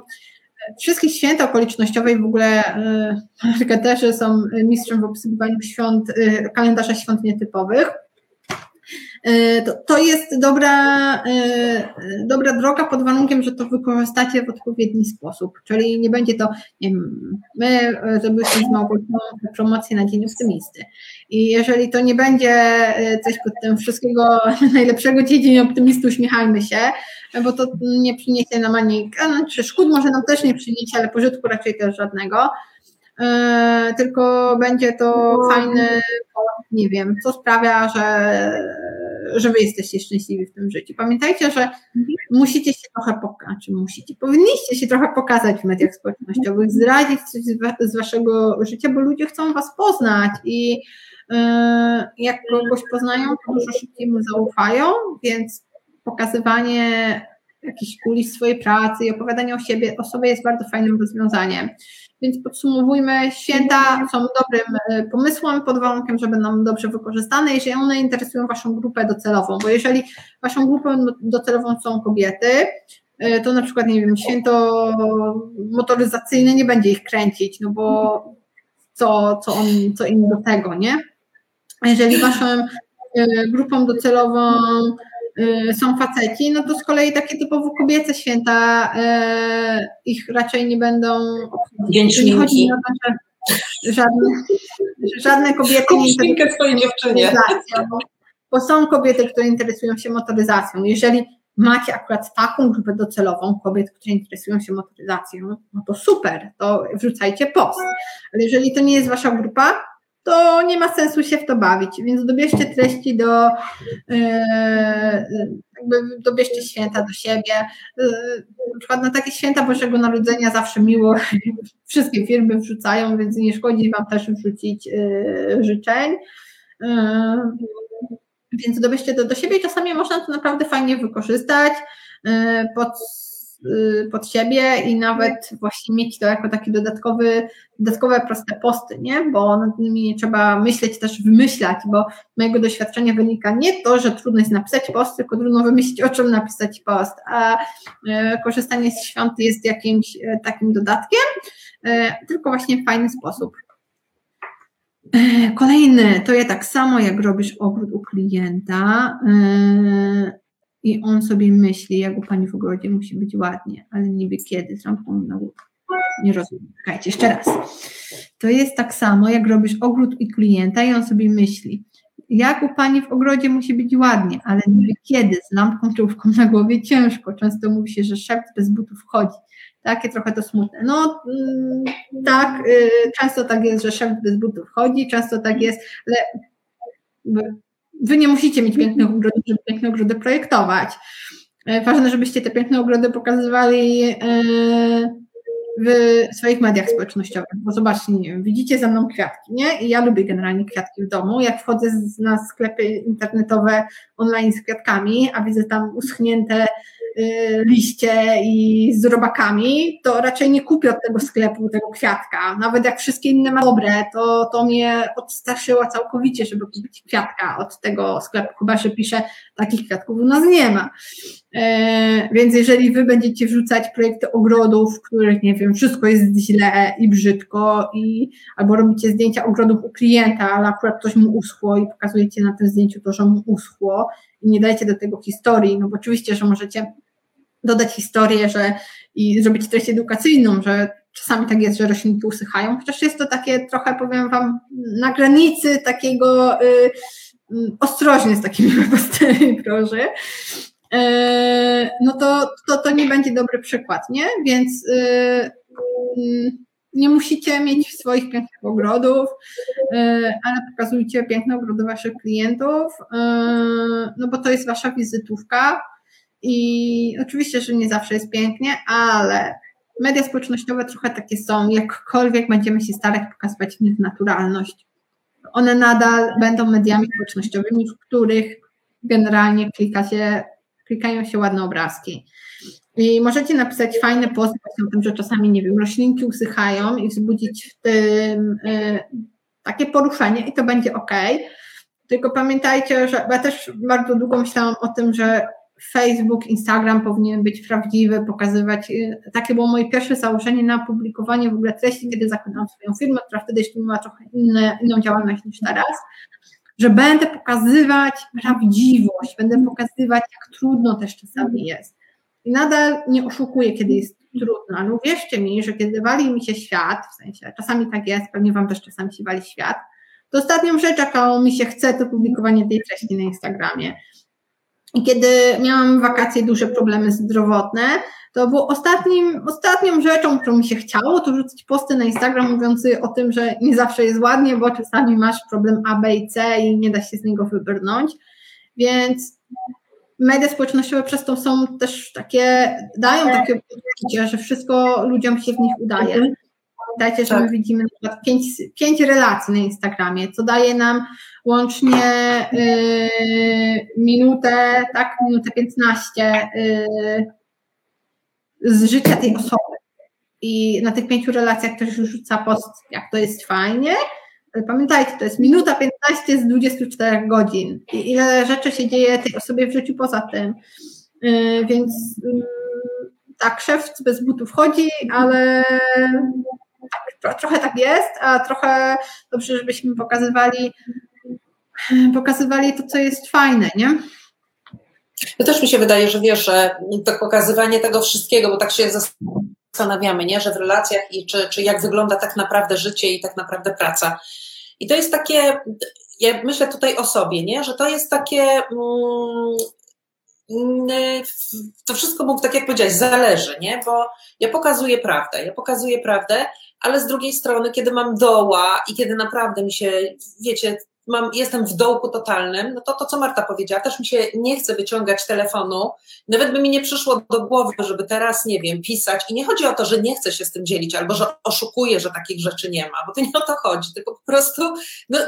wszystkie święta okolicznościowe i w ogóle marketerzy są mistrzem w obsługiwaniu świąt, kalendarza świąt nietypowych to, to jest dobra, e, dobra droga pod warunkiem, że to wykorzystacie w odpowiedni sposób. Czyli nie będzie to, nie wiem, my zrobiliśmy z Małgosią promocję na Dzień Optymisty. I jeżeli to nie będzie coś pod tym wszystkiego najlepszego Dzień Optymisty, uśmiechajmy się, bo to nie przyniesie nam ani, znaczy szkód może nam też nie przyniesie, ale pożytku raczej też żadnego. E, tylko będzie to fajny, nie wiem, co sprawia, że, że wy jesteście szczęśliwi w tym życiu. Pamiętajcie, że musicie się trochę pokazać, czy musicie, powinniście się trochę pokazać w mediach społecznościowych, zdradzić coś z waszego życia, bo ludzie chcą was poznać i e, jak kogoś poznają, to dużo szybciej mu zaufają, więc pokazywanie jakichś kulis swojej pracy i opowiadanie o siebie, o sobie jest bardzo fajnym rozwiązaniem. Więc podsumowujmy, święta są dobrym e, pomysłem pod warunkiem, że będą dobrze wykorzystane, jeżeli one interesują Waszą grupę docelową, bo jeżeli Waszą grupą docelową są kobiety, e, to na przykład, nie wiem, święto motoryzacyjne nie będzie ich kręcić, no bo co, co, on, co im do tego, nie? Jeżeli Waszą e, grupą docelową są faceci, no to z kolei takie typowo kobiece święta y, ich raczej nie będą obchodzić. Nie chodzi o to, że żadne, żadne kobiety nie interesują swojej dziewczynie. Bo, bo są kobiety, które interesują się motoryzacją. Jeżeli macie akurat taką grupę docelową kobiet, które interesują się motoryzacją, no to super, to wrzucajcie post. Ale jeżeli to nie jest wasza grupa, to nie ma sensu się w to bawić, więc dobierzcie treści do, yy, jakby dobierzcie święta do siebie. Yy, na przykład na takie święta Bożego Narodzenia zawsze miło wszystkie firmy wrzucają, więc nie szkodzi Wam też wrzucić yy, życzeń. Więc dobierzcie to do siebie i czasami można to naprawdę fajnie wykorzystać pod pod siebie i nawet właśnie mieć to jako takie dodatkowy, dodatkowe proste posty, nie? Bo nad nimi nie trzeba myśleć, też wymyślać, bo mojego doświadczenia wynika nie to, że trudno jest napisać post, tylko trudno wymyślić, o czym napisać post, a y, korzystanie z świąt jest jakimś y, takim dodatkiem, tylko właśnie w fajny sposób. Kolejny, to ja tak samo jak robisz ogród u klienta, i on sobie myśli, jak u pani w ogrodzie musi być ładnie, ale niby kiedy, z rąbką na górę. Nie rozumiem. Czekajcie, jeszcze raz. To jest tak samo, jak robisz ogród i klienta i on sobie myśli, jak u pani w ogrodzie musi być ładnie, ale niby kiedy, z lampką czołówką na głowie ciężko. Często mówi się, że szept bez butów wchodzi. Takie trochę to smutne. No mm, tak, y, często tak jest, że szept bez butów wchodzi, często tak jest, ale Wy nie musicie mieć pięknych ogrodów, żeby piękne ogrody projektować. E, ważne, żebyście te piękne ogrody pokazywali e, w swoich mediach społecznościowych, bo zobaczcie, widzicie za mną kwiatki, nie? I ja lubię generalnie kwiatki w domu. Jak wchodzę na sklepy internetowe online z kwiatkami, a widzę tam uschnięte liście i z robakami, to raczej nie kupię od tego sklepu tego kwiatka. Nawet jak wszystkie inne ma dobre, to, to mnie odstraszyło całkowicie, żeby kupić kwiatka od tego sklepu, chyba że piszę, takich kwiatków u nas nie ma. E, więc jeżeli wy będziecie wrzucać projekty ogrodów, w których, nie wiem, wszystko jest źle i brzydko, i, albo robicie zdjęcia ogrodów u klienta, ale akurat coś mu uschło i pokazujecie na tym zdjęciu to, że mu uschło i nie dajecie do tego historii, no bo oczywiście, że możecie dodać historię, że i zrobić treść edukacyjną, że czasami tak jest, że roślinki usychają, chociaż jest to takie trochę, powiem Wam, na granicy takiego y, y, ostrożnie z takimi postami, proszę. Y, no to, to, to nie będzie dobry przykład, nie? Więc y, y, nie musicie mieć swoich pięknych ogrodów, y, ale pokazujcie piękne ogrody Waszych klientów, no bo to jest Wasza wizytówka, i oczywiście, że nie zawsze jest pięknie, ale media społecznościowe trochę takie są, jakkolwiek będziemy się starać pokazywać w nich naturalność. One nadal będą mediami społecznościowymi, w których generalnie klika się, klikają się ładne obrazki. I możecie napisać fajne posty o tym, że czasami, nie wiem, roślinki usychają i wzbudzić w tym y, takie poruszenie i to będzie ok. Tylko pamiętajcie, że ja też bardzo długo myślałam o tym, że Facebook, Instagram powinien być prawdziwy, pokazywać. Y, takie było moje pierwsze założenie na publikowanie w ogóle treści, kiedy zakładałam swoją firmę, która wtedy jeszcze miała trochę inne, inną działalność niż teraz, że będę pokazywać prawdziwość, będę pokazywać, jak trudno też czasami jest. I nadal nie oszukuję, kiedy jest trudno, ale uwierzcie mi, że kiedy wali mi się świat, w sensie czasami tak jest, pewnie Wam też czasami się wali świat, to ostatnią rzecz, jaką mi się chce, to publikowanie tej treści na Instagramie. I kiedy miałam wakacje duże problemy zdrowotne, to było ostatnim, ostatnią rzeczą, którą mi się chciało, to rzucić posty na Instagram mówiący o tym, że nie zawsze jest ładnie, bo czasami masz problem A, B i C i nie da się z niego wybrnąć. Więc media społecznościowe przez to są też takie, dają takie poczucie, że wszystko ludziom się w nich udaje. Pamiętajcie, że tak. my widzimy na przykład pięć, pięć relacji na Instagramie, co daje nam łącznie y, minutę, tak, minutę 15 y, z życia tej osoby. I na tych pięciu relacjach ktoś rzuca post, jak to jest fajnie, ale pamiętajcie, to jest minuta 15 z 24 godzin. I ile rzeczy się dzieje tej osobie w życiu poza tym. Y, więc tak, szef bez butów chodzi, ale trochę tak jest, a trochę dobrze, żebyśmy pokazywali, pokazywali to, co jest fajne, nie? To też mi się wydaje, że wiesz, że to pokazywanie tego wszystkiego, bo tak się zastanawiamy, nie? że w relacjach i czy, czy jak wygląda tak naprawdę życie i tak naprawdę praca. I to jest takie, ja myślę tutaj o sobie, nie? że to jest takie, mm, to wszystko tak jak powiedziałeś, zależy, nie? Bo ja pokazuję prawdę, ja pokazuję prawdę, ale z drugiej strony, kiedy mam doła i kiedy naprawdę mi się, wiecie, mam, jestem w dołku totalnym, no to to, co Marta powiedziała, też mi się nie chce wyciągać telefonu, nawet by mi nie przyszło do głowy, żeby teraz, nie wiem, pisać i nie chodzi o to, że nie chcę się z tym dzielić, albo że oszukuję, że takich rzeczy nie ma, bo to nie o to chodzi, tylko po prostu, no,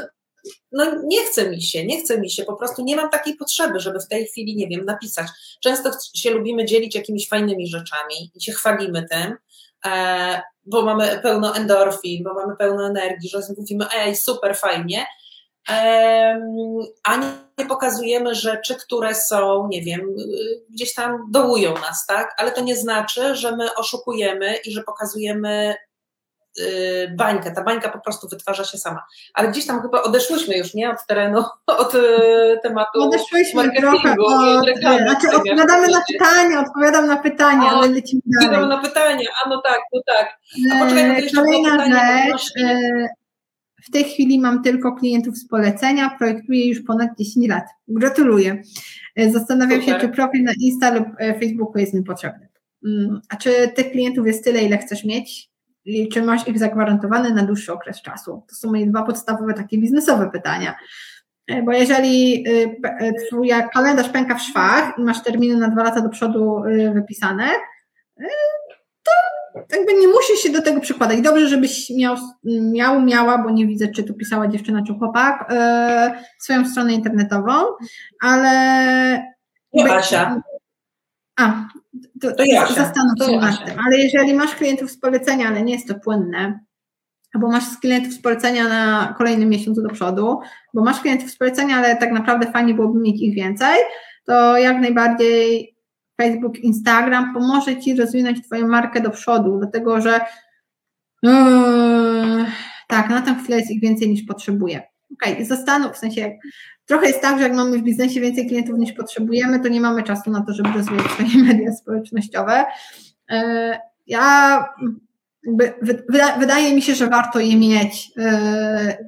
no nie chce mi się, nie chce mi się, po prostu nie mam takiej potrzeby, żeby w tej chwili, nie wiem, napisać. Często się lubimy dzielić jakimiś fajnymi rzeczami i się chwalimy tym, bo mamy pełno endorfin, bo mamy pełno energii, że mówimy, ej, super, fajnie, a nie pokazujemy rzeczy, które są, nie wiem, gdzieś tam dołują nas, tak? Ale to nie znaczy, że my oszukujemy i że pokazujemy bańkę. Ta bańka po prostu wytwarza się sama. Ale gdzieś tam chyba odeszłyśmy już, nie? Od terenu, od y, tematu Odeszłyśmy trochę od, znaczy odpowiadamy na pytania, odpowiadam na pytania, ale lecimy dalej. Odpowiadam na pytania, a no tak, no tak. A poczekaj, no to jeszcze Kolejna rzecz, w tej chwili mam tylko klientów z polecenia, projektuję już ponad 10 lat. Gratuluję. E, zastanawiam Super. się, czy profil na Insta lub e, Facebooku jest mi potrzebny. Mm, a czy tych klientów jest tyle, ile chcesz mieć? Czy masz ich zagwarantowane na dłuższy okres czasu? To są moje dwa podstawowe takie biznesowe pytania. E, bo jeżeli twój kalendarz pęka w szwach i masz terminy na dwa lata do przodu wypisane, to jakby nie musisz się do tego przykładać. Dobrze, żebyś miał, miał, miała, bo nie widzę, czy tu pisała dziewczyna, czy chłopak, e, swoją stronę internetową, ale... Nie, Asia. A, to, to ja zastanów się nad tym. Ale jeżeli masz klientów z polecenia, ale nie jest to płynne, albo masz klientów z polecenia na kolejnym miesiącu do przodu, bo masz klientów z polecenia, ale tak naprawdę fajnie byłoby mieć ich więcej, to jak najbardziej Facebook, Instagram pomoże Ci rozwinąć Twoją markę do przodu, dlatego że yy, tak, na tę chwilę jest ich więcej niż potrzebuję. Okej, okay, zastanów, w sensie trochę jest tak, że jak mamy w biznesie więcej klientów niż potrzebujemy, to nie mamy czasu na to, żeby rozwijać swoje media społecznościowe. Yy, ja wydaje mi się, że warto je mieć yy,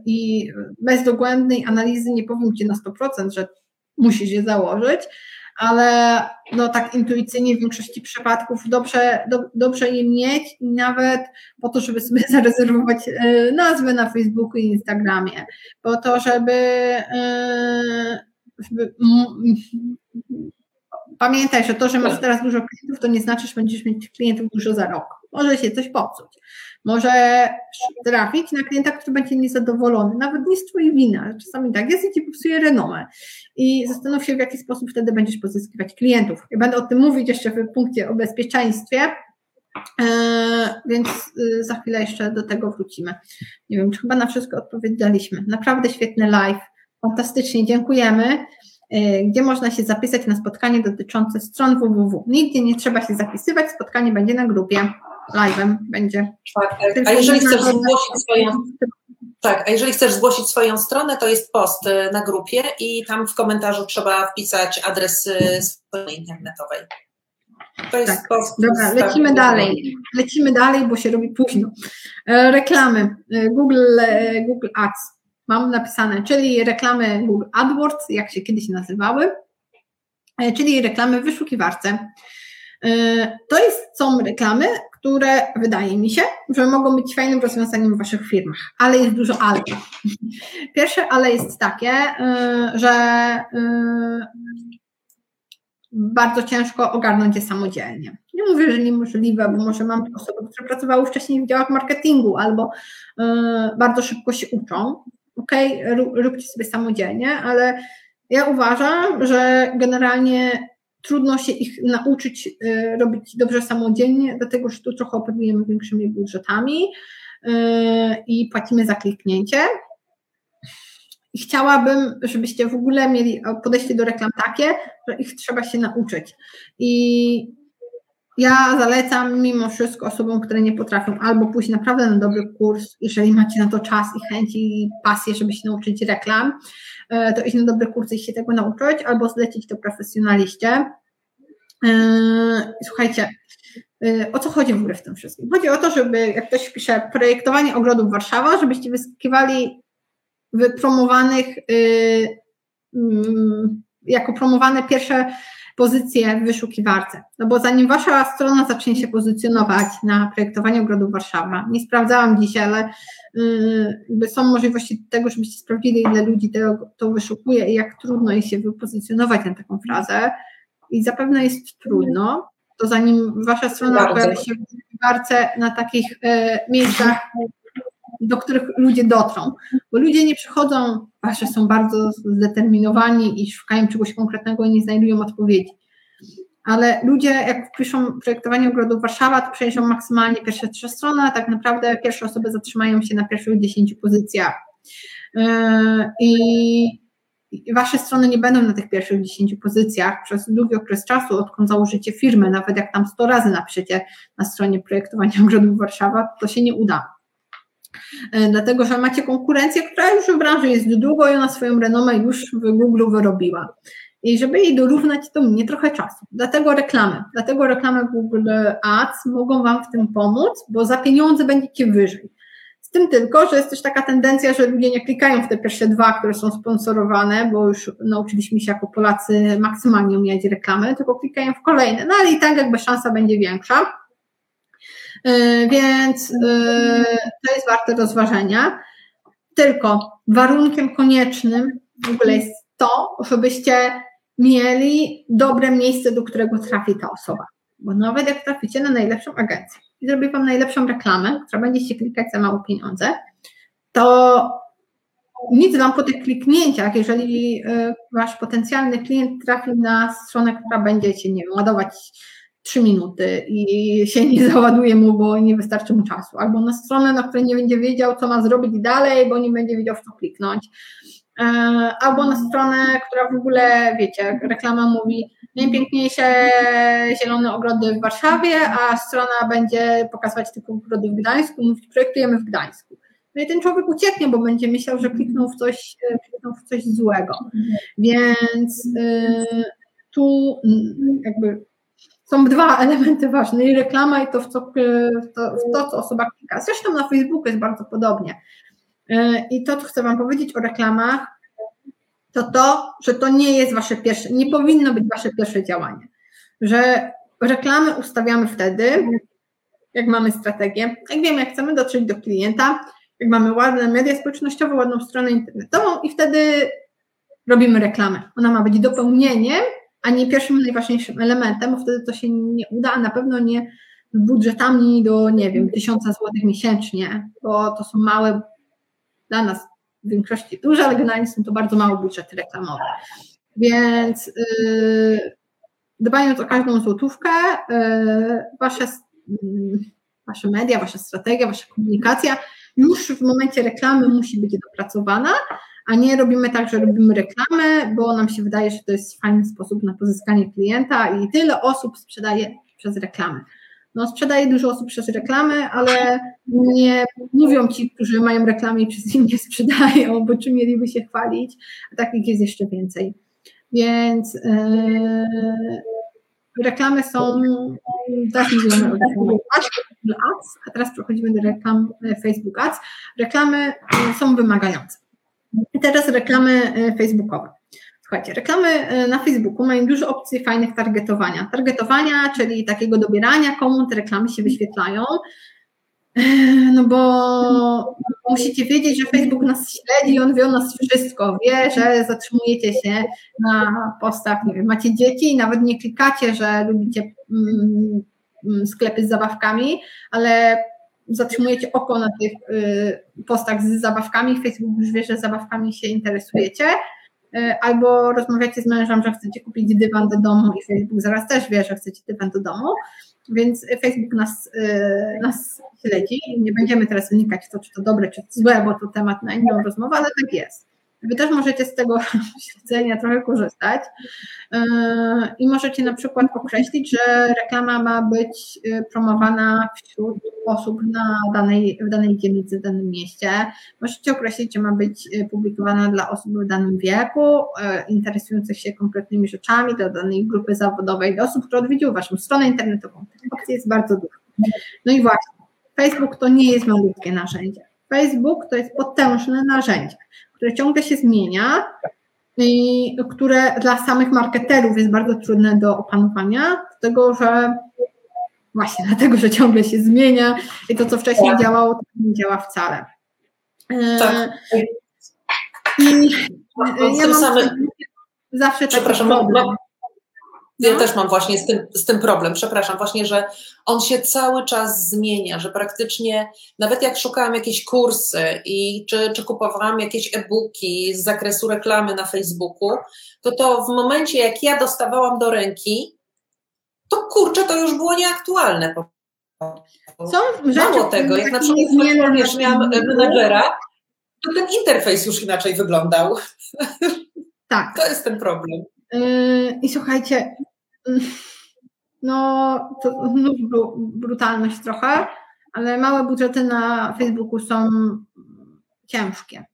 i bez dogłębnej analizy nie powiem Ci na 100%, że musisz je założyć, ale no tak intuicyjnie w większości przypadków dobrze, do, dobrze je mieć i nawet po to, żeby sobie zarezerwować e, nazwę na Facebooku i Instagramie, po to, żeby, e, żeby pamiętaj, że to, że masz teraz dużo klientów, to nie znaczy, że będziesz mieć klientów dużo za rok. Może się coś popsuć. Może trafić na klienta, który będzie niezadowolony, nawet nie z Twojej winy, ale czasami tak jest i Ci popsuje renomę. I zastanów się, w jaki sposób wtedy będziesz pozyskiwać klientów. Ja będę o tym mówić jeszcze w punkcie o bezpieczeństwie, e, więc y, za chwilę jeszcze do tego wrócimy. Nie wiem, czy chyba na wszystko odpowiedzieliśmy. Naprawdę świetny live. Fantastycznie, dziękujemy. E, gdzie można się zapisać na spotkanie dotyczące stron www. Nigdzie nie trzeba się zapisywać, spotkanie będzie na grupie, live'em będzie. Czwartek. A jeżeli chcesz zgłosić swoją, Tak, a jeżeli chcesz zgłosić swoją stronę, to jest post y, na grupie i tam w komentarzu trzeba wpisać adres strony internetowej. To jest tak. post. Dobra, lecimy dalej. Lecimy dalej, bo się robi późno. E, reklamy. E, Google, e, Google Ads. Mam napisane, czyli reklamy Google AdWords, jak się kiedyś nazywały, czyli reklamy w wyszukiwarce. To jest, są reklamy, które wydaje mi się, że mogą być fajnym rozwiązaniem w Waszych firmach, ale jest dużo ale. Pierwsze ale jest takie, y, że y, bardzo ciężko ogarnąć je samodzielnie. Nie mówię, że niemożliwe, bo może mam osoby, które pracowały wcześniej w działach marketingu albo y, bardzo szybko się uczą. Ok, róbcie sobie samodzielnie, ale ja uważam, że generalnie trudno się ich nauczyć y, robić dobrze samodzielnie, dlatego że tu trochę operujemy większymi budżetami y, i płacimy za kliknięcie. Chciałabym, żebyście w ogóle mieli podejście do reklam takie, że ich trzeba się nauczyć. I ja zalecam mimo wszystko osobom, które nie potrafią albo pójść naprawdę na dobry kurs, jeżeli macie na to czas i chęci i pasję, żeby się nauczyć reklam, e, to iść na dobry kurs i się tego nauczyć, albo zlecić to profesjonaliście. E, słuchajcie, e, o co chodzi w ogóle w tym wszystkim? Chodzi o to, żeby, jak ktoś pisze projektowanie ogrodów Warszawa, żebyście wyskakiwali wypromowanych, mm, jako promowane pierwsze pozycję w wyszukiwarce. No bo zanim wasza strona zacznie się pozycjonować na projektowanie ogrodu Warszawa, nie sprawdzałam dzisiaj, ale yy, są możliwości tego, żebyście sprawdzili, ile ludzi to, to wyszukuje i jak trudno jest się wypozycjonować na taką frazę. I zapewne jest trudno, to zanim wasza strona pojawia się w wyszukiwarce na takich yy, miejscach, do których ludzie dotrą. Bo ludzie nie przychodzą, wasze są bardzo zdeterminowani i szukają czegoś konkretnego i nie znajdują odpowiedzi. Ale ludzie, jak piszą projektowanie ogrodu Warszawa, to przejrzą maksymalnie pierwsze trzy strony, a tak naprawdę pierwsze osoby zatrzymają się na pierwszych dziesięciu pozycjach. Yy, I wasze strony nie będą na tych pierwszych dziesięciu pozycjach przez długi okres czasu, odkąd założycie firmę, nawet jak tam 100 razy napiszecie na stronie projektowania ogrodu Warszawa, to się nie uda. E, dlatego że macie konkurencję, która już w branży jest długo i ona swoją renomę już w Google wyrobiła. I żeby jej dorównać, to minie trochę czasu. Dlatego reklamy. Dlatego reklamy Google Ads mogą Wam w tym pomóc, bo za pieniądze będziecie wyżej. Z tym tylko, że jest też taka tendencja, że ludzie nie klikają w te pierwsze dwa, które są sponsorowane, bo już nauczyliśmy się jako Polacy maksymalnie umieć reklamy, tylko klikają w kolejne. No ale i tak jakby szansa będzie większa. E, więc e, to jest warte rozważenia. Tylko warunkiem koniecznym w ogóle jest to, żebyście mieli dobre miejsce, do którego trafi ta osoba. Bo nawet jak traficie na najlepszą agencję. I zrobi Wam najlepszą reklamę, która będzie się klikać za mało pieniądze, to nic Wam po tych kliknięciach, jeżeli e, Wasz potencjalny klient trafi na stronę, która będziecie, nie wiem, ładować trzy minuty i się nie załaduje mu, bo nie wystarczy mu czasu, albo na stronę, na której nie będzie wiedział, co ma zrobić dalej, bo nie będzie wiedział, w co kliknąć, e, albo na stronę, która w ogóle, wiecie, reklama mówi najpiękniejsze zielone ogrody w Warszawie, a strona będzie pokazywać tylko ogrody w Gdańsku, mówić projektujemy w Gdańsku. No i ten człowiek ucieknie, bo będzie myślał, że kliknął w coś, kliknął w coś złego. Więc yy, tu jakby są dwa elementy ważne, i reklama i to, w co, w to, w to, co osoba klika. Zresztą na Facebooku jest bardzo podobnie. E, I to, co chcę Wam powiedzieć o reklamach, to to, że to nie jest Wasze pierwsze, nie powinno być Wasze pierwsze działanie. Że reklamy ustawiamy wtedy, jak mamy strategię, jak wiemy, jak chcemy dotrzeć do klienta, jak mamy ładne media społecznościowe, ładną stronę internetową i wtedy robimy reklamę. Ona ma być dopełnieniem a nie pierwszym najważniejszym elementem, bo wtedy to się nie uda, a na pewno nie budżetami do, nie wiem, tysiąca złotych miesięcznie, bo to są małe, dla nas w większości duże, ale generalnie są to bardzo małe budżety reklamowe. Więc yy, dbając o każdą złotówkę, yy, wasze, yy, wasze media, wasza strategia, wasza komunikacja już w momencie reklamy musi być dopracowana, a nie robimy tak, że robimy reklamę, bo nam się wydaje, że to jest fajny sposób na pozyskanie klienta i tyle osób sprzedaje przez reklamę. No, sprzedaje dużo osób przez reklamy, ale nie mówią ci, którzy mają reklamy i przez nie sprzedają, bo czy mieliby się chwalić, a takich jest jeszcze więcej. Więc yy, reklamy są, Ads, a teraz przechodzimy do reklam e, Facebook Ads. Reklamy e, są wymagające. I teraz reklamy facebookowe. Słuchajcie, reklamy e, na Facebooku mają dużo opcji fajnych targetowania. Targetowania, czyli takiego dobierania, komu te reklamy się wyświetlają. E, no bo musicie wiedzieć, że Facebook nas śledzi, on wie o nas wszystko, wie, że zatrzymujecie się na postach, nie wiem, macie dzieci i nawet nie klikacie, że lubicie mm, mm, sklepy z zabawkami, ale zatrzymujecie oko na tych y, postach z zabawkami, Facebook już wie, że zabawkami się interesujecie, albo rozmawiacie z mężem, że chcecie kupić dywan do domu i Facebook zaraz też wie, że chcecie dywan do domu, więc Facebook nas, e, nas śledzi i nie będziemy teraz wynikać w to, czy to dobre, czy to złe, bo to temat na inną rozmowę, ale tak jest. Wy też możecie z tego śledzenia trochę korzystać yy, i możecie na przykład określić, że reklama ma być yy, promowana wśród osób na danej, w danej dzielnicy, w danym mieście. Możecie określić, że ma być yy, publikowana dla osób w danym wieku, interesujących się konkretnymi rzeczami, do danej grupy zawodowej, do osób, które odwiedziły Waszą stronę internetową. Tych opcji jest bardzo dużo. No i właśnie, Facebook to nie jest malutkie narzędzie. Facebook to jest potężne narzędzie które ciągle się zmienia i które dla samych marketerów jest bardzo trudne do opanowania, dlatego że właśnie dlatego, że ciągle się zmienia i to, co wcześniej tak. działało, to nie działa wcale. E, tak. I ja mam zawsze taki problem. Ja no. też mam właśnie z tym, z tym problem, przepraszam, właśnie, że on się cały czas zmienia, że praktycznie nawet jak szukałam jakieś kursy i czy, czy kupowałam jakieś e-booki z zakresu reklamy na Facebooku, to to w momencie jak ja dostawałam do ręki, to kurczę, to już było nieaktualne. Są Mało tego, jak na przykład wiesz, miałam menedżera, to ten interfejs już inaczej wyglądał. Tak. To jest ten problem. Yy, I słuchajcie, no to znów brutalność trochę, ale małe budżety na Facebooku są ciężkie.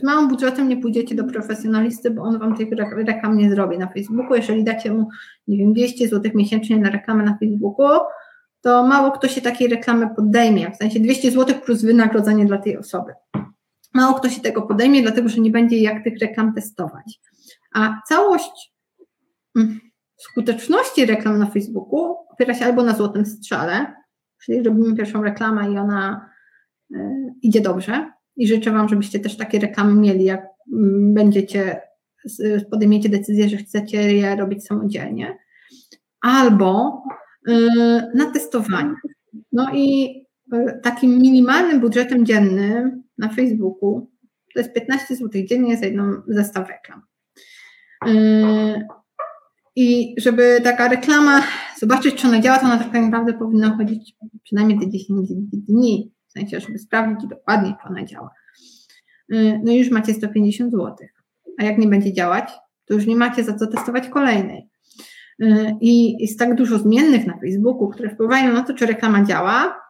Z małym budżetem nie pójdziecie do profesjonalisty, bo on wam tych reklam nie zrobi na Facebooku. Jeżeli dacie mu, nie wiem, 200 zł miesięcznie na reklamę na Facebooku, to mało kto się takiej reklamy podejmie. W sensie 200 zł plus wynagrodzenie dla tej osoby. Mało kto się tego podejmie, dlatego że nie będzie jak tych reklam testować. A całość mm, skuteczności reklam na Facebooku opiera się albo na złotym strzale, czyli robimy pierwszą reklamę i ona y, idzie dobrze. I życzę Wam, żebyście też takie reklamy mieli, jak będziecie, podejmiecie decyzję, że chcecie je robić samodzielnie. Albo y, na testowanie. No i y, takim minimalnym budżetem dziennym na Facebooku to jest 15 zł dziennie za jedną zestaw reklam. Y, i żeby taka reklama, zobaczyć, czy ona działa, to ona tak naprawdę powinna chodzić przynajmniej te 10 dni, w sensie, żeby sprawdzić dokładnie, czy ona działa. Y, no i już macie 150 zł. A jak nie będzie działać, to już nie macie za co testować kolejnej. Y, I jest tak dużo zmiennych na Facebooku, które wpływają na to, czy reklama działa,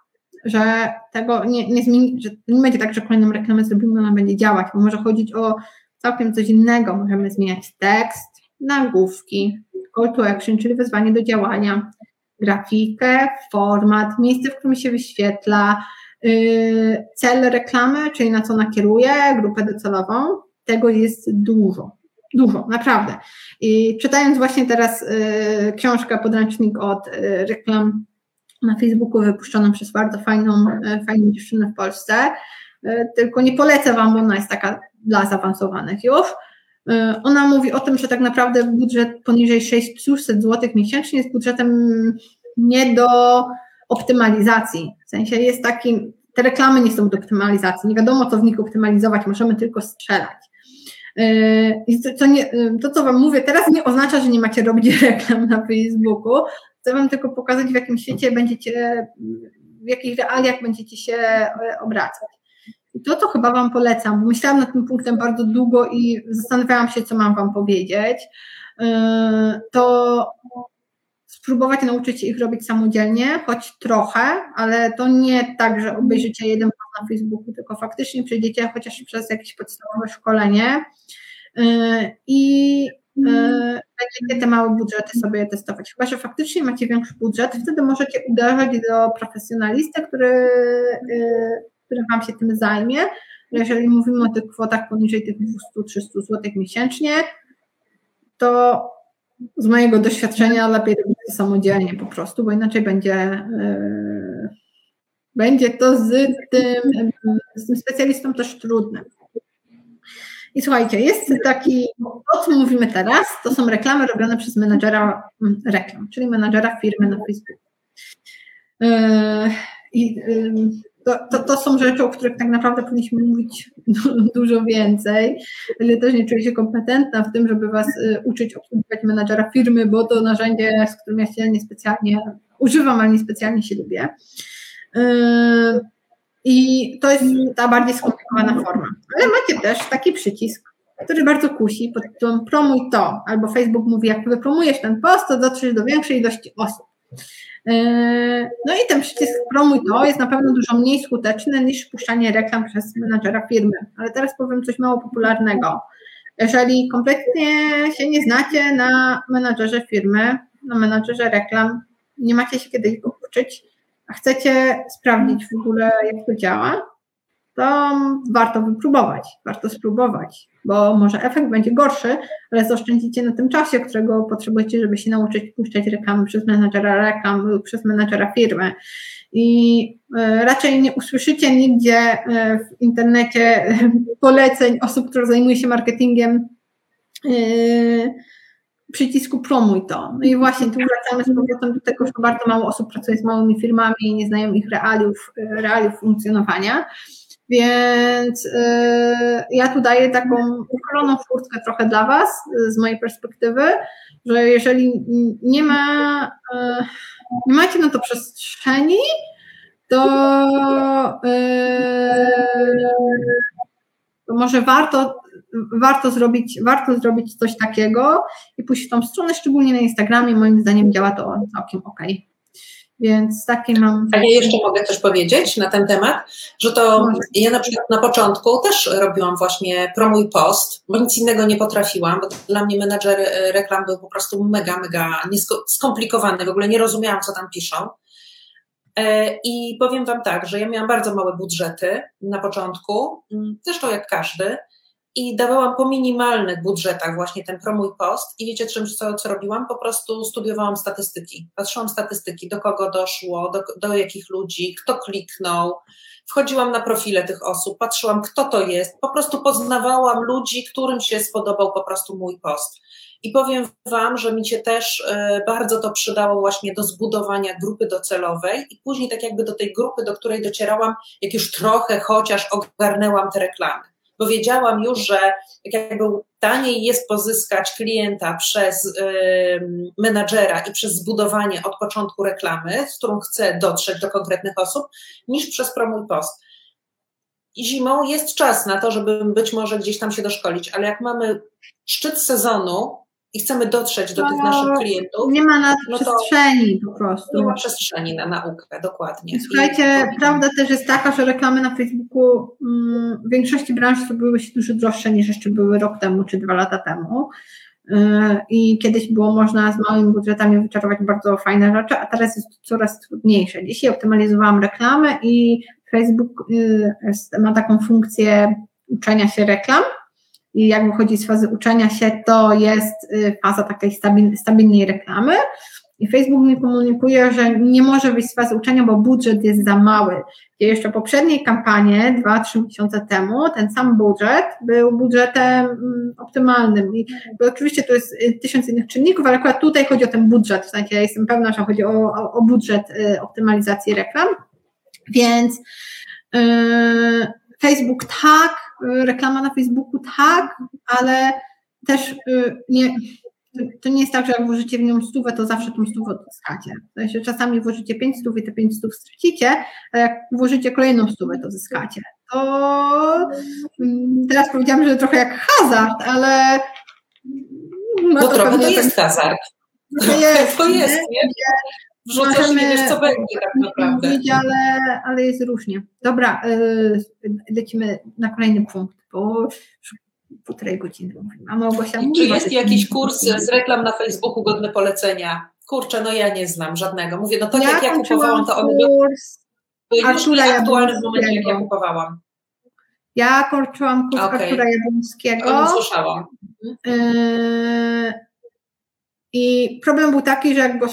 że tego nie, nie zmieni, że nie będzie tak, że kolejną reklamę zrobimy, ona będzie działać, bo może chodzić o całkiem coś innego. Możemy zmieniać tekst, nagłówki, call to action, czyli wezwanie do działania, grafikę, format, miejsce, w którym się wyświetla, yy, cel reklamy, czyli na co nakieruje, grupę docelową. Tego jest dużo. Dużo, naprawdę. I czytając właśnie teraz yy, książkę, podręcznik od yy, reklam na Facebooku wypuszczoną przez bardzo fajną, fajną dziewczynę w Polsce, tylko nie polecę Wam, bo ona jest taka dla zaawansowanych już, ona mówi o tym, że tak naprawdę budżet poniżej 600 zł miesięcznie jest budżetem nie do optymalizacji. W sensie jest taki, te reklamy nie są do optymalizacji, nie wiadomo co w nich optymalizować, możemy tylko strzelać. E, I to, nie, to, co Wam mówię teraz, nie oznacza, że nie macie robić reklam na Facebooku. Chcę Wam tylko pokazać, w jakim świecie będziecie, w jakich realiach będziecie się e, obracać. I to, co chyba Wam polecam, bo myślałam nad tym punktem bardzo długo i zastanawiałam się, co mam Wam powiedzieć, yy, to spróbować nauczyć ich robić samodzielnie, choć trochę, ale to nie tak, że obejrzycie jeden na Facebooku, tylko faktycznie przejdziecie chociaż przez jakieś podstawowe szkolenie y, i y, będziecie te małe budżety sobie testować. Chyba, że faktycznie macie większy budżet, wtedy możecie uderzać do profesjonalisty, który, który Wam się tym zajmie. Jeżeli mówimy o tych kwotach poniżej tych 200-300 zł miesięcznie, to z mojego doświadczenia lepiej robić to samodzielnie po prostu, bo inaczej będzie, yy, będzie to z tym, z tym specjalistą też trudne. I słuchajcie, jest taki, o czym mówimy teraz, to są reklamy robione przez menadżera mm, reklam, czyli menadżera firmy na Facebooku. Yy, yy, to, to, to, są rzeczy, o których tak naprawdę powinniśmy mówić dużo więcej, ale też nie czuję się kompetentna w tym, żeby Was y, uczyć obsługiwać menadżera firmy, bo to narzędzie, z którym ja się niespecjalnie używam, ale niespecjalnie się lubię. Y, I to jest ta bardziej skomplikowana forma. Ale macie też taki przycisk, który bardzo kusi pod tytułem promuj to, albo Facebook mówi, jak wypromujesz ten post, to dotrzesz do większej ilości osób. Yy, no i ten przycisk promuj to jest na pewno dużo mniej skuteczny niż puszczanie reklam przez menadżera firmy. Ale teraz powiem coś mało popularnego. Jeżeli kompletnie się nie znacie na menadżerze firmy, na menadżerze reklam, nie macie się kiedyś go uczyć, a chcecie sprawdzić w ogóle, jak to działa, to warto wypróbować, warto spróbować, bo może efekt będzie gorszy, ale zaoszczędzicie na tym czasie, którego potrzebujecie, żeby się nauczyć puszczać reklamy przez menadżera reklam lub przez menadżera firmy. I e, raczej nie usłyszycie nigdzie e, w internecie poleceń osób, które zajmują się marketingiem e, przycisku promuj to. No i właśnie tu wracamy z powrotem do tego, że bardzo mało osób pracuje z małymi firmami i nie znają ich realiów, realiów funkcjonowania. Więc yy, ja tu daję taką uchyloną furtkę trochę dla Was z mojej perspektywy, że jeżeli nie ma, yy, nie macie na to przestrzeni, to, to może warto, warto, zrobić, warto zrobić coś takiego i pójść w tą stronę, szczególnie na Instagramie. Moim zdaniem działa to całkiem ok. Więc takie mam. A ja jeszcze mogę coś powiedzieć na ten temat, że to ja na przykład na początku też robiłam właśnie promuj post, bo nic innego nie potrafiłam, bo dla mnie menadżer e, reklam był po prostu mega, mega skomplikowany, w ogóle nie rozumiałam, co tam piszą. E, I powiem Wam tak, że ja miałam bardzo małe budżety na początku, mm, zresztą jak każdy, i dawałam po minimalnych budżetach właśnie ten promuj post i wiecie czym, co, co robiłam? Po prostu studiowałam statystyki. Patrzyłam statystyki, do kogo doszło, do, do jakich ludzi, kto kliknął. Wchodziłam na profile tych osób, patrzyłam kto to jest, po prostu poznawałam ludzi, którym się spodobał po prostu mój post. I powiem Wam, że mi się też e, bardzo to przydało właśnie do zbudowania grupy docelowej i później tak jakby do tej grupy, do której docierałam, jak już trochę chociaż ogarnęłam te reklamy bo wiedziałam już, że tak jakby taniej jest pozyskać klienta przez menadżera i przez zbudowanie od początku reklamy, z którą chcę dotrzeć do konkretnych osób, niż przez promuj post. Zimą jest czas na to, żeby być może gdzieś tam się doszkolić, ale jak mamy szczyt sezonu, i chcemy dotrzeć do no, tych naszych klientów. Nie ma na no przestrzeni po prostu. Nie ma przestrzeni na naukę, dokładnie. Słuchajcie, I prawda też jest taka, że reklamy na Facebooku mm, w większości branż były się dużo droższe niż jeszcze były rok temu czy dwa lata temu. Y, I kiedyś było można z małymi budżetami wyczarować bardzo fajne rzeczy, a teraz jest to coraz trudniejsze. Dzisiaj optymalizowałam reklamę i Facebook y, ma taką funkcję uczenia się reklam i jak wychodzi z fazy uczenia się, to jest y, faza takiej stabil, stabilnej reklamy. I Facebook mi komunikuje, że nie może wyjść z fazy uczenia, bo budżet jest za mały. I jeszcze poprzedniej kampanii, 2-3 miesiące temu, ten sam budżet był budżetem mm, optymalnym. I oczywiście to jest y, tysiąc innych czynników, ale akurat tutaj chodzi o ten budżet. W sensie ja jestem pewna, że chodzi o, o, o budżet y, optymalizacji reklam. Więc yy, Facebook tak, reklama na Facebooku tak, ale też y, nie, to nie jest tak, że jak włożycie w nią stówę, to zawsze tą stówę odzyskacie. W sensie czasami włożycie pięć stów i te pięć stów stracicie, a jak włożycie kolejną stówę, to zyskacie. To mm, teraz powiedziałam, że trochę jak hazard, ale... No trochę to jest hazard. To jest, to jest nie? Wrzucasz nie wiesz, co będzie tak naprawdę. Mówić, ale, ale jest różnie. Dobra, yy, lecimy na kolejny punkt, bo półtorej godziny mówimy. A Małgosia I Czy jest jakiś kurs z reklam na Facebooku godny polecenia? Kurczę, no ja nie znam żadnego. Mówię, no tak ja jak ja kupowałam, to on kurs był Artura aktualny w momencie, jak ja kupowałam. Ja kończyłam kurs okay. Artura Jabłońskiego. O słyszałam. Yy, I problem był taki, że jak go,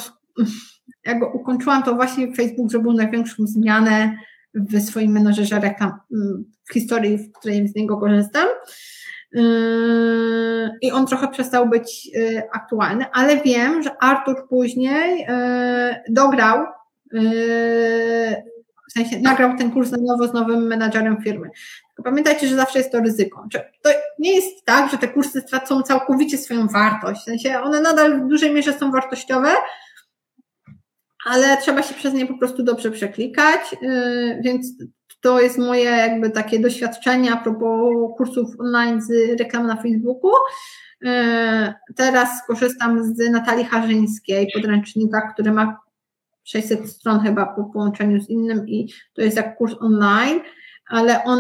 jak go ukończyłam, to właśnie Facebook zrobił największą zmianę w swoim menedżerze reklam w historii, w której z niego korzystam. Yy, I on trochę przestał być yy, aktualny, ale wiem, że Artur później yy, dograł, w sensie nagrał ten kurs na nowo z nowym menadżerem firmy. Pamiętajcie, że zawsze jest to ryzyko. To nie jest tak, że te kursy stracą całkowicie swoją wartość. W sensie one nadal w dużej mierze są wartościowe, ale trzeba się przez nie po prostu dobrze przeklikać, więc to jest moje jakby takie doświadczenie a propos kursów online z reklam na Facebooku. E, teraz korzystam z Natalii Harzyńskiej, podręcznika, który ma 600 stron chyba po połączeniu z innym i to jest jak kurs online, ale on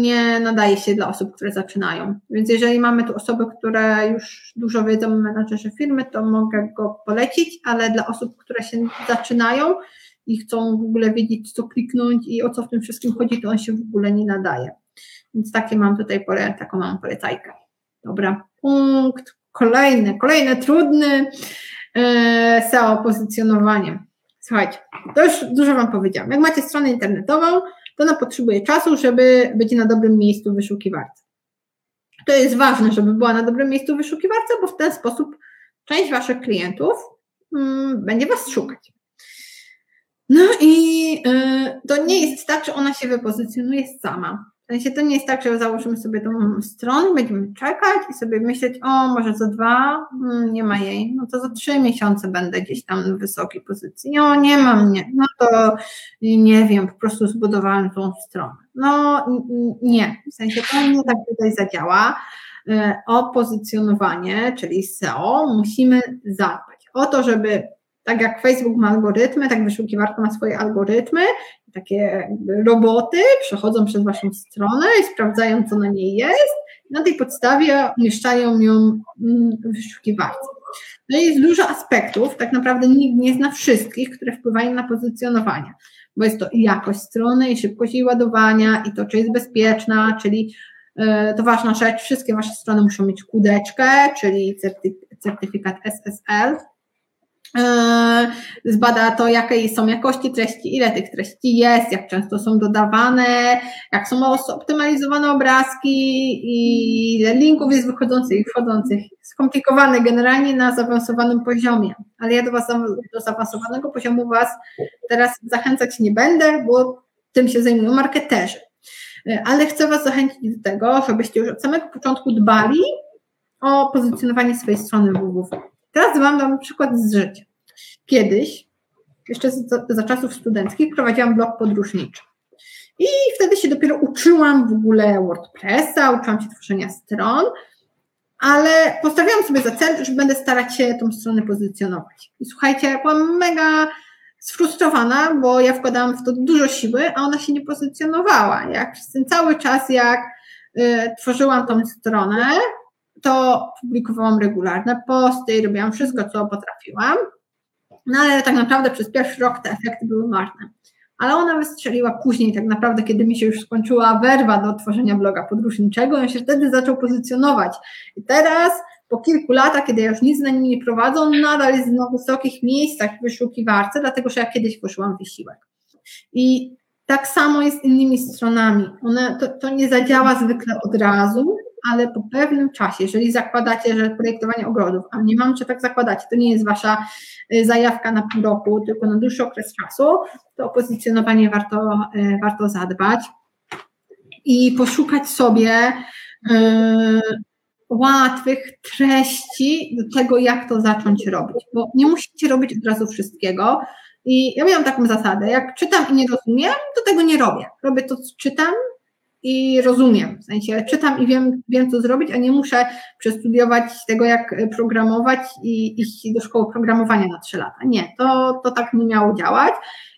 nie nadaje się dla osób, które zaczynają. Więc jeżeli mamy tu osoby, które już dużo wiedzą o menadżerze firmy, to mogę go polecić, ale dla osób, które się zaczynają, i chcą w ogóle wiedzieć, co kliknąć i o co w tym wszystkim chodzi, to on się w ogóle nie nadaje. Więc takie mam tutaj pole, taką mam polecajkę. Dobra, punkt kolejny, kolejny trudny e, SEO pozycjonowanie. Słuchajcie, to już dużo Wam powiedziałam. Jak macie stronę internetową, to ona potrzebuje czasu, żeby być na dobrym miejscu w wyszukiwarce. To jest ważne, żeby była na dobrym miejscu w wyszukiwarce, bo w ten sposób część Waszych klientów mm, będzie Was szukać. No i y, to nie jest tak, że ona się wypozycjonuje sama. W sensie to nie jest tak, że założymy sobie tą stronę, będziemy czekać i sobie myśleć, o, może za dwa, hmm, nie ma jej, no to za trzy miesiące będę gdzieś tam w wysokiej pozycji. No, nie ma mnie, no to nie wiem, po prostu zbudowałem tą stronę. No, nie, w sensie to nie tak tutaj zadziała. Y, o pozycjonowanie, czyli SEO, musimy zadbać o to, żeby tak jak Facebook ma algorytmy, tak wyszukiwarka ma swoje algorytmy, takie roboty przechodzą przez Waszą stronę i sprawdzają, co na niej jest. Na tej podstawie umieszczają ją mm, w wyszukiwarce. No jest dużo aspektów, tak naprawdę nikt nie zna wszystkich, które wpływają na pozycjonowanie, bo jest to i jakość strony, i szybkość jej ładowania, i to, czy jest bezpieczna, czyli e, to ważna rzecz, wszystkie Wasze strony muszą mieć kudeczkę, czyli certyfikat SSL, zbada to, jakie są jakości treści, ile tych treści jest, jak często są dodawane, jak są optymalizowane obrazki i ile linków jest wychodzących i wchodzących. Skomplikowane generalnie na zaawansowanym poziomie, ale ja do Was do zaawansowanego poziomu Was teraz zachęcać nie będę, bo tym się zajmują marketerzy. Yy, ale chcę Was zachęcić do tego, żebyście już od samego początku dbali o pozycjonowanie swojej strony www. Teraz Wam dam przykład z życia. Kiedyś, jeszcze za, za czasów studenckich, prowadziłam blog podróżniczy. I wtedy się dopiero uczyłam w ogóle WordPressa, uczyłam się tworzenia stron, ale postawiłam sobie za cel, że będę starać się tą stronę pozycjonować. I słuchajcie, byłam mega sfrustrowana, bo ja wkładałam w to dużo siły, a ona się nie pozycjonowała. Jak przez ten cały czas, jak y, tworzyłam tą stronę, to publikowałam regularne posty i robiłam wszystko, co potrafiłam. No ale tak naprawdę przez pierwszy rok te efekty były marne. Ale ona wystrzeliła później, tak naprawdę, kiedy mi się już skończyła werwa do tworzenia bloga podróżniczego, on się wtedy zaczął pozycjonować. I teraz, po kilku latach, kiedy ja już nic na nim nie prowadzę, on nadal jest na wysokich miejscach w wyszukiwarce, dlatego że ja kiedyś poszłam wysiłek. I tak samo jest z innymi stronami. One, to, to nie zadziała zwykle od razu, ale po pewnym czasie, jeżeli zakładacie, że projektowanie ogrodów, a nie mam, czy tak zakładacie, to nie jest wasza y, zajawka na pół roku, tylko na dłuższy okres czasu, to o pozycjonowanie warto, y, warto zadbać i poszukać sobie yy, łatwych treści do tego, jak to zacząć robić, bo nie musicie robić od razu wszystkiego. I ja miałam taką zasadę, jak czytam i nie rozumiem, to tego nie robię. Robię to, co czytam, i rozumiem. W sensie czytam i wiem, wiem co zrobić, a nie muszę przestudiować tego, jak programować i iść do szkoły programowania na trzy lata. Nie, to, to tak nie miało działać.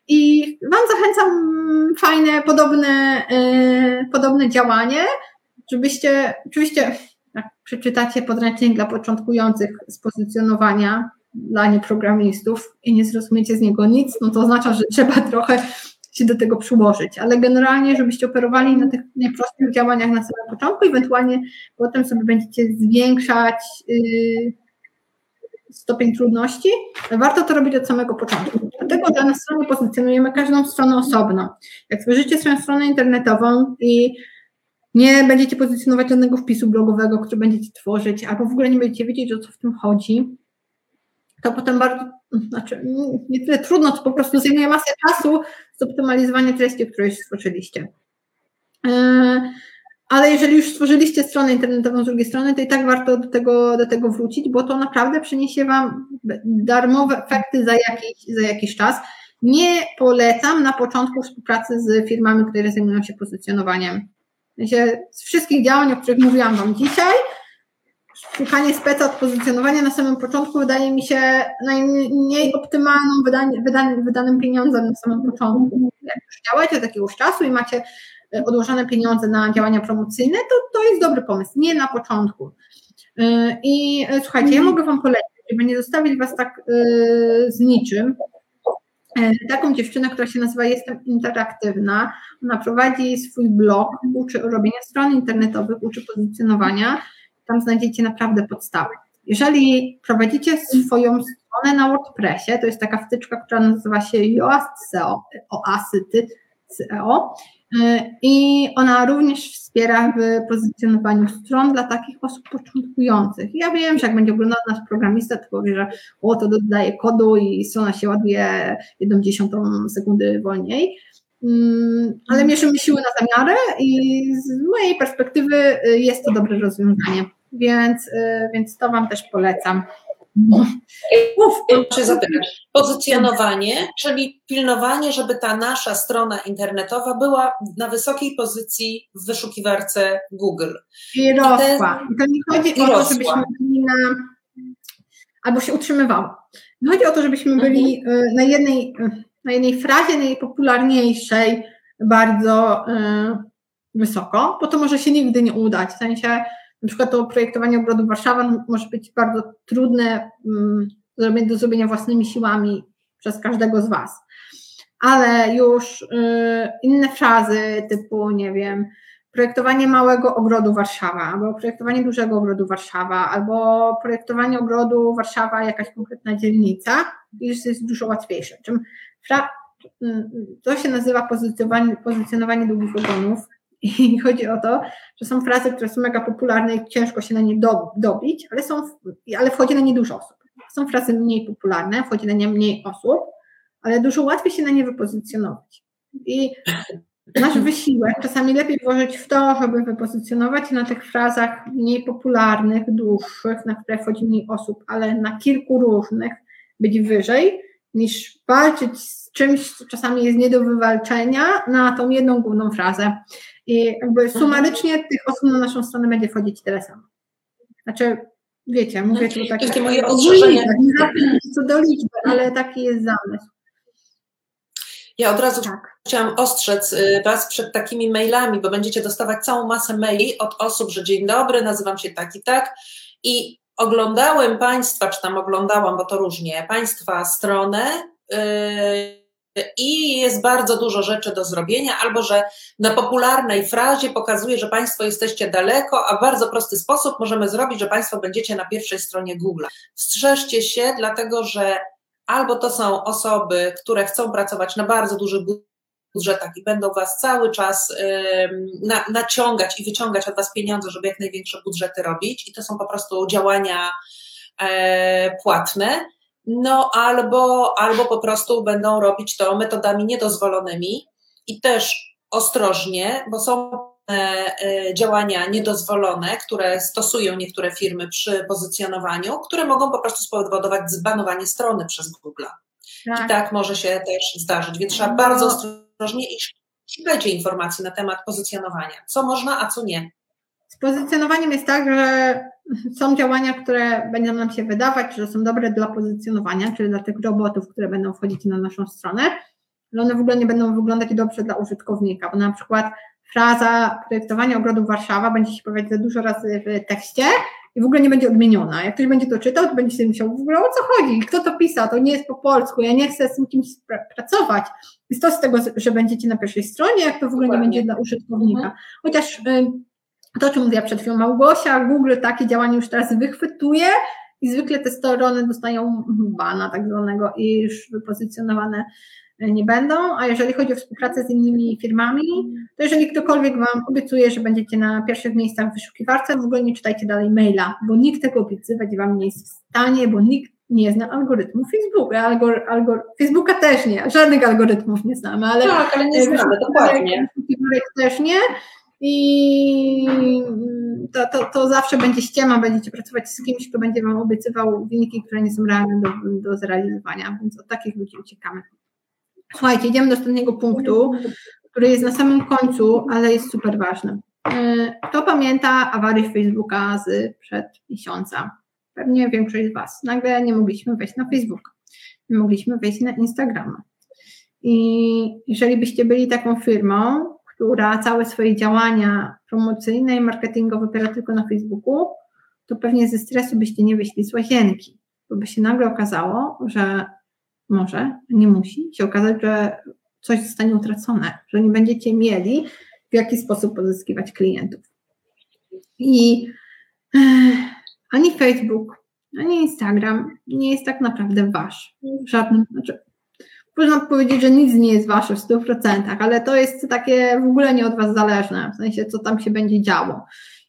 I Wam zachęcam fajne, podobne, yy, podobne działanie, żebyście, oczywiście jak przeczytacie podręcznik dla początkujących z pozycjonowania dla nieprogramistów i nie zrozumiecie z niego nic, no to oznacza, że trzeba trochę się do tego przyłożyć, ale generalnie, żebyście operowali na tych najprostszych działaniach na samym początku, ewentualnie potem sobie będziecie zwiększać yy, stopień trudności, warto to robić od samego początku. Dlatego, że na stronie pozycjonujemy każdą stronę osobno. Jak stworzycie swoją stronę internetową i nie będziecie pozycjonować żadnego wpisu blogowego, który będziecie tworzyć, albo w ogóle nie będziecie wiedzieć, o co w tym chodzi, to potem bardzo, znaczy nie tyle trudno, to po prostu zajmuje masę czasu zoptymalizowanie treści, które już stworzyliście. E, ale jeżeli już stworzyliście stronę internetową z drugiej strony, to i tak warto do tego, do tego wrócić, bo to naprawdę przyniesie Wam darmowe efekty za jakiś, za jakiś czas. Nie polecam na początku współpracy z firmami, które zajmują się pozycjonowaniem. Z wszystkich działań, o których mówiłam Wam dzisiaj, szukanie speca od pozycjonowania na samym początku wydaje mi się najmniej optymalną wydanie, wydane, wydanym pieniądzem na samym początku. Jak już działacie od jakiegoś czasu i macie e, odłożone pieniądze na działania promocyjne, to to jest dobry pomysł, nie na początku. E, I e, słuchajcie, ja mogę Wam polecić, żeby nie zostawić Was tak z niczym, taką dziewczynę, która się nazywa Jestem Interaktywna. Ona prowadzi swój blog, uczy robienia stron internetowych, uczy pozycjonowania tam znajdziecie naprawdę podstawy. Jeżeli prowadzicie swoją stronę na WordPressie, to jest taka wtyczka, która nazywa się Yoast SEO, Oasyty SEO i ona również wspiera w pozycjonowaniu stron dla takich osób początkujących. Ja wiem, że jak będzie oglądał nas programista, to powie, że o, to dodaje kodu i strona się ładuje jedną dziesiątą sekundy wolniej, mm, ale mierzymy siły na zamiarę i z mojej perspektywy y, jest to dobre rozwiązanie więc, y, więc to Wam też polecam. Uf, muszę zapytać. Pozycjonowanie, czyli pilnowanie, żeby ta nasza strona internetowa była na wysokiej pozycji w wyszukiwarce Google. I rosła. I to nie chodzi o to, żebyśmy byli na. albo się utrzymywało. Nie chodzi o to, żebyśmy byli mhm. Y, na jednej, y, na jednej frazie najpopularniejszej bardzo wysoko, bo to może się nigdy nie udać. W sensie na przykład to projektowanie ogrodu Warszawa może być bardzo trudne mm, do zrobienia własnymi siłami przez każdego z Was. Ale już y, inne frazy typu, nie wiem, projektowanie małego ogrodu Warszawa, albo projektowanie dużego ogrodu Warszawa, albo projektowanie ogrodu Warszawa, jakaś konkretna dzielnica, już jest dużo łatwiejsze. Czym mm, to się nazywa pozycjonowanie, pozycjonowanie długich ogonów i chodzi o to, że są frazy, które są mega popularne i ciężko się na nie do, dobić, ale, są, ale wchodzi na nie dużo osób. Są frazy mniej popularne, wchodzi na nie mniej osób, ale dużo łatwiej się na nie wypozycjonować. I nasz wysiłek czasami lepiej włożyć w to, żeby wypozycjonować na tych frazach mniej popularnych, dłuższych, na które wchodzi mniej osób, ale na kilku różnych być wyżej, niż walczyć z czymś, co czasami jest nie do wywalczenia, na tą jedną główną frazę. I jakby mhm. sumarycznie tych osób na naszą stronę będzie wchodzić tyle samo. Znaczy, wiecie, mówię tu takie, takie moje ostrzeżenie. Co do liczby, ale taki jest zamysł. Ja od razu tak. chciałam ostrzec y, Was przed takimi mailami, bo będziecie dostawać całą masę maili od osób, że dzień dobry, nazywam się tak i tak i oglądałem Państwa, czy tam oglądałam, bo to różnie, Państwa stronę yy, i jest bardzo dużo rzeczy do zrobienia, albo że na popularnej frazie pokazuje, że Państwo jesteście daleko, a w bardzo prosty sposób możemy zrobić, że Państwo będziecie na pierwszej stronie Google. Strzeżcie się, dlatego że albo to są osoby, które chcą pracować na bardzo dużych budżetach i będą Was cały czas na, naciągać i wyciągać od Was pieniądze, żeby jak największe budżety robić, i to są po prostu działania e, płatne no albo, albo po prostu będą robić to metodami niedozwolonymi i też ostrożnie, bo są e, e, działania niedozwolone, które stosują niektóre firmy przy pozycjonowaniu, które mogą po prostu spowodować zbanowanie strony przez Google. Tak. I tak może się też zdarzyć, więc trzeba no. bardzo ostrożnie iść. Szukajcie informacji na temat pozycjonowania. Co można, a co nie. Z pozycjonowaniem jest tak, że są działania, które będą nam się wydawać, że są dobre dla pozycjonowania, czyli dla tych robotów, które będą wchodzić na naszą stronę, ale one w ogóle nie będą wyglądać dobrze dla użytkownika, bo na przykład fraza projektowania ogrodu Warszawa będzie się pojawiać za dużo razy w tekście i w ogóle nie będzie odmieniona. Jak ktoś będzie to czytał, to będzie się musiał w ogóle o co chodzi, kto to pisał, to nie jest po polsku, ja nie chcę z tym kimś pracować. To z tego, że będziecie na pierwszej stronie, jak to w ogóle nie będzie dla użytkownika. Mhm. Chociaż y, to, o czym mówiła przed chwilą Małgosia, Google takie działanie już teraz wychwytuje i zwykle te strony dostają bana tak zwanego i już wypozycjonowane nie będą, a jeżeli chodzi o współpracę z innymi firmami, to jeżeli ktokolwiek Wam obiecuje, że będziecie na pierwszych miejscach w wyszukiwarce, w ogóle nie czytajcie dalej maila, bo nikt tego obiecywać Wam nie jest w stanie, bo nikt nie zna algorytmu Facebooka. Algor, algor, Facebooka też nie, żadnych algorytmów nie znamy, ale. Tak, ale nie znamy, dokładnie. też nie. I to, to, to zawsze będzie ściema, będziecie pracować z kimś, kto będzie Wam obiecywał wyniki, które nie są realne do, do zrealizowania, więc od takich ludzi uciekamy. Słuchajcie, idziemy do ostatniego punktu, który jest na samym końcu, ale jest super ważny. E, kto pamięta awarię Facebooka z przed miesiąca? Pewnie większość z Was. Nagle nie mogliśmy wejść na Facebook, nie mogliśmy wejść na Instagrama. I jeżeli byście byli taką firmą, która całe swoje działania promocyjne i marketingowe opiera tylko na Facebooku, to pewnie ze stresu byście nie wyszli z łazienki, bo by się nagle okazało, że może, nie musi się okazać, że coś zostanie utracone, że nie będziecie mieli w jaki sposób pozyskiwać klientów. I ani Facebook, ani Instagram nie jest tak naprawdę wasz. Żadnym, znaczy, można powiedzieć, że nic nie jest wasze w 100%, ale to jest takie w ogóle nie od was zależne, w sensie co tam się będzie działo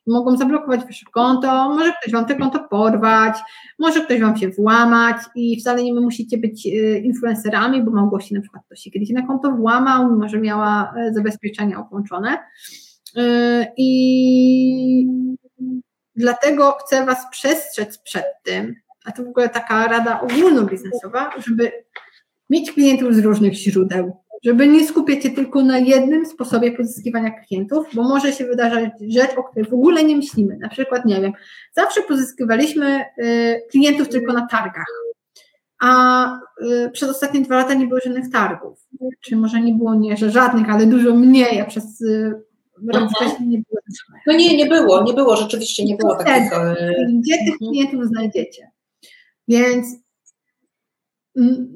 mogą zablokować wasze konto, może ktoś wam to konto porwać, może ktoś wam się włamać i wcale nie musicie być e, influencerami, bo Małgosi na przykład ktoś się kiedyś na konto włamał, mimo że miała e, zabezpieczenia włączone. E, I dlatego chcę was przestrzec przed tym, a to w ogóle taka rada ogólnobiznesowa, żeby mieć klientów z różnych źródeł żeby nie skupiać się tylko na jednym sposobie pozyskiwania klientów, bo może się wydarzać rzecz, o której w ogóle nie myślimy. Na przykład, nie wiem, zawsze pozyskiwaliśmy y, klientów tylko na targach, a y, przez ostatnie dwa lata nie było żadnych targów. Czy może nie było nie, że żadnych, ale dużo mniej, a przez y, rok mhm. wcześniej nie było. No nie, nie było, nie było, rzeczywiście nie było takich. Gdzie tych mhm. klientów znajdziecie? Więc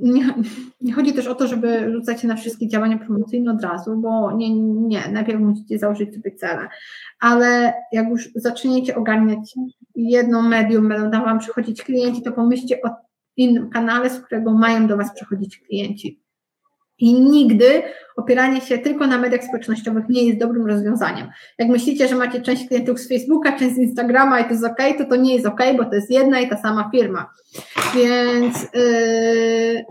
nie, nie, chodzi też o to, żeby rzucać się na wszystkie działania promocyjne od razu, bo nie, nie, najpierw musicie założyć sobie cele, ale jak już zaczniecie ogarniać jedno medium, będą Wam przychodzić klienci, to pomyślcie o innym kanale, z którego mają do Was przychodzić klienci. I nigdy opieranie się tylko na mediach społecznościowych nie jest dobrym rozwiązaniem. Jak myślicie, że macie część klientów z Facebooka, część z Instagrama i to jest ok, to to nie jest ok, bo to jest jedna i ta sama firma. Więc yy,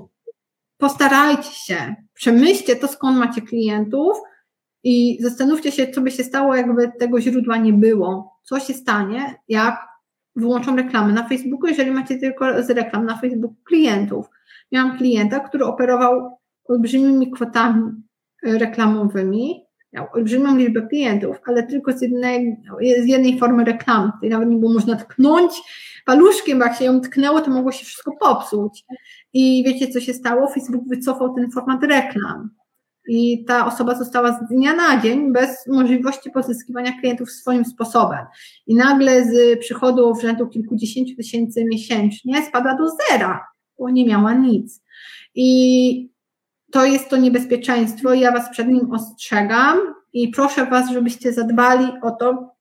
postarajcie się, przemyślcie to, skąd macie klientów i zastanówcie się, co by się stało, jakby tego źródła nie było. Co się stanie, jak wyłączą reklamy na Facebooku, jeżeli macie tylko z reklam na Facebooku klientów. Miałam klienta, który operował olbrzymimi kwotami e, reklamowymi, miał olbrzymią liczbę klientów, ale tylko z jednej, z jednej formy reklamy. Tutaj nawet nie było można tknąć paluszkiem, bo jak się ją tknęło, to mogło się wszystko popsuć. I wiecie, co się stało? Facebook wycofał ten format reklam. I ta osoba została z dnia na dzień bez możliwości pozyskiwania klientów swoim sposobem. I nagle z przychodu w rzędu kilkudziesięciu tysięcy miesięcznie spadła do zera, bo nie miała nic. I to jest to niebezpieczeństwo. Ja Was przed nim ostrzegam i proszę Was, żebyście zadbali o to,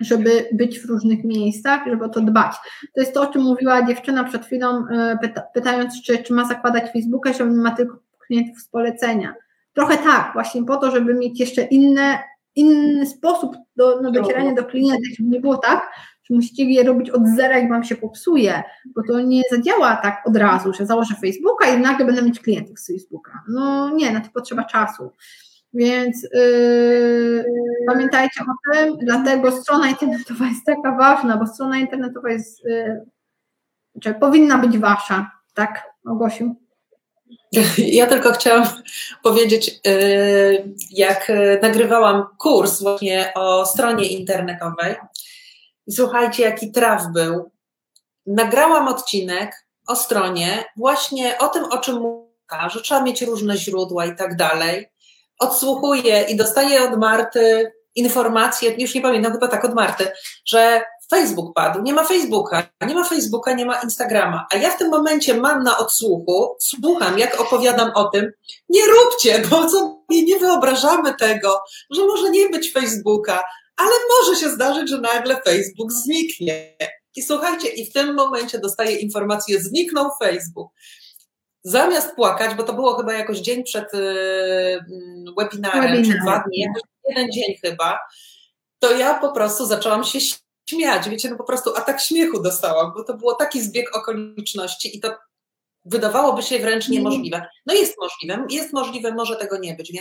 żeby być w różnych miejscach, żeby o to dbać. To jest to, o czym mówiła dziewczyna przed chwilą, e, pyta, pytając, czy, czy ma zakładać Facebooka, żeby ma tylko klientów z polecenia. Trochę tak, właśnie po to, żeby mieć jeszcze inne, inny sposób do, no, docierania do klienta, żeby nie było tak, musicie je robić od zera, jak Wam się popsuje, bo to nie zadziała tak od razu, że założę Facebooka i nagle będę mieć klientów z Facebooka. No nie, na to potrzeba czasu. Więc yy, pamiętajcie o tym, dlatego strona internetowa jest taka ważna, bo strona internetowa jest, yy, znaczy powinna być Wasza, tak, Ogosiu? Ja tylko chciałam powiedzieć, y, jak nagrywałam kurs właśnie o stronie internetowej. Słuchajcie, jaki traf był. Nagrałam odcinek o stronie, właśnie o tym, o czym mówię, że trzeba mieć różne źródła i tak dalej. Odsłuchuję i dostaję od Marty informację, już nie pamiętam, chyba tak od Marty, że Facebook padł, nie ma Facebooka, nie ma Facebooka, nie ma Instagrama, a ja w tym momencie mam na odsłuchu, słucham, jak opowiadam o tym, nie róbcie, bo sobie nie wyobrażamy tego, że może nie być Facebooka, ale może się zdarzyć, że nagle Facebook zniknie. I słuchajcie, i w tym momencie dostaję informację, zniknął Facebook. Zamiast płakać, bo to było chyba jakoś dzień przed y, webinarem, Webinar. czy dwa dni, jeden dzień chyba, to ja po prostu zaczęłam się śmiać, wiecie, no po prostu atak śmiechu dostałam, bo to było taki zbieg okoliczności i to wydawałoby się wręcz niemożliwe. No jest możliwe, jest możliwe, może tego nie być,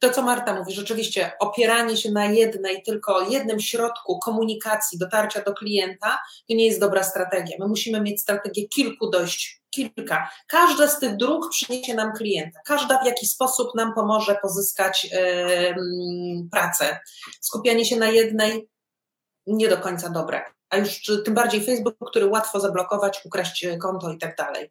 to, co Marta mówi, rzeczywiście opieranie się na jednej, tylko jednym środku komunikacji, dotarcia do klienta, to nie jest dobra strategia. My musimy mieć strategię kilku dojść, kilka. Każda z tych dróg przyniesie nam klienta, każda w jakiś sposób nam pomoże pozyskać yy, pracę. Skupianie się na jednej nie do końca dobre. A już tym bardziej Facebook, który łatwo zablokować, ukraść konto i tak dalej.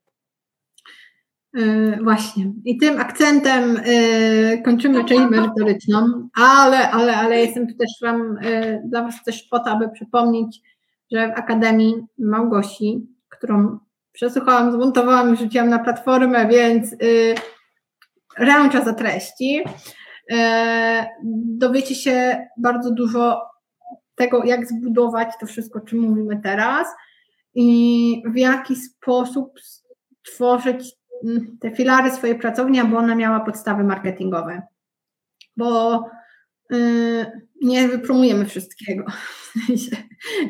E, właśnie. I tym akcentem y, kończymy część merytoryczną, ale, ale, ale jestem tu też Wam, y, dla Was też po to, aby przypomnieć, że w Akademii Małgosi, którą przesłuchałam, zmontowałam i rzuciłam na platformę, więc y, ręcza za treści. Dowiecie się bardzo dużo tego, jak zbudować to wszystko, o czym mówimy teraz i w jaki sposób stworzyć te filary swojej pracowni, aby ona miała podstawy marketingowe. Bo yy, nie wypromujemy wszystkiego.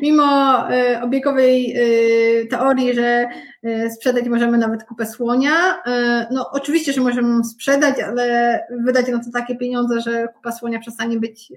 Mimo y, obiegowej y, teorii, że y, sprzedać możemy nawet kupę słonia, y, no oczywiście, że możemy sprzedać, ale wydać na to takie pieniądze, że kupa słonia przestanie być y,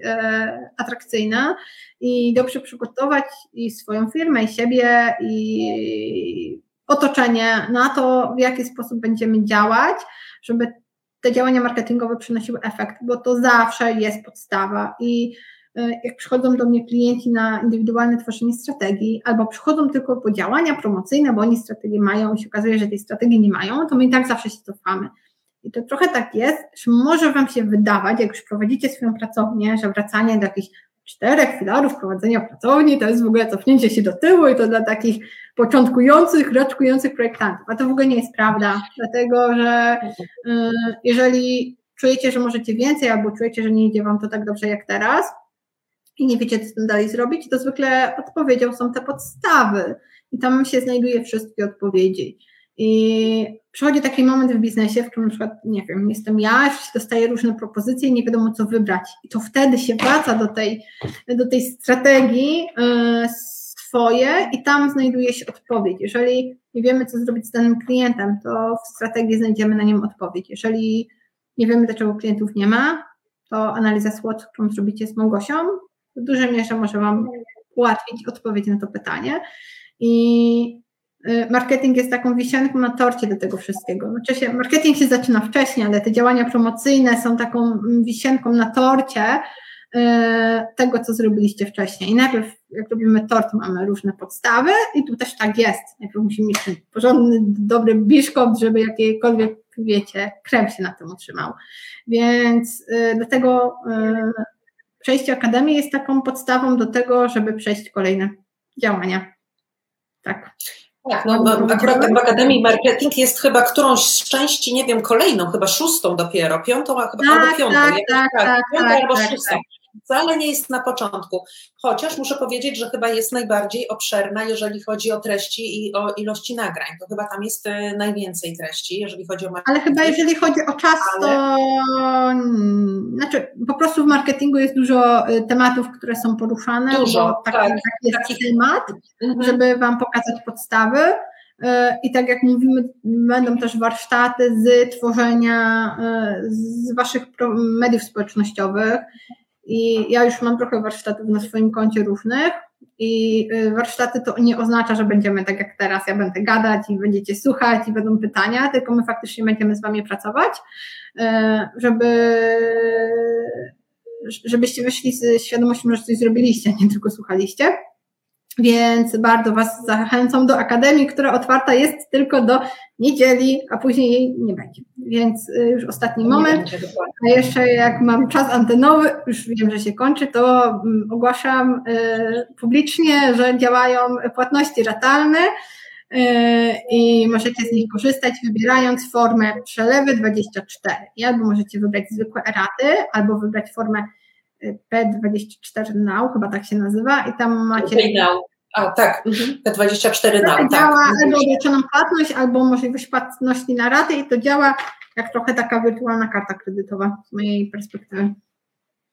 atrakcyjna i dobrze przygotować i swoją firmę, i siebie, i otoczenie na to, w jaki sposób będziemy działać, żeby te działania marketingowe przynosiły efekt, bo to zawsze jest podstawa i y, jak przychodzą do mnie klienci na indywidualne tworzenie strategii, albo przychodzą tylko po działania promocyjne, bo oni strategię mają i się okazuje, że tej strategii nie mają, to my i tak zawsze się cofamy. I to trochę tak jest, że może Wam się wydawać, jak już prowadzicie swoją pracownię, że wracanie do jakichś czterech filarów prowadzenia pracowni to jest w ogóle cofnięcie się do tyłu i to dla takich początkujących, raczkujących projektantów. A to w ogóle nie jest prawda, dlatego że y, jeżeli czujecie, że możecie więcej albo czujecie, że nie idzie Wam to tak dobrze jak teraz i nie wiecie, co z tym dalej zrobić, to zwykle odpowiedzią są te podstawy i tam się znajduje wszystkie odpowiedzi. I przychodzi taki moment w biznesie, w którym na przykład, nie wiem, jestem ja, dostaję różne propozycje i nie wiadomo, co wybrać. I to wtedy się wraca do tej, do tej strategii yy, swoje i tam znajduje się odpowiedź. Jeżeli nie wiemy, co zrobić z danym klientem, to w strategii znajdziemy na nim odpowiedź. Jeżeli nie wiemy, dlaczego klientów nie ma, to analiza SWOT, którą zrobicie z Małgosią, w dużej mierze może Wam ułatwić odpowiedź na to pytanie. I marketing jest taką wisienką na torcie do tego wszystkiego. Znaczy marketing się zaczyna wcześniej, ale te działania promocyjne są taką mm, wisienką na torcie y, tego, co zrobiliście wcześniej. I najpierw, jak robimy tort, mamy różne podstawy i tu też tak jest. Najpierw musimy mieć porządny, dobry biszkopt, żeby jakiekolwiek, wiecie, krem się na tym utrzymał. Więc y, dlatego przejście Akademii jest taką podstawą do tego, żeby przejść kolejne działania. Tak. Tak, no, akurat w Akademii Marketing jest chyba którąś z części, nie wiem, kolejną, chyba szóstą dopiero, piątą, chyba, tak, albo piątą, tak, tak, tak, tak, piątą tak, albo tak, szóstą. Wcale nie jest na początku. Chociaż muszę powiedzieć, że chyba jest najbardziej obszerna, jeżeli chodzi o treści i o ilości nagrań. To chyba tam jest e, najwięcej treści, jeżeli chodzi o marketing. Ale chyba jeżeli chodzi o czas, Ale... to znaczy po prostu w marketingu jest dużo e, tematów, które są poruszane. Dużo, taki, tak, taki jest temat, mhm. żeby Wam pokazać podstawy. E, I tak jak mówimy, będą też warsztaty z tworzenia z Waszych mediów społecznościowych, i ja już mam trochę warsztatów na swoim koncie różnych I y, warsztaty to nie oznacza, że będziemy tak jak teraz, ja będę gadać i będziecie słuchać i będą pytania, tylko my faktycznie będziemy z Wami pracować, y, żeby żebyście wyszli z świadomością, że coś zrobiliście, nie tylko słuchaliście. Więc bardzo Was zachęcam do Akademii, która otwarta jest tylko do niedzieli, a później jej nie będzie. Więc y, już ostatni moment. A jeszcze jak mam czas antenowy, już wiem, że się kończy, to mm, ogłaszam y, publicznie, że działają płatności ratalne y, i możecie z nich korzystać, wybierając formę przelewy 24. Albo możecie wybrać zwykłe raty, albo wybrać formę P24 Now, chyba tak się nazywa, i tam macie. A, tak, mhm. P24 Now. Tak. Działa albo odliczoną płatność, albo możliwość płatności na raty, i to działa jak trochę taka wirtualna karta kredytowa z mojej perspektywy.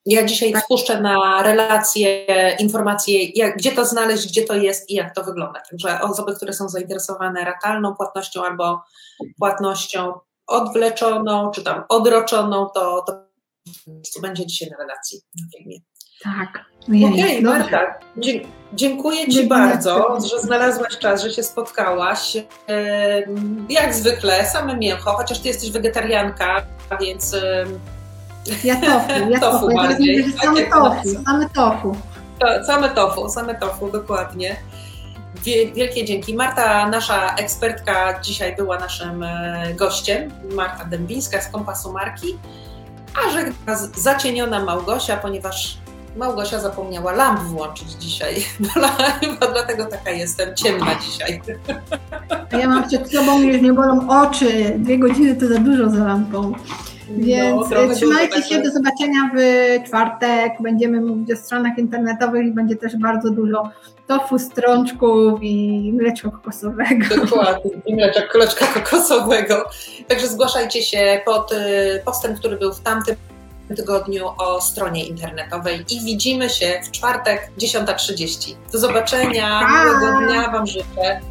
Ja dzisiaj tak. spuszczę na relacje informacje, jak, gdzie to znaleźć, gdzie to jest i jak to wygląda. Także osoby, które są zainteresowane ratalną płatnością albo płatnością odwleczoną, czy tam odroczoną, to, to co będzie dzisiaj na relacji na filmie. Tak. Okej, okay, Marta, dziękuję Ci bardzo, że znalazłaś czas, że się spotkałaś. Jak zwykle, same mięcho, chociaż Ty jesteś wegetarianka, więc... Ja tofu, ja tofu, tofu bardziej. Ja same tofu, same tofu. Same tofu, same tofu, dokładnie. Wielkie dzięki. Marta, nasza ekspertka, dzisiaj była naszym e, gościem. Marta Dębińska z Kompasu Marki a żegna zacieniona Małgosia, ponieważ Małgosia zapomniała lamp włączyć dzisiaj. Chyba dlatego taka jestem ciemna dzisiaj. A ja mam przed sobą, już nie bolą oczy. Dwie godziny to za dużo za lampą. Więc no, trzymajcie się, do zobaczenia w czwartek. Będziemy mówić o stronach internetowych i będzie też bardzo dużo tofu, strączków i mleczka kokosowego. Dokładnie, i mleczka kokosowego. Także zgłaszajcie się pod y, postem, który był w tamtym tygodniu o stronie internetowej i widzimy się w czwartek 10.30. Do zobaczenia, miłego dnia Wam życzę.